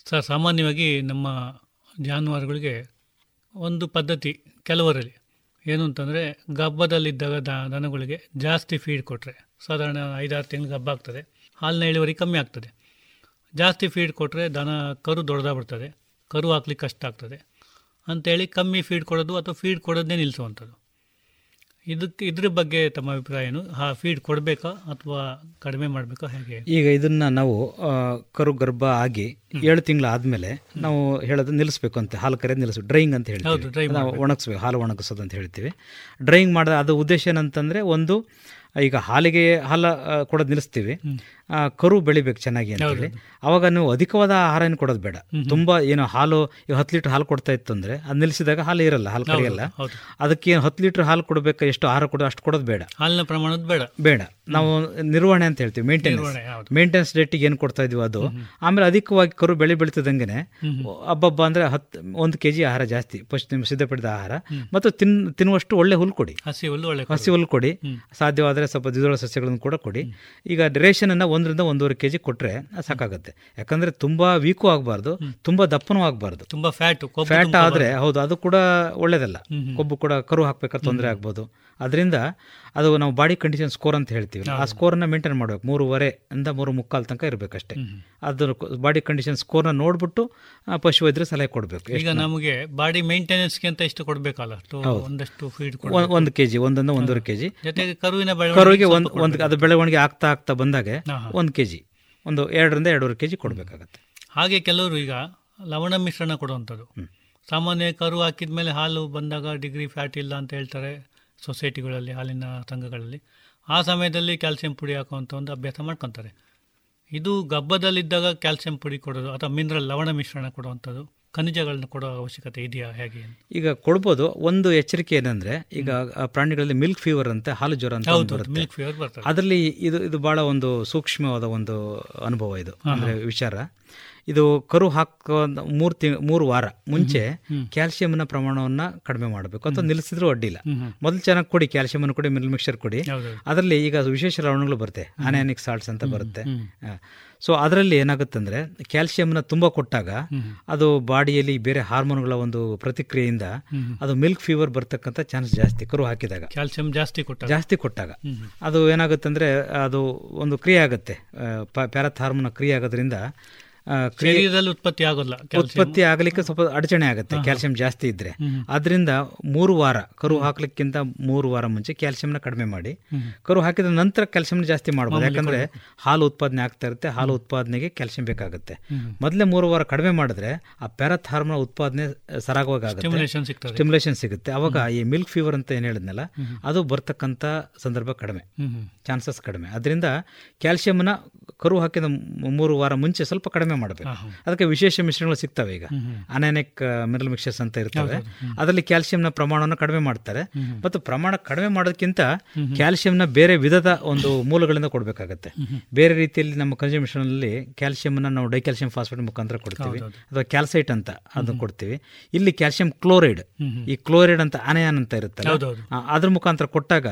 ಸರ್ ಸಾಮಾನ್ಯವಾಗಿ ನಮ್ಮ ಜಾನುವಾರುಗಳಿಗೆ ಒಂದು ಪದ್ಧತಿ ಕೆಲವರಲ್ಲಿ. ಏನು ಅಂತಂದರೆ ಗಬ್ಬದಲ್ಲಿದ್ದಾಗ ದನಗಳಿಗೆ ಜಾಸ್ತಿ ಫೀಡ್ ಕೊಟ್ಟರೆ ಸಾಧಾರಣ ಐದಾರು ತಿಂಗಳು ಹಬ್ಬ ಆಗ್ತದೆ. ಹಾಲಿನ ಇಳುವರಿ ಕಮ್ಮಿ ಆಗ್ತದೆ. ಜಾಸ್ತಿ ಫೀಡ್ ಕೊಟ್ಟರೆ ದನ ಕರು ದೊಡ್ಡದಾಗ್ಬಿಡ್ತದೆ. ಕರು ಹಾಕ್ಲಿಕ್ಕೆ ಕಷ್ಟ ಆಗ್ತದೆ. ಅಂತೇಳಿ ಕಮ್ಮಿ ಫೀಡ್ ಕೊಡೋದು ಅಥವಾ ಫೀಡ್ ಕೊಡೋದನ್ನೇ ನಿಲ್ಲಿಸುವಂಥದ್ದು. ಇದಕ್ಕೆ ಇದ್ರ ಬಗ್ಗೆ ತಮ್ಮ ಅಭಿಪ್ರಾಯ ಏನು? ಆ ಫೀಡ್ ಕೊಡಬೇಕಾ ಅಥವಾ ಕಡಿಮೆ ಮಾಡಬೇಕಾ? ಹೇಗೆ? ಈಗ ಇದನ್ನ ನಾವು ಕರು ಗರ್ಭ ಆಗಿ ಏಳು ತಿಂಗಳು ಆದ್ಮೇಲೆ ನಾವು ಹೇಳೋದು ನಿಲ್ಲಿಸ್ಬೇಕು ಅಂತ ಹಾಲು ಕರೆ ನಿಲ್ಲಿಸ್ಬೇಕು ಡ್ರೈಯಿಂಗ್ ಅಂತ ಹೇಳ್ತೀವಿ. ನಾವು ಒಣಗಿಸ್ಬೇಕು ಹಾಲು ಒಣಗಿಸೋದು ಅಂತ ಹೇಳ್ತೀವಿ. ಡ್ರೈಯಿಂಗ್ ಮಾಡಿದ ಅದು ಉದ್ದೇಶ ಏನಂತಂದ್ರೆ ಒಂದು ಈಗ ಹಾಲಿಗೆ ಹಾಲು ಕೂಡ ಕೊಡೋದು ನಿಲ್ಲಿಸ್ತೀವಿ ಕರು ಬೆಳಿಬೇಕು ಚೆನ್ನಾಗಿ ಅಂತ ಹೇಳಿ. ಅವಾಗ ನೀವು ಅಧಿಕವಾದ ಆಹಾರ ಏನು ಕೊಡೋದು ಬೇಡ. ತುಂಬಾ ಏನು ಹಾಲು ಹತ್ತು ಲೀಟರ್ ಹಾಲು ಕೊಡ್ತಾ ಇತ್ತು ಅಂದ್ರೆ ಅದು ನಿಲ್ಲಿಸಿದಾಗ ಹಾಲು ಇರಲ್ಲ ಹಾಲು ಕರಿಯಲ್ಲ. ಅದಕ್ಕೆ ಏನು ಹತ್ತು ಲೀಟರ್ ಹಾಲು ಕೊಡಬೇಕು ಎಷ್ಟು ಆಹಾರ ಕೊಡೋ ಅಷ್ಟು ಕೊಡೋದು ಬೇಡ. ಹಾಲಿನ ಪ್ರಮಾಣದ ಬೇಡ. ಬೇಡ. ನಾವು ನಿರ್ವಹಣೆ ಅಂತ ಹೇಳ್ತೀವಿ ಮೇಂಟೆನೆನ್ಸ್. ಮೇಂಟೆನೆನ್ಸ್ ರೇಟಿಗೆ ಏನು ಕೊಡ್ತಾ ಇದೀವಿ ಅದು? ಆಮೇಲೆ ಅಧಿಕವಾಗಿ ಕರು ಬೆಳೆ ಬೆಳೀತದಂಗೆ ಹಬ್ಬಬ್ಬ ಅಂದ್ರೆ ಹತ್ತು ಒಂದು ಕೆಜಿ ಆಹಾರ ಜಾಸ್ತಿ ಫಸ್ಟ್ ನಿಮ್ಗೆ ಸಿದ್ಧಪಡಿದ ಆಹಾರ. ಮತ್ತು ತಿನ್ ತಿನ್ನುವಷ್ಟು ಒಳ್ಳೆ ಹುಲ್ಲು ಕೊಡಿ. ಹಸಿ ಹುಲ್ಲು ಒಳ್ಳೆ ಹಸಿ ಹುಲ್ಲು ಕೊಡಿ. ಸಾಧ್ಯವಾದರೆ ಸ್ವಲ್ಪ ದ್ವಿದಳ ಸಸ್ಯಗಳನ್ನು ಕೂಡ ಕೊಡಿ. ಈಗ ರೇಷನ್ ಅನ್ನ ಒಂದರಿಂದ ಒಂದೂವರೆ ಕೆಜಿ ಕೊಟ್ರೆ ಸಾಕಾಗುತ್ತೆ. ಯಾಕಂದ್ರೆ ತುಂಬಾ ವೀಕು ಆಗಬಾರ್ದು ತುಂಬಾ ದಪ್ಪನೂ ಆಗಬಾರ್ದು. ತುಂಬಾ ಫ್ಯಾಟ್ ಫ್ಯಾಟ್ ಆದ್ರೆ ಹೌದು ಅದು ಕೂಡ ಒಳ್ಳೇದಲ್ಲ. ಕೊಬ್ಬು ಕೂಡ ಕರು ಹಾಕ್ಬೇಕಾದ್ರೆ ತೊಂದರೆ ಆಗ್ಬೋದು. ಅದರಿಂದ ಅದು ನಾವು ಬಾಡಿ ಕಂಡೀಷನ್ ಸ್ಕೋರ್ ಅಂತ ಹೇಳ್ತೀವಿ. ಆ ಸ್ಕೋರ್ನ ಮೇಂಟೈನ್ ಮಾಡಬೇಕು ಮೂರುವರೆ ಇಂದ ಮೂರು ಮುಕ್ಕಾಲು ತನಕ ಇರಬೇಕಷ್ಟೇ. ಅದ್ರ ಬಾಡಿ ಕಂಡೀಷನ್ ಸ್ಕೋರ್ನ ನೋಡ್ಬಿಟ್ಟು ಪಶು ವೈದ್ಯರು ಸಲಹೆ ಕೊಡಬೇಕು. ಈಗ ನಮಗೆ ಬಾಡಿ ಮೇಂಟೆನೆನ್ಸ್ಗೆ ಅಂತ ಇಷ್ಟು ಕೊಡಬೇಕಲ್ಲ ಒಂದಷ್ಟು ಫೀಡ್ ಒಂದು ಕೆ ಜಿ ಒಂದೊಂದು ಒಂದೂವರೆ ಕೆಜಿ. ಜೊತೆಗೆ ಕರುವಿನ ಕರುವಿಗೆ ಬೆಳವಣಿಗೆ ಒಂದು ಒಂದು ಅದು ಬೆಳವಣಿಗೆ ಆಗ್ತಾ ಆಗ್ತಾ ಬಂದಾಗ ಒಂದು ಕೆ ಒಂದು ಕೆಜಿ ಒಂದು ಎರಡರಿಂದ ಎರಡೂವರೆ ಕೆಜಿ ಕೊಡಬೇಕಾಗತ್ತೆ. ಹಾಗೆ ಕೆಲವರು ಈಗ ಲವಣ ಮಿಶ್ರಣ ಕೊಡುವಂಥದ್ದು. ಸಾಮಾನ್ಯ ಕರು ಹಾಕಿದ ಮೇಲೆ ಹಾಲು ಬಂದಾಗ ಡಿಗ್ರಿ ಫ್ಯಾಟ್ ಇಲ್ಲ ಅಂತ ಹೇಳ್ತಾರೆ. ಸೊಸೈಟಿಗಳಲ್ಲಿ ಹಾಲಿನ ಸಂಘಗಳಲ್ಲಿ ಆ ಸಮಯದಲ್ಲಿ ಕ್ಯಾಲ್ಸಿಯಂ ಪುಡಿ ಹಾಕುವಂಥ ಒಂದು ಅಭ್ಯಾಸ ಮಾಡ್ಕೊತಾರೆ. ಇದು ಗಬ್ಬದಲ್ಲಿದ್ದಾಗ ಕ್ಯಾಲ್ಸಿಯಂ ಪುಡಿ ಕೊಡೋದು ಅಥವಾ ಮಿನರಲ್ ಲವಣ ಮಿಶ್ರಣ ಕೊಡುವಂಥದ್ದು ಖನಿಜಗಳನ್ನ ಕೊಡೋ ಅವಶ್ಯಕತೆ ಇದೆಯಾ ಹೇಗೆ? ಈಗ ಕೊಡ್ಬೋದು. ಒಂದು ಎಚ್ಚರಿಕೆ ಏನಂದ್ರೆ ಈಗ ಪ್ರಾಣಿಗಳಲ್ಲಿ ಮಿಲ್ಕ್ ಫೀವರ್ ಅಂತ ಹಾಲು ಜ್ವರ ಅಂತ ಮಿಲ್ಕ್ ಫೀವರ್ ಬರ್ತದೆ. ಅದರಲ್ಲಿ ಇದು ಇದು ಬಹಳ ಒಂದು ಸೂಕ್ಷ್ಮವಾದ ಒಂದು ಅನುಭವ ಇದು. ಅಂದ್ರೆ ವಿಚಾರ. ಇದು ಕರು ಹಾಕೋ ಮೂರು ತಿಂಗ್ ಮೂರು ವಾರ ಮುಂಚೆ ಕ್ಯಾಲ್ಸಿಯಂನ ಪ್ರಮಾಣವನ್ನ ಕಡಿಮೆ ಮಾಡಬೇಕು. ಅಥವಾ ನಿಲ್ಲಿಸಿದ್ರೂ ಅಡ್ಡಿಲ್ಲ. ಮೊದಲು ಚೆನ್ನಾಗಿ ಕೊಡಿ ಕ್ಯಾಲ್ಸಿಯಂ ಅನ್ನು ಕೊಡಿ ಮಿಲ್ ಮಿಕ್ಸರ್ ಕೊಡಿ. ಅದರಲ್ಲಿ ಈಗ ವಿಶೇಷ ಲವಣಗಳು ಬರುತ್ತೆ. ಅನಾನಿಕ್ ಸಾಲ್ಟ್ಸ್ ಅಂತ ಬರುತ್ತೆ. ಸೊ ಅದರಲ್ಲಿ ಏನಾಗುತ್ತಂದ್ರೆ ಕ್ಯಾಲ್ಸಿಯಂನ ತುಂಬಾ ಕೊಟ್ಟಾಗ ಅದು ಬಾಡಿಯಲ್ಲಿ ಬೇರೆ ಹಾರ್ಮೋನ್ಗಳ ಒಂದು ಪ್ರತಿಕ್ರಿಯೆಯಿಂದ ಅದು ಮಿಲ್ಕ್ ಫೀವರ್ ಬರ್ತಕ್ಕಂಥ ಚಾನ್ಸ್ ಜಾಸ್ತಿ ಕರು ಹಾಕಿದಾಗ. ಕ್ಯಾಲ್ಸಿಯಂ ಜಾಸ್ತಿ ಕೊಟ್ಟಾಗ. ಜಾಸ್ತಿ ಕೊಟ್ಟಾಗ. ಅದು ಏನಾಗುತ್ತೆ ಏನಾಗುತ್ತಂದ್ರೆ ಅದು ಒಂದು ಕ್ರಿಯೆ ಆಗುತ್ತೆ. ಪ್ಯಾರಾಥಾರ್ಮೋನ ಹಾರ್ಮೋನ್ ಕ್ರಿಯೆ ಆಗೋದ್ರಿಂದ ಶರೀರದಲ್ಲಿ ಉತ್ಪತ್ತಿ ಆಗೋಲ್ಲ ಉತ್ಪತ್ತಿ ಆಗಲಿಕ್ಕೆ ಸ್ವಲ್ಪ ಅಡಚಣೆ ಆಗುತ್ತೆ ಕ್ಯಾಲ್ಸಿಯಂ ಜಾಸ್ತಿ ಇದ್ರೆ. ಅದರಿಂದ ಮೂರು ವಾರ ಕರು ಹಾಕ್ಲಿಕ್ಕಿಂತ ಮೂರು ವಾರ ಮುಂಚೆ ಕ್ಯಾಲ್ಸಿಯಂನ ಕಡಿಮೆ ಮಾಡಿ. ಕರು ಹಾಕಿದ ನಂತರ ಕ್ಯಾಲ್ಸಿಯಂ ಜಾಸ್ತಿ ಮಾಡ್ಬೋದು ಯಾಕಂದ್ರೆ ಹಾಲು ಉತ್ಪಾದನೆ ಆಗ್ತಾ ಇರುತ್ತೆ ಹಾಲು ಉತ್ಪಾದನೆಗೆ ಕ್ಯಾಲ್ಸಿಯಂ ಬೇಕಾಗುತ್ತೆ. ಮೊದಲೇ ಮೂರು ವಾರ ಕಡಿಮೆ ಮಾಡಿದ್ರೆ ಆ ಪ್ಯಾರತ್ ಹಾರ್ಮೋನ್ ಉತ್ಪಾದನೆ ಸರಾಗವಾಗಿ ಆಗುತ್ತೆ. ಸ್ಟಿಮ್ಯುಲೇಷನ್ ಸಿಗುತ್ತೆ. ಅವಾಗ ಈ ಮಿಲ್ಕ್ ಫೀವರ್ ಅಂತ ಏನು ಹೇಳಿದ್ನಲ್ಲ ಅದು ಬರ್ತಕ್ಕಂಥ ಸಂದರ್ಭ ಕಡಿಮೆ. ಚಾನ್ಸಸ್ ಕಡಿಮೆ. ಅದರಿಂದ ಕ್ಯಾಲ್ಸಿಯಂನ ಕರು ಹಾಕಿದ ಮೂರು ವಾರ ಮುಂಚೆ ಸ್ವಲ್ಪ ಕಡಿಮೆ ಮಾಡಬೇಕು. ಅದಕ್ಕೆ ವಿಶೇಷ ಮಿಶ್ರಣಗಳು ಸಿಗ್ತವೆ ಈಗ. ಅನಾನಿಕ್ ಮಿನರಲ್ ಮಿಕ್ಸರ್ಸ್ ಅಂತ ಇರ್ತವೆ. ಅದರಲ್ಲಿ ಕ್ಯಾಲ್ಸಿಯಂನ ಪ್ರಮಾಣವನ್ನು ಕಡಿಮೆ ಮಾಡ್ತಾರೆ. ಮತ್ತು ಪ್ರಮಾಣ ಕಡಿಮೆ ಮಾಡೋದಕ್ಕಿಂತ ಕ್ಯಾಲ್ಸಿಯಂನ ಬೇರೆ ವಿಧದ ಒಂದು ಮೂಲಗಳಿಂದ ಕೊಡಬೇಕಾಗತ್ತೆ. ಬೇರೆ ರೀತಿಯಲ್ಲಿ ನಮ್ಮ ಮಿಶ್ರಣದಲ್ಲಿ ಕ್ಯಾಲ್ಸಿಯಂನ ನಾವು ಡೈಕ್ಯಾಲ್ಸಿಯಂ ಫಾಸ್ಫೇಟ್ ಮುಖಾಂತರ ಕೊಡ್ತೀವಿ. ಅಥವಾ ಕ್ಯಾಲ್ಸೈಟ್ ಅಂತ ಅದನ್ನು ಕೊಡ್ತೀವಿ. ಇಲ್ಲಿ ಕ್ಯಾಲ್ಸಿಯಂ ಕ್ಲೋರೈಡ್ ಈ ಕ್ಲೋರೈಡ್ ಅಂತ ಅನಯಾನ್ ಅಂತ ಇರುತ್ತಲ್ಲ ಅದ್ರ ಮುಖಾಂತರ ಕೊಟ್ಟಾಗ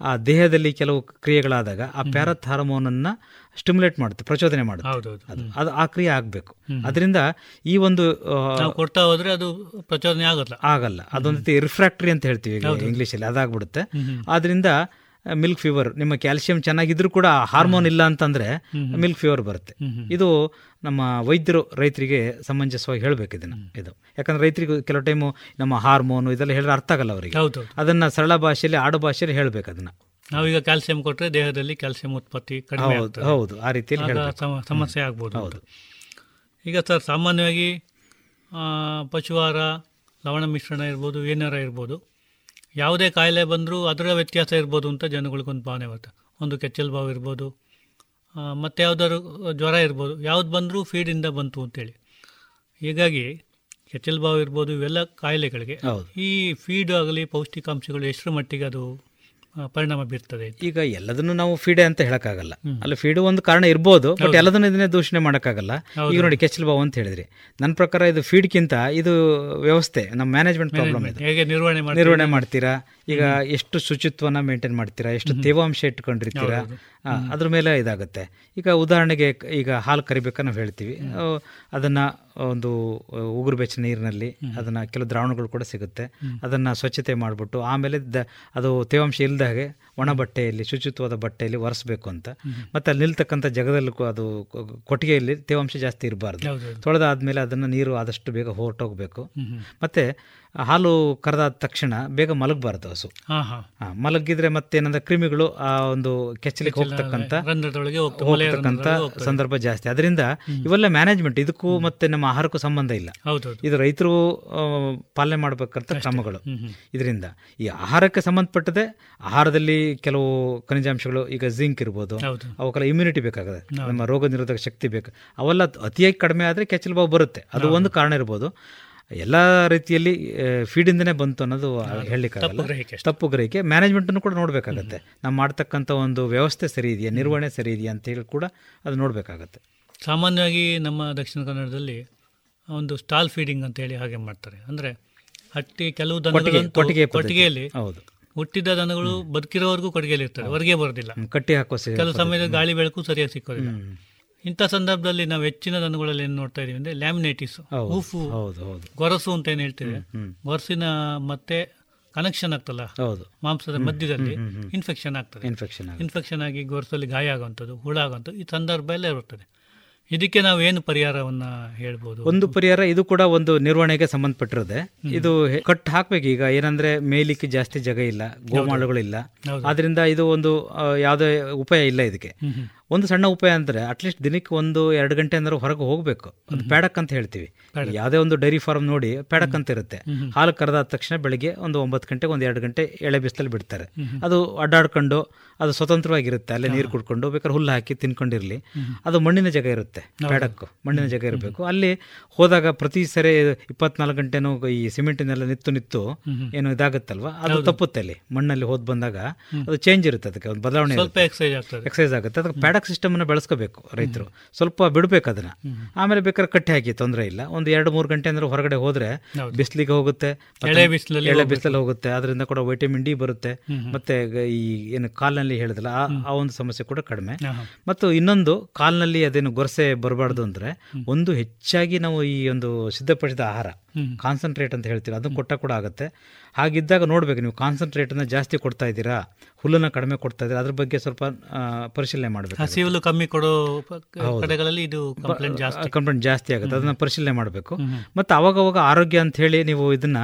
ಆ ದೇಹದಲ್ಲಿ ಕೆಲವು ಕ್ರಿಯೆಗಳಾದಾಗ ಆ ಪ್ಯಾರತ್ ಹಾರ್ಮೋನ್ ಅನ್ನ ಸ್ಟಿಮ್ಯುಲೇಟ್ ಮಾಡುತ್ತೆ ಪ್ರಚೋದನೆ ಮಾಡುತ್ತೆ. ಅದು ಅದು ಆ ಕ್ರಿಯೆ ಆಗಬೇಕು. ಅದರಿಂದ ಈ ಒಂದು ನಾವು ಕೊಡ್ತಾ ಹೋದ್ರೆ ಅದು ಪ್ರಚೋದನೆ ಆಗಲ್ಲ. ಆಗಲ್ಲ. ಅದೊಂದು ರಿಫ್ರಾಕ್ಟ್ರಿ ಅಂತ ಹೇಳ್ತೀವಿ ಈಗ ಇಂಗ್ಲೀಷಲ್ಲಿ ಅದಾಗ್ಬಿಡುತ್ತೆ. ಆದ್ರಿಂದ ಮಿಲ್ಕ್ ಫೀವರ್ ನಿಮ್ಮ ಕ್ಯಾಲ್ಸಿಯಂ ಚೆನ್ನಾಗಿದ್ರು ಕೂಡ ಹಾರ್ಮೋನ್ ಇಲ್ಲ ಅಂತಂದ್ರೆ ಮಿಲ್ಕ್ ಫೀವರ್ ಬರುತ್ತೆ. ಇದು ನಮ್ಮ ವೈದ್ಯರು ರೈತರಿಗೆ ಸಮಂಜಸವಾಗಿ ಹೇಳಬೇಕು ಇದನ್ನ ಇದು. ಯಾಕಂದ್ರೆ ರೈತರಿಗೆ ಕೆಲವು ಟೈಮು ನಮ್ಮ ಹಾರ್ಮೋನು ಇದೆಲ್ಲ ಹೇಳಿದ್ರೆ ಅರ್ಥ ಆಗಲ್ಲ ಅವರಿಗೆ. ಅದನ್ನ ಸರಳ ಭಾಷೆಯಲ್ಲಿ ಆಡು ಭಾಷೆಯಲ್ಲಿ ಹೇಳ್ಬೇಕು ಅದನ್ನ. ನಾವೀಗ ಕ್ಯಾಲ್ಸಿಯಂ ಕೊಟ್ಟರೆ ದೇಹದಲ್ಲಿ ಕ್ಯಾಲ್ಸಿಯಂ ಉತ್ಪತ್ತಿ ಕಡಿಮೆ ಹೌದು ಆ ರೀತಿಯಲ್ಲಿ ಸಮಸ್ಯೆ ಆಗ್ಬೋದು. ಈಗ ಸರ್ ಸಾಮಾನ್ಯವಾಗಿ ಪಶುವಾರ ಲವಣ ಮಿಶ್ರಣ ಇರ್ಬೋದು ಏನಾರ ಇರ್ಬೋದು. ಯಾವುದೇ ಕಾಯಿಲೆ ಬಂದರೂ ಅದರ ವ್ಯತ್ಯಾಸ ಇರ್ಬೋದು ಅಂತ ಜನಗಳಿಗೊಂದು ಭಾವನೆ ಬರುತ್ತೆ. ಒಂದು ಕೆಚ್ಚಲು ಬಾವು ಇರ್ಬೋದು ಮತ್ತು ಯಾವ್ದಾದ್ರು ಜ್ವರ ಇರ್ಬೋದು. ಯಾವ್ದು ಬಂದರೂ ಫೀಡಿಂದ ಬಂತು ಅಂತೇಳಿ. ಹೀಗಾಗಿ ಕೆಚ್ಚಲು ಬಾವು ಇರ್ಬೋದು ಇವೆಲ್ಲ ಕಾಯಿಲೆಗಳಿಗೆ. ಈ ಫೀಡ್ ಆಗಲಿ ಪೌಷ್ಟಿಕಾಂಶಗಳು ಎಷ್ಟರ ಮಟ್ಟಿಗೆ ಅದು ಪರಿಣಾಮ ಬೀರ್ತದೆ ಈಗ ಎಲ್ಲದನ್ನು ನಾವು ಫೀಡೆ ಅಂತ ಹೇಳಕ್ಕಾಗಲ್ಲ. ಅಲ್ಲಿ ಫೀಡು ಒಂದು ಕಾರಣ ಇರ್ಬೋದು ಬಟ್ ಎಲ್ಲದನ್ನು ಇದನ್ನೇ ದೂಷಣೆ ಮಾಡೋಕ್ಕಾಗಲ್ಲ. ಈಗ ನೋಡಿ ಕೆಚ್ಚಲ್ ಬಾವು ಅಂತ ಹೇಳಿದ್ರಿ. ನನ್ನ ಪ್ರಕಾರ ಇದು ಫೀಡ್ಗಿಂತ ಇದು ವ್ಯವಸ್ಥೆ ನಮ್ಮ ಮ್ಯಾನೇಜ್ಮೆಂಟ್ ಪ್ರಾಬ್ಲಮ್ ಇದೆ. ಹೇಗೆ ನಿರ್ವಹಣೆ ನಿರ್ವಹಣೆ ಮಾಡ್ತೀರಾ? ಈಗ ಎಷ್ಟು ಶುಚಿತ್ವನ ಮೇಂಟೈನ್ ಮಾಡ್ತೀರಾ? ಎಷ್ಟು ತೇವಾಂಶ ಇಟ್ಕೊಂಡಿರ್ತೀರಾ ಅದ್ರ ಮೇಲೆ ಇದಾಗುತ್ತೆ. ಈಗ ಉದಾಹರಣೆಗೆ ಈಗ ಹಾಲು ಕರಿಬೇಕಾ ನಾವು ಹೇಳ್ತೀವಿ. ಅದನ್ನ ಒಂದು ಉಗುರು ಬೆಚ್ಚ ನೀರಿನಲ್ಲಿ ಅದನ್ನು ಕೆಲವು ದ್ರಾವಣಗಳು ಕೂಡ ಸಿಗುತ್ತೆ. ಅದನ್ನು ಸ್ವಚ್ಛತೆ ಮಾಡಿಬಿಟ್ಟು ಆಮೇಲೆ ದ ಅದು ತೇವಾಂಶ ಇಲ್ಲದ ಹಾಗೆ ಒಣ ಬಟ್ಟೆಯಲ್ಲಿ ಶುಚಿತ್ವದ ಬಟ್ಟೆಯಲ್ಲಿ ಒರೆಸ್ಬೇಕು ಅಂತ. ಮತ್ತು ಅಲ್ಲಿ ನಿಲ್ತಕ್ಕಂಥ ಜಗದಲ್ಲಿ ಅದು ಕೊಟ್ಟಿಗೆಯಲ್ಲಿ ತೇವಾಂಶ ಜಾಸ್ತಿ ಇರಬಾರ್ದು. ತೊಳೆದಾದ್ಮೇಲೆ ಅದನ್ನು ನೀರು ಆದಷ್ಟು ಬೇಗ ಹೊರಟೋಗಬೇಕು. ಮತ್ತೆ ಹಾಲು ಕರೆದಾದ ತಕ್ಷಣ ಬೇಗ ಮಲಗಬಾರ್ದು ಹಸು. ಮಲಗಿದ್ರೆ ಮತ್ತೇನಂದ್ರೆ ಕ್ರಿಮಿಗಳು ಆ ಒಂದು ಕೆಚ್ಚಲಿಗೆ ಹೋಗ್ತಕ್ಕಂಥ ಹೋಗ್ತಕ್ಕಂಥ ಸಂದರ್ಭ ಜಾಸ್ತಿ. ಅದರಿಂದ ಇವೆಲ್ಲ ಮ್ಯಾನೇಜ್ಮೆಂಟ್ ಇದಕ್ಕೂ ಮತ್ತೆ ನಮ್ಮ ಆಹಾರಕ್ಕೂ ಸಂಬಂಧ ಇಲ್ಲ. ಇದು ರೈತರು ಪಾಲನೆ ಮಾಡಬೇಕಂತ ಕ್ರಮಗಳು. ಇದರಿಂದ ಈ ಆಹಾರಕ್ಕೆ ಸಂಬಂಧಪಟ್ಟದೆ ಆಹಾರದಲ್ಲಿ ಕೆಲವು ಖನಿಜಾಂಶಗಳು ಈಗ ಜಿಂಕ್ ಇರ್ಬೋದು ಅವಕ್ಕೆಲ್ಲ ಇಮ್ಯುನಿಟಿ ಬೇಕಾಗುತ್ತೆ. ನಮ್ಮ ರೋಗ ನಿರೋಧಕ ಶಕ್ತಿ ಬೇಕು. ಅವೆಲ್ಲ ಅತಿಯಾಗಿ ಕಡಿಮೆ ಆದರೆ ಕೆಚ್ಚಲು ಬಾವು ಬರುತ್ತೆ. ಅದು ಒಂದು ಕಾರಣ ಇರ್ಬೋದು. ಎಲ್ಲ ರೀತಿಯಲ್ಲಿ ಫೀಡಿಂದನೇ ಬಂತು ಅನ್ನೋದು ಹೇಳಲಿಕ್ಕಾಗಲ್ಲ. ಅಷ್ಟೇ. ತಪ್ಪು ಗ್ರಹಿಕೆ. ಮ್ಯಾನೇಜ್ಮೆಂಟನ್ನು ಕೂಡ ನೋಡಬೇಕಾಗತ್ತೆ. ನಾವು ಮಾಡ್ತಕ್ಕಂಥ ಒಂದು ವ್ಯವಸ್ಥೆ ಸರಿ ಇದೆಯಾ? ನಿರ್ವಹಣೆ ಸರಿ ಇದೆಯಾ ಅಂತ ಹೇಳಿ ಕೂಡ ಅದು ನೋಡಬೇಕಾಗತ್ತೆ. ಸಾಮಾನ್ಯವಾಗಿ ನಮ್ಮ ದಕ್ಷಿಣ ಕನ್ನಡದಲ್ಲಿ ಒಂದು ಸ್ಟಾಲ್ ಫೀಡಿಂಗ್ ಅಂತ ಹೇಳಿ ಹಾಗೆ ಮಾಡ್ತಾರೆ. ಅಂದ್ರೆ ಹಟ್ಟಿ ಕೆಲವು ಕೊಟ್ಟಿಗೆ ಕೊಟ್ಟಿಗೆಯಲ್ಲಿ ಹೌದು. ಹುಟ್ಟಿದ ದನಗಳು ಬದುಕಿರೋವರೆಗೂ ಕೊಟ್ಟಿಗೆಯಲ್ಲಿ ಇರ್ತಾರೆ ಹೊರಗೆ ಬರೋದಿಲ್ಲ. ಕಟ್ಟಿ ಹಾಕೋ ಕೆಲವು ಸಮಯದಲ್ಲಿ ಗಾಳಿ ಬೆಳಕು ಸರಿಯಾಗಿ ಸಿಕ್ಕೋದಿಲ್ಲ. ಇಂಥ ಸಂದರ್ಭದಲ್ಲಿ ನಾವು ಹೆಚ್ಚಿನ ದನಗಳಲ್ಲಿ ಏನು ನೋಡ್ತಾ ಇದೀವಿ ಅಂದ್ರೆ ಲ್ಯಾಮಿನೇಟಿಸ್ ಹೂಫು ಗೊರಸು ಅಂತ ಏನು ಹೇಳ್ತೇವೆ? ಗೊರಸಿನ ಮತ್ತೆ ಕನೆಕ್ಷನ್ ಆಗ್ತಲ್ಲ? ಹೌದು. ಮಾಂಸದ ಮಧ್ಯದಲ್ಲಿ. ಇನ್ಫೆಕ್ಷನ್ ಆಗ್ತದೆ. ಇನ್ಫೆಕ್ಷನ್ ಇನ್ಫೆಕ್ಷನ್ ಆಗಿ ಗೊರಸಲ್ಲಿ ಗಾಯ ಆಗುವಂಥದ್ದು ಹುಳ ಆಗುವಂಥದ್ದು ಈ ಸಂದರ್ಭ ಎಲ್ಲ ಇರುತ್ತದೆ. ಇದಕ್ಕೆ ನಾವು ಏನು ಪರಿಹಾರವನ್ನ ಹೇಳ್ಬೋದು? ಒಂದು ಪರಿಹಾರ ಇದು ಕೂಡ ಒಂದು ನಿರ್ವಹಣೆಗೆ ಸಂಬಂಧಪಟ್ಟಿರುತ್ತೆ. ಇದು ಕಟ್ ಹಾಕ್ಬೇಕು ಈಗ. ಏನಂದ್ರೆ ಮೇಲಿಕ್ಕೆ ಜಾಸ್ತಿ ಜಾಗ ಇಲ್ಲ ಗೋಮಾಳುಗಳಿಲ್ಲ ಇಲ್ಲ. ಆದ್ರಿಂದ ಇದು ಒಂದು ಯಾವುದೇ ಉಪಾಯ ಇಲ್ಲ ಇದಕ್ಕೆ. ಒಂದು ಸಣ್ಣ ಉಪಾಯ ಅಂದರೆ ಅಟ್ಲೀಸ್ಟ್ ದಿನಕ್ಕೆ ಒಂದು ಎರಡು ಗಂಟೆ ಅಂದ್ರೆ ಹೊರಗೆ ಹೋಗಬೇಕು. ಅದು ಪ್ಯಾಡಕ್ ಅಂತ ಹೇಳ್ತೀವಿ. ಯಾವುದೇ ಒಂದು ಡೈರಿ ಫಾರ್ಮ್ ನೋಡಿ ಪ್ಯಾಡಕ್ ಅಂತ ಇರುತ್ತೆ ಹಾಲು ಕರೆದಾದ ತಕ್ಷಣ ಬೆಳಿಗ್ಗೆ ಒಂದು ಒಂಬತ್ತು ಗಂಟೆಗೆ ಒಂದು ಎರಡು ಗಂಟೆ ಎಳೆ ಬಿಸಿಲಲ್ಲಿ ಬಿಡ್ತಾರೆ. ಅದು ಅಡ್ಡಾಡ್ಕೊಂಡು ಅದು ಸ್ವತಂತ್ರವಾಗಿರುತ್ತೆ. ಅಲ್ಲೇ ನೀರು ಕುಡ್ಕೊಂಡು ಬೇಕಾದ್ರೆ ಹುಲ್ಲು ಹಾಕಿ ತಿನ್ಕೊಂಡಿರಲಿ. ಅದು ಮಣ್ಣಿನ ಜಾಗ ಇರುತ್ತೆ ಪ್ಯಾಡಕ್ ಮಣ್ಣಿನ ಜಾಗ ಇರಬೇಕು. ಅಲ್ಲಿ ಹೋದಾಗ ಪ್ರತಿ ಸರಿ ಇಪ್ಪತ್ನಾಲ್ಕು ಗಂಟೆನೂ ಈ ಸಿಮೆಂಟಿನೆಲ್ಲ ನಿತ್ತು ನಿತ್ತು ಏನು ಇದಾಗುತ್ತಲ್ವ? ಅದು ತಪ್ಪುತ್ತೆ ಅಲ್ಲಿ. ಮಣ್ಣಲ್ಲಿ ಹೋದ್ ಬಂದಾಗ ಅದು ಚೇಂಜ್ ಇರುತ್ತೆ ಅದಕ್ಕೆ ಒಂದು ಬದಲಾವಣೆ ಎಕ್ಸೈಸ್ ಆಗುತ್ತೆ. ಅದಕ್ಕೆ ಪ್ಯಾಡಕ್ ಸಿಸ್ಟಮನ್ನು ಬೆಳೆಸ್ಕೋಬೇಕು ರೈತರು. ಸ್ವಲ್ಪ ಬಿಡಬೇಕು ಅದನ್ನ. ಆಮೇಲೆ ಬೇಕಾದ್ರೆ ಕಟ್ಟಿ ಹಾಕಿ ತೊಂದರೆ ಇಲ್ಲ. ಒಂದು ಎರಡು ಮೂರು ಗಂಟೆ ಅಂದ್ರೆ ಹೊರಗಡೆ ಹೋದ್ರೆ ಹೌದು. ಬಿಸಿಲಿಗೆ ಹೋಗುತ್ತೆ ಎಳೆ ಬಿಸಿಲಲ್ಲಿ ಎಳೆ ಬಿಸಿಲಲ್ಲಿ ಹೋಗುತ್ತೆ. ಅದರಿಂದ ಕೂಡ ವೈಟಮಿನ್ ಡಿ ಬರುತ್ತೆ. ಮತ್ತೆ ಈ ಏನು ಕಾಲ್ನಲ್ಲಿ ಹೇಳಿದಲ್ಲ ಆ- ಒಂದು ಸಮಸ್ಯೆ ಕೂಡ ಕಡಿಮೆ. ಮತ್ತು ಇನ್ನೊಂದು ಕಾಲ್ನಲ್ಲಿ ಅದೇನು ಗೊರಸೆ ಬರಬಾರ್ದು ಅಂದರೆ ಒಂದು ಹೆಚ್ಚಾಗಿ ನಾವು ಈ ಒಂದು ಸಿದ್ಧಪಡಿಸಿದ ಆಹಾರ. ಕಾನ್ಸಂಟ್ರೇಟ್ ಅಂತ ಹೇಳ್ತೀವಿ. ಅದನ್ನು ಕೊಟ್ಟ ಕೂಡ ಆಗುತ್ತೆ. ಹಾಗಿದ್ದಾಗ ನೋಡ್ಬೇಕು ನೀವು ಕಾನ್ಸಂಟ್ರೇಟನ್ನು ಜಾಸ್ತಿ ಕೊಡ್ತಾ ಇದ್ದೀರಾ? ಹುಲ್ಲನ್ನ ಕಡಿಮೆ ಕೊಡ್ತಾ ಇದ್ದಾರೆ. ಅದ್ರ ಬಗ್ಗೆ ಸ್ವಲ್ಪ ಪರಿಶೀಲನೆ ಮಾಡಬೇಕು. ಹಸಿ ಹುಲ್ಲು ಕಮ್ಮಿ ಕೊಡೋ ಕಡೆಗಳಲ್ಲಿ ಇದು ಕಂಪ್ಲೇಂಟ್ ಜಾಸ್ತಿ. ಕಂಪ್ಲೇಂಟ್ ಜಾಸ್ತಿ ಆಗುತ್ತೆ. ಅದನ್ನ ಪರಿಶೀಲನೆ ಮಾಡಬೇಕು. ಮತ್ತೆ ಅವಾಗವಾಗ ಅವಾಗ ಆರೋಗ್ಯ ಅಂತ ಹೇಳಿ ನೀವು ಇದನ್ನ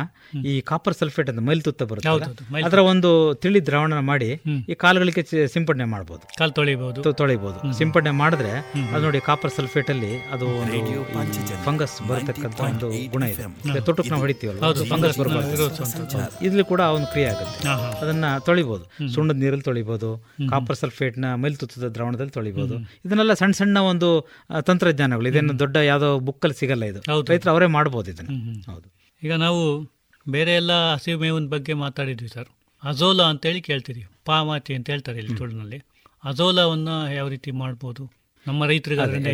ಈ ಕಾಪರ್ ಸಲ್ಫೇಟ್ ಅಂತ ಮೈಲ್ ತುತ್ತ ಬರುತ್ತೆ ಅದರ ಒಂದು ತಿಳಿ ದ್ರಾವಣ ಮಾಡಿ ಈ ಕಾಲುಗಳಿಗೆ ಸಿಂಪಡಣೆ ಮಾಡಬಹುದು ಕಾಲು ತೊಳಿಬಹುದು ತೊಳಿಬಹುದು ಸಿಂಪಡಣೆ ಮಾಡಿದ್ರೆ ಅದು ನೋಡಿ ಕಾಪರ್ ಸಲ್ಫೇಟ್ ಅಲ್ಲಿ ಅದು ಒಂದು ಫಂಗಸ್ ಬರತಕ್ಕಂತ ಒಂದು ಗುಣ ಇದೆ. ತೊಟ್ಟು ನಾವು ಹೊಡಿತೀವಲ್ಲ ಫಂಗಸ್ ಬರಬಾರ್ದು. ಇದ್ರಲ್ಲಿ ಕೂಡ ಆ ಒಂದು ಕ್ರಿಯೆ ಆಗುತ್ತೆ. ಅದನ್ನ ತೊಳಿಬಹುದು ಸುಣ್ಣದ ನೀರಲ್ಲಿ ತೊಳಿಬೋದು ಕಾಪರ್ ಸಲ್ಫೇಟ್ನ ಮೈಲ್ತುತ್ತದ ದ್ರಾವಣದಲ್ಲಿ ತೊಳಿಬೋದು. ಇದನ್ನೆಲ್ಲ ಸಣ್ಣ ಸಣ್ಣ ಒಂದು ತಂತ್ರಜ್ಞಾನಗಳು. ಇದೇನು ದೊಡ್ಡ ಯಾವುದೋ ಬುಕ್ಕಲ್ಲಿ ಸಿಗಲ್ಲ ಇದು. ರೈತರು ಅವರೇ ಮಾಡ್ಬೋದು ಇದನ್ನ. ಹೌದು. ಈಗ ನಾವು ಬೇರೆ ಎಲ್ಲ ಹಸಿರು ಮೇವಿನ ಬಗ್ಗೆ ಮಾತಾಡಿದ್ವಿ ಸರ್. ಅಜೋಲಾ ಅಂತೇಳಿ ಕೇಳ್ತೀರಿ ಪಾಮಾತಿ ಅಂತ ಹೇಳ್ತಾರೆ ಇಲ್ಲಿ ತುಳುನಲ್ಲಿ ಅಜೋಲಾವನ್ನ ಯಾವ ರೀತಿ ಮಾಡ್ಬೋದು?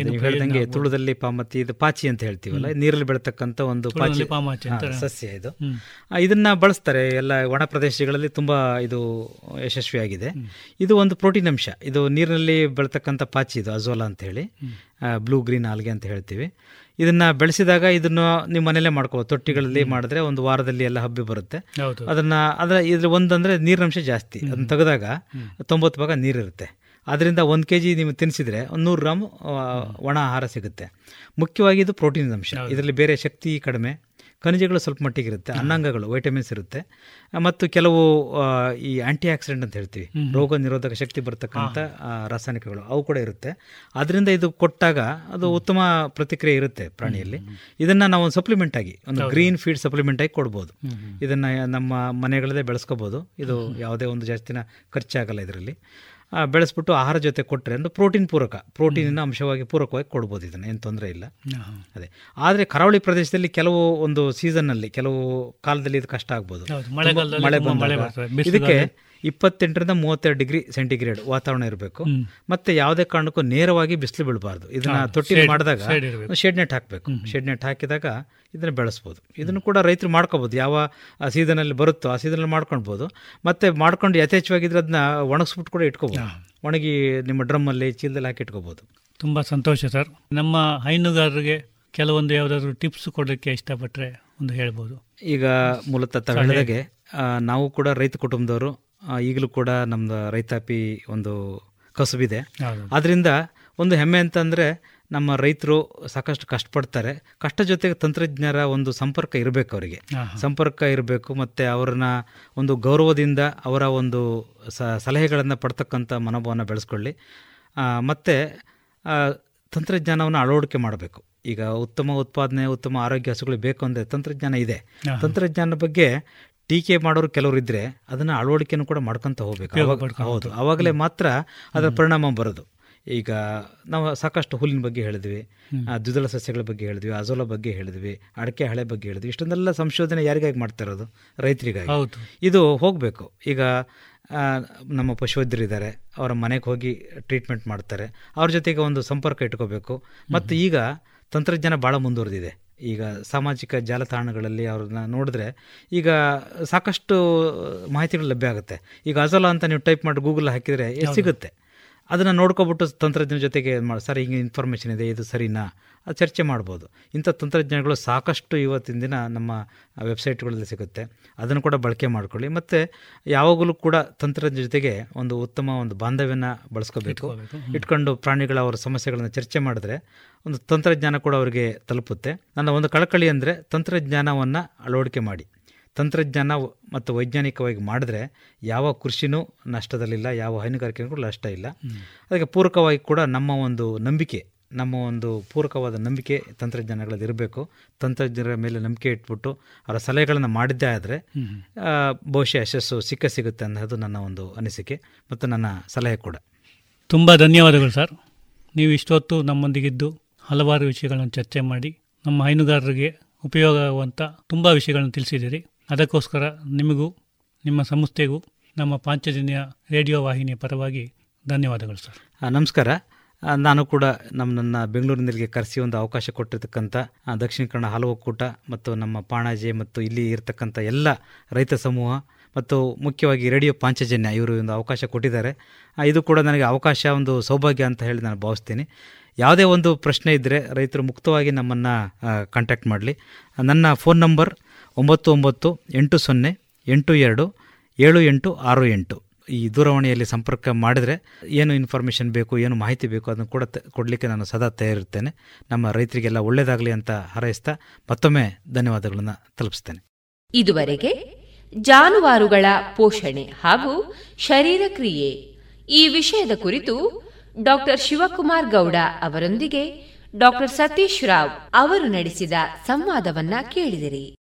ನಮ್ಮ ರೈತರಿಗೆ ತುಳುದಲ್ಲಿ ಪಾಮತಿ ಇದು ಪಾಚಿ ಅಂತ ಹೇಳ್ತೀವಲ್ಲ ನೀರಲ್ಲಿ ಬೆಳತಕ್ಕಂತ ಒಂದು ಪಾಚಿ. ಸಸ್ಯ ಇದು. ಇದನ್ನ ಬಳಸ್ತಾರೆ ಎಲ್ಲ ಒಣ ಪ್ರದೇಶಗಳಲ್ಲಿ ತುಂಬಾ ಇದು ಯಶಸ್ವಿಯಾಗಿದೆ. ಇದು ಒಂದು ಪ್ರೋಟೀನ್ ಅಂಶ. ಇದು ನೀರಿನಲ್ಲಿ ಬೆಳತಕ್ಕಂಥ ಪಾಚಿ ಇದು ಅಜೋಲಾ ಅಂತ ಹೇಳಿ. ಬ್ಲೂ ಗ್ರೀನ್ ಆಲ್ಗೆ ಅಂತ ಹೇಳ್ತೀವಿ. ಇದನ್ನ ಬೆಳೆಸಿದಾಗ ಇದನ್ನು ನಿಮ್ಮ ಮನೇಲೆ ಮಾಡ್ಕೋ ತೊಟ್ಟಿಗಳಲ್ಲಿ ಮಾಡಿದ್ರೆ ಒಂದು ವಾರದಲ್ಲಿ ಎಲ್ಲ ಹಬ್ಬಿ ಬರುತ್ತೆ. ಅದನ್ನ ಅದ್ರ ಇದ್ರ ಒಂದಂದ್ರೆ ನೀರಿನಂಶ ಜಾಸ್ತಿ. ಅದನ್ನ ತೆಗೆದಾಗ ತೊಂಬತ್ತು ಭಾಗ ನೀರಿರುತ್ತೆ. ಅದರಿಂದ ಒಂದು ಕೆ ಜಿ ನೀವು ತಿನ್ನಿಸಿದರೆ ಒಂದು ನೂರು ಗ್ರಾಮ್ ಒಣ ಆಹಾರ ಸಿಗುತ್ತೆ. ಮುಖ್ಯವಾಗಿ ಇದು ಪ್ರೋಟೀನ್ ಅಂಶ. ಇದರಲ್ಲಿ ಬೇರೆ ಶಕ್ತಿ ಕಡಿಮೆ. ಖನಿಜಗಳು ಸ್ವಲ್ಪ ಮಟ್ಟಿಗೆ ಇರುತ್ತೆ. ಅನ್ನಾಂಗಗಳು ವೈಟಮಿನ್ಸ್ ಇರುತ್ತೆ. ಮತ್ತು ಕೆಲವು ಈ ಆಂಟಿ ಆಕ್ಸಿಡೆಂಟ್ ಅಂತ ಹೇಳ್ತೀವಿ. ರೋಗ ನಿರೋಧಕ ಶಕ್ತಿ ಬರ್ತಕ್ಕಂಥ ರಾಸಾಯನಿಕಗಳು ಅವು ಕೂಡ ಇರುತ್ತೆ. ಅದರಿಂದ ಇದು ಕೊಟ್ಟಾಗ ಅದು ಉತ್ತಮ ಪ್ರತಿಕ್ರಿಯೆ ಇರುತ್ತೆ ಪ್ರಾಣಿಯಲ್ಲಿ. ಇದನ್ನು ನಾವು ಒಂದು ಸಪ್ಲಿಮೆಂಟ್ ಆಗಿ ಒಂದು ಗ್ರೀನ್ ಫೀಡ್ ಸಪ್ಲಿಮೆಂಟ್ ಆಗಿ ಕೊಡ್ಬೋದು. ಇದನ್ನು ನಮ್ಮ ಮನೆಗಳಲ್ಲೇ ಬೆಳೆಸ್ಕೋಬೋದು. ಇದು ಯಾವುದೇ ಒಂದು ಜಾಸ್ತಿನ ಖರ್ಚಾಗಲ್ಲ ಇದರಲ್ಲಿ. ಬೆಳೆಸ್ಬಿಟ್ಟು ಆಹಾರ ಜೊತೆ ಕೊಟ್ಟರೆ ಅಂದರೆ ಪ್ರೋಟೀನ್ ಪೂರಕ. ಪ್ರೋಟೀನಿನ ಅಂಶವಾಗಿ ಪೂರಕವಾಗಿ ಕೊಡ್ಬೋದು ಇದನ್ನು ಏನು ತೊಂದರೆ ಇಲ್ಲ. ಅದೇ. ಆದರೆ ಕರಾವಳಿ ಪ್ರದೇಶದಲ್ಲಿ ಕೆಲವು ಒಂದು ಸೀಸನ್ನಲ್ಲಿ ಕೆಲವು ಕಾಲದಲ್ಲಿ ಇದು ಕಷ್ಟ ಆಗ್ಬೋದು. ಮಳೆಗಾಲದಲ್ಲಿ ಮಳೆ ಬಂದ ಮಳೆ ಇದಕ್ಕೆ ಇಪ್ಪತ್ತೆಂಟರಿಂದ ಮೂವತ್ತೆರಡು ಡಿಗ್ರಿ ಸೆಂಟಿಗ್ರೇಡ್ ವಾತಾವರಣ ಇರಬೇಕು. ಮತ್ತೆ ಯಾವುದೇ ಕಾರಣಕ್ಕೂ ನೇರವಾಗಿ ಬಿಸಿಲು ಬೀಳಬಾರ್ದು. ಇದನ್ನ ತೊಟ್ಟಿ ಮಾಡಿದಾಗ ಶೆಡ್ ನೆಟ್ ಹಾಕಬೇಕು. ಶೆಡ್ ನೆಟ್ ಹಾಕಿದಾಗ ಇದನ್ನ ಬೆಳೆಸ್ಬೋದು. ಇದನ್ನು ಕೂಡ ರೈತರು ಮಾಡ್ಕೋಬೋದು. ಯಾವ ಸೀಸನಲ್ಲಿ ಬರುತ್ತೋ ಆ ಸೀಸನಲ್ಲಿ ಮಾಡ್ಕೊಳ್ಬೋದು. ಮತ್ತೆ ಮಾಡ್ಕೊಂಡು ಯಥೇಚ್ಛವಾಗಿದ್ರೆ ಅದನ್ನ ಒಣಗಿಸ್ಬಿಟ್ಟು ಕೂಡ ಇಟ್ಕೋಬೋದು. ಒಣಗಿ ನಿಮ್ಮ ಡ್ರಮ್ಮಲ್ಲಿ ಚೀಲದಲ್ಲಿ ಹಾಕಿ ಇಟ್ಕೋಬೋದು. ತುಂಬಾ ಸಂತೋಷ ಸರ್. ನಮ್ಮ ಹೈನುಗಾರರಿಗೆ ಕೆಲವೊಂದು ಯಾವುದಾದ್ರು ಟಿಪ್ಸ್ ಕೊಡೋಕ್ಕೆ ಇಷ್ಟಪಟ್ಟರೆ ಒಂದು ಹೇಳ್ಬೋದು. ಈಗ ಮೂಲತಃ ತಗೊಂಡಾಗೆ ಹೇಳಿದಾಗೆ ನಾವು ಕೂಡ ರೈತ ಕುಟುಂಬದವರು ಈಗಲೂ ಕೂಡ ನಮ್ಮದು ರೈತಾಪಿ ಒಂದು ಕಸುಬಿದೆ. ಅದರಿಂದ ಒಂದು ಹೆಮ್ಮೆ ಅಂತಂದರೆ ನಮ್ಮ ರೈತರು ಸಾಕಷ್ಟು ಕಷ್ಟಪಡ್ತಾರೆ. ಕಷ್ಟ ಜೊತೆಗೆ ತಂತ್ರಜ್ಞರ ಒಂದು ಸಂಪರ್ಕ ಇರಬೇಕು ಅವರಿಗೆ. ಸಂಪರ್ಕ ಇರಬೇಕು ಮತ್ತು ಅವ್ರನ್ನ ಒಂದು ಗೌರವದಿಂದ ಅವರ ಒಂದು ಸ ಸಲಹೆಗಳನ್ನು ಪಡ್ತಕ್ಕಂಥ ಮನೋಭಾವನ ಬೆಳೆಸ್ಕೊಳ್ಳಿ. ಮತ್ತು ತಂತ್ರಜ್ಞಾನವನ್ನು ಅಳವಡಿಕೆ ಮಾಡಬೇಕು. ಈಗ ಉತ್ತಮ ಉತ್ಪಾದನೆ ಉತ್ತಮ ಆರೋಗ್ಯ ಹಸುಗಳು ಬೇಕು ಅಂದರೆ ತಂತ್ರಜ್ಞಾನ ಇದೆ. ತಂತ್ರಜ್ಞಾನದ ತಂತ್ರಜ್ಞಾನ ಬಗ್ಗೆ ಟೀಕೆ ಮಾಡೋರು ಕೆಲವರು ಇದ್ದರೆ ಅದನ್ನ ಅಳವಡಿಕೆನೂ ಕೂಡ ಮಾಡ್ಕೊಂತ ಹೋಗ್ಬೇಕು. ಹೌದು. ಅವಾಗಲೇ ಮಾತ್ರ ಅದರ ಪರಿಣಾಮ ಬರೋದು. ಈಗ ನಾವು ಸಾಕಷ್ಟು ಹುಲ್ಲಿನ ಬಗ್ಗೆ ಹೇಳಿದ್ವಿ ಆ, ದ್ವಿದಳ ಸಸ್ಯಗಳ ಬಗ್ಗೆ ಹೇಳಿದ್ವಿ ಅಜೋಲ ಬಗ್ಗೆ ಹೇಳಿದ್ವಿ ಅಡಕೆ ಹಳೆ ಬಗ್ಗೆ ಹೇಳಿದ್ವಿ ಇಷ್ಟೊಂದೆಲ್ಲ ಸಂಶೋಧನೆ ಯಾರಿಗಾಗಿ ಮಾಡ್ತಾ ಇರೋದು ರೈತರಿಗಾಗಿ. ಹೌದು. ಇದು ಹೋಗಬೇಕು. ಈಗ ನಮ್ಮ ಪಶುವೈದ್ಯರು ಇದ್ದಾರೆ ಅವರ ಮನೆಗೆ ಹೋಗಿ ಟ್ರೀಟ್ಮೆಂಟ್ ಮಾಡ್ತಾರೆ. ಅವ್ರ ಜೊತೆಗೆ ಒಂದು ಸಂಪರ್ಕ ಇಟ್ಕೋಬೇಕು. ಮತ್ತು ಈಗ ತಂತ್ರಜ್ಞಾನ ಭಾಳ ಮುಂದುವರೆದಿದೆ. ಈಗ ಸಾಮಾಜಿಕ ಜಾಲತಾಣಗಳಲ್ಲಿ ಅವ್ರನ್ನ ನೋಡಿದ್ರೆ ಈಗ ಸಾಕಷ್ಟು ಮಾಹಿತಿಗಳು ಲಭ್ಯ ಆಗುತ್ತೆ. ಈಗ ಅಜೋಲಾ ಅಂತ ನೀವು ಟೈಪ್ ಮಾಡಿ ಗೂಗಲ್ ಹಾಕಿದರೆ ಸಿಗುತ್ತೆ. ಅದನ್ನು ನೋಡ್ಕೊಬಿಟ್ಟು ತಂತ್ರಜ್ಞಾನ ಜೊತೆಗೆ ಮಾಡಿ ಸರ್ ಹಿಂಗೆ ಇನ್ಫಾರ್ಮೇಷನ್ ಇದೆ ಇದು ಸರಿನಾ? ಅದು ಚರ್ಚೆ ಮಾಡ್ಬೋದು. ಇಂಥ ತಂತ್ರಜ್ಞಾನಗಳು ಸಾಕಷ್ಟು ಇವತ್ತಿನ ದಿನ ನಮ್ಮ ವೆಬ್ಸೈಟ್ಗಳಲ್ಲಿ ಸಿಗುತ್ತೆ. ಅದನ್ನು ಕೂಡ ಬಳಕೆ ಮಾಡ್ಕೊಳ್ಳಿ. ಮತ್ತು ಯಾವಾಗಲೂ ಕೂಡ ತಂತ್ರಜ್ಞಾನ ಜೊತೆಗೆ ಒಂದು ಉತ್ತಮ ಒಂದು ಬಾಂಧವ್ಯನ ಬಳಸ್ಕೋಬೇಕು. ಇಟ್ಕೊಂಡು ಪ್ರಾಣಿಗಳ ಅವರ ಸಮಸ್ಯೆಗಳನ್ನು ಚರ್ಚೆ ಮಾಡಿದ್ರೆ ಒಂದು ತಂತ್ರಜ್ಞಾನ ಕೂಡ ಅವರಿಗೆ ತಲುಪುತ್ತೆ. ನನ್ನ ಒಂದು ಕಳಕಳಿ ಅಂದರೆ ತಂತ್ರಜ್ಞಾನವನ್ನು ಅಳವಡಿಕೆ ಮಾಡಿ. ತಂತ್ರಜ್ಞಾನ ಮತ್ತು ವೈಜ್ಞಾನಿಕವಾಗಿ ಮಾಡಿದ್ರೆ ಯಾವ ಕೃಷಿನೂ ನಷ್ಟದಲ್ಲಿಲ್ಲ ಯಾವ ಹೈನುಗಾರಿಕೆಗೂ ನಷ್ಟ ಇಲ್ಲ. ಅದಕ್ಕೆ ಪೂರಕವಾಗಿ ಕೂಡ ನಮ್ಮ ಒಂದು ನಂಬಿಕೆ ನಮ್ಮ ಒಂದು ಪೂರಕವಾದ ನಂಬಿಕೆ ತಂತ್ರಜ್ಞಾನಗಳಲ್ಲಿ ಇರಬೇಕು. ತಂತ್ರಜ್ಞರ ಮೇಲೆ ನಂಬಿಕೆ ಇಟ್ಬಿಟ್ಟು ಅವರ ಸಲಹೆಗಳನ್ನು ಮಾಡಿದ್ದೇ ಆದರೆ ಬಹುಶಃ ಯಶಸ್ಸು ಸಿಕ್ಕ ಸಿಗುತ್ತೆ ಅನ್ನೋದು ನನ್ನ ಒಂದು ಅನಿಸಿಕೆ ಮತ್ತು ನನ್ನ ಸಲಹೆ ಕೂಡ. ತುಂಬ ಧನ್ಯವಾದಗಳು ಸರ್. ನೀವು ಇಷ್ಟೊತ್ತು ನಮ್ಮೊಂದಿಗಿದ್ದು ಹಲವಾರು ವಿಷಯಗಳನ್ನು ಚರ್ಚೆ ಮಾಡಿ ನಮ್ಮ ಹೈನುಗಾರರಿಗೆ ಉಪಯೋಗ ಆಗುವಂಥ ತುಂಬ ವಿಷಯಗಳನ್ನು ತಿಳಿಸಿದ್ದೀರಿ. ಅದಕ್ಕೋಸ್ಕರ ನಿಮಗೂ, ನಿಮ್ಮ ಸಂಸ್ಥೆಗೂ, ನಮ್ಮ ಪಾಂಚಜನ್ಯ ರೇಡಿಯೋ ವಾಹಿನಿಯ ಪರವಾಗಿ ಧನ್ಯವಾದಗಳು ಸರ್. ನಮಸ್ಕಾರ. ನಾನು ಕೂಡ ನಮ್ಮನ್ನು ಬೆಂಗಳೂರಿನಲ್ಲಿಗೆ ಕರೆಸಿ ಒಂದು ಅವಕಾಶ ಕೊಟ್ಟಿರ್ತಕ್ಕಂಥ ದಕ್ಷಿಣ ಕನ್ನಡ ಹಲವು ಕೂಟ ಮತ್ತು ನಮ್ಮ ಪಾಣಾಜೆ ಮತ್ತು ಇಲ್ಲಿ ಇರತಕ್ಕಂಥ ಎಲ್ಲ ರೈತ ಸಮೂಹ ಮತ್ತು ಮುಖ್ಯವಾಗಿ ರೇಡಿಯೋ ಪಾಂಚಜನ್ಯ ಇವರು ಒಂದು ಅವಕಾಶ ಕೊಟ್ಟಿದ್ದಾರೆ. ಇದು ಕೂಡ ನನಗೆ ಅವಕಾಶ, ಒಂದು ಸೌಭಾಗ್ಯ ಅಂತ ಹೇಳಿ ನಾನು ಭಾವಿಸ್ತೀನಿ. ಯಾವುದೇ ಒಂದು ಪ್ರಶ್ನೆ ಇದ್ದರೆ ರೈತರು ಮುಕ್ತವಾಗಿ ನಮ್ಮನ್ನು ಕಾಂಟ್ಯಾಕ್ಟ್ ಮಾಡಲಿ. ನನ್ನ ಫೋನ್ ನಂಬರ್ ಒಂಬತ್ತು ಒಂಬತ್ತು ಎಂಟು ಸೊನ್ನೆ ಎಂಟು ಎರಡು ಏಳು ಎಂಟು ಆರು ಎಂಟು. ಈ ದೂರವಾಣಿಯಲ್ಲಿ ಸಂಪರ್ಕ ಮಾಡಿದರೆ ಏನು ಇನ್ಫಾರ್ಮೇಷನ್ ಬೇಕು, ಏನು ಮಾಹಿತಿ ಬೇಕು ಅದನ್ನು ಕೂಡ ಕೊಡಲಿಕ್ಕೆ ನಾನು ಸದಾ ತಯಾರಿರ್ತೇನೆ. ನಮ್ಮ ರೈತರಿಗೆಲ್ಲ ಒಳ್ಳೆಯದಾಗಲಿ ಅಂತ ಹಾರೈಸ್ತಾ ಮತ್ತೊಮ್ಮೆ ಧನ್ಯವಾದಗಳನ್ನು ತಲುಪಿಸ್ತೇನೆ. ಇದುವರೆಗೆ ಜಾನುವಾರುಗಳ ಪೋಷಣೆ ಹಾಗೂ ಶರೀರ ಕ್ರಿಯೆ ಈ ವಿಷಯದ ಕುರಿತು ಡಾಕ್ಟರ್ ಶಿವಕುಮಾರ್ ಗೌಡ ಅವರೊಂದಿಗೆ ಡಾಕ್ಟರ್ ಸತೀಶ್ ರಾವ್ ಅವರು ನಡೆಸಿದ ಸಂವಾದವನ್ನ ಕೇಳಿದಿರಿ.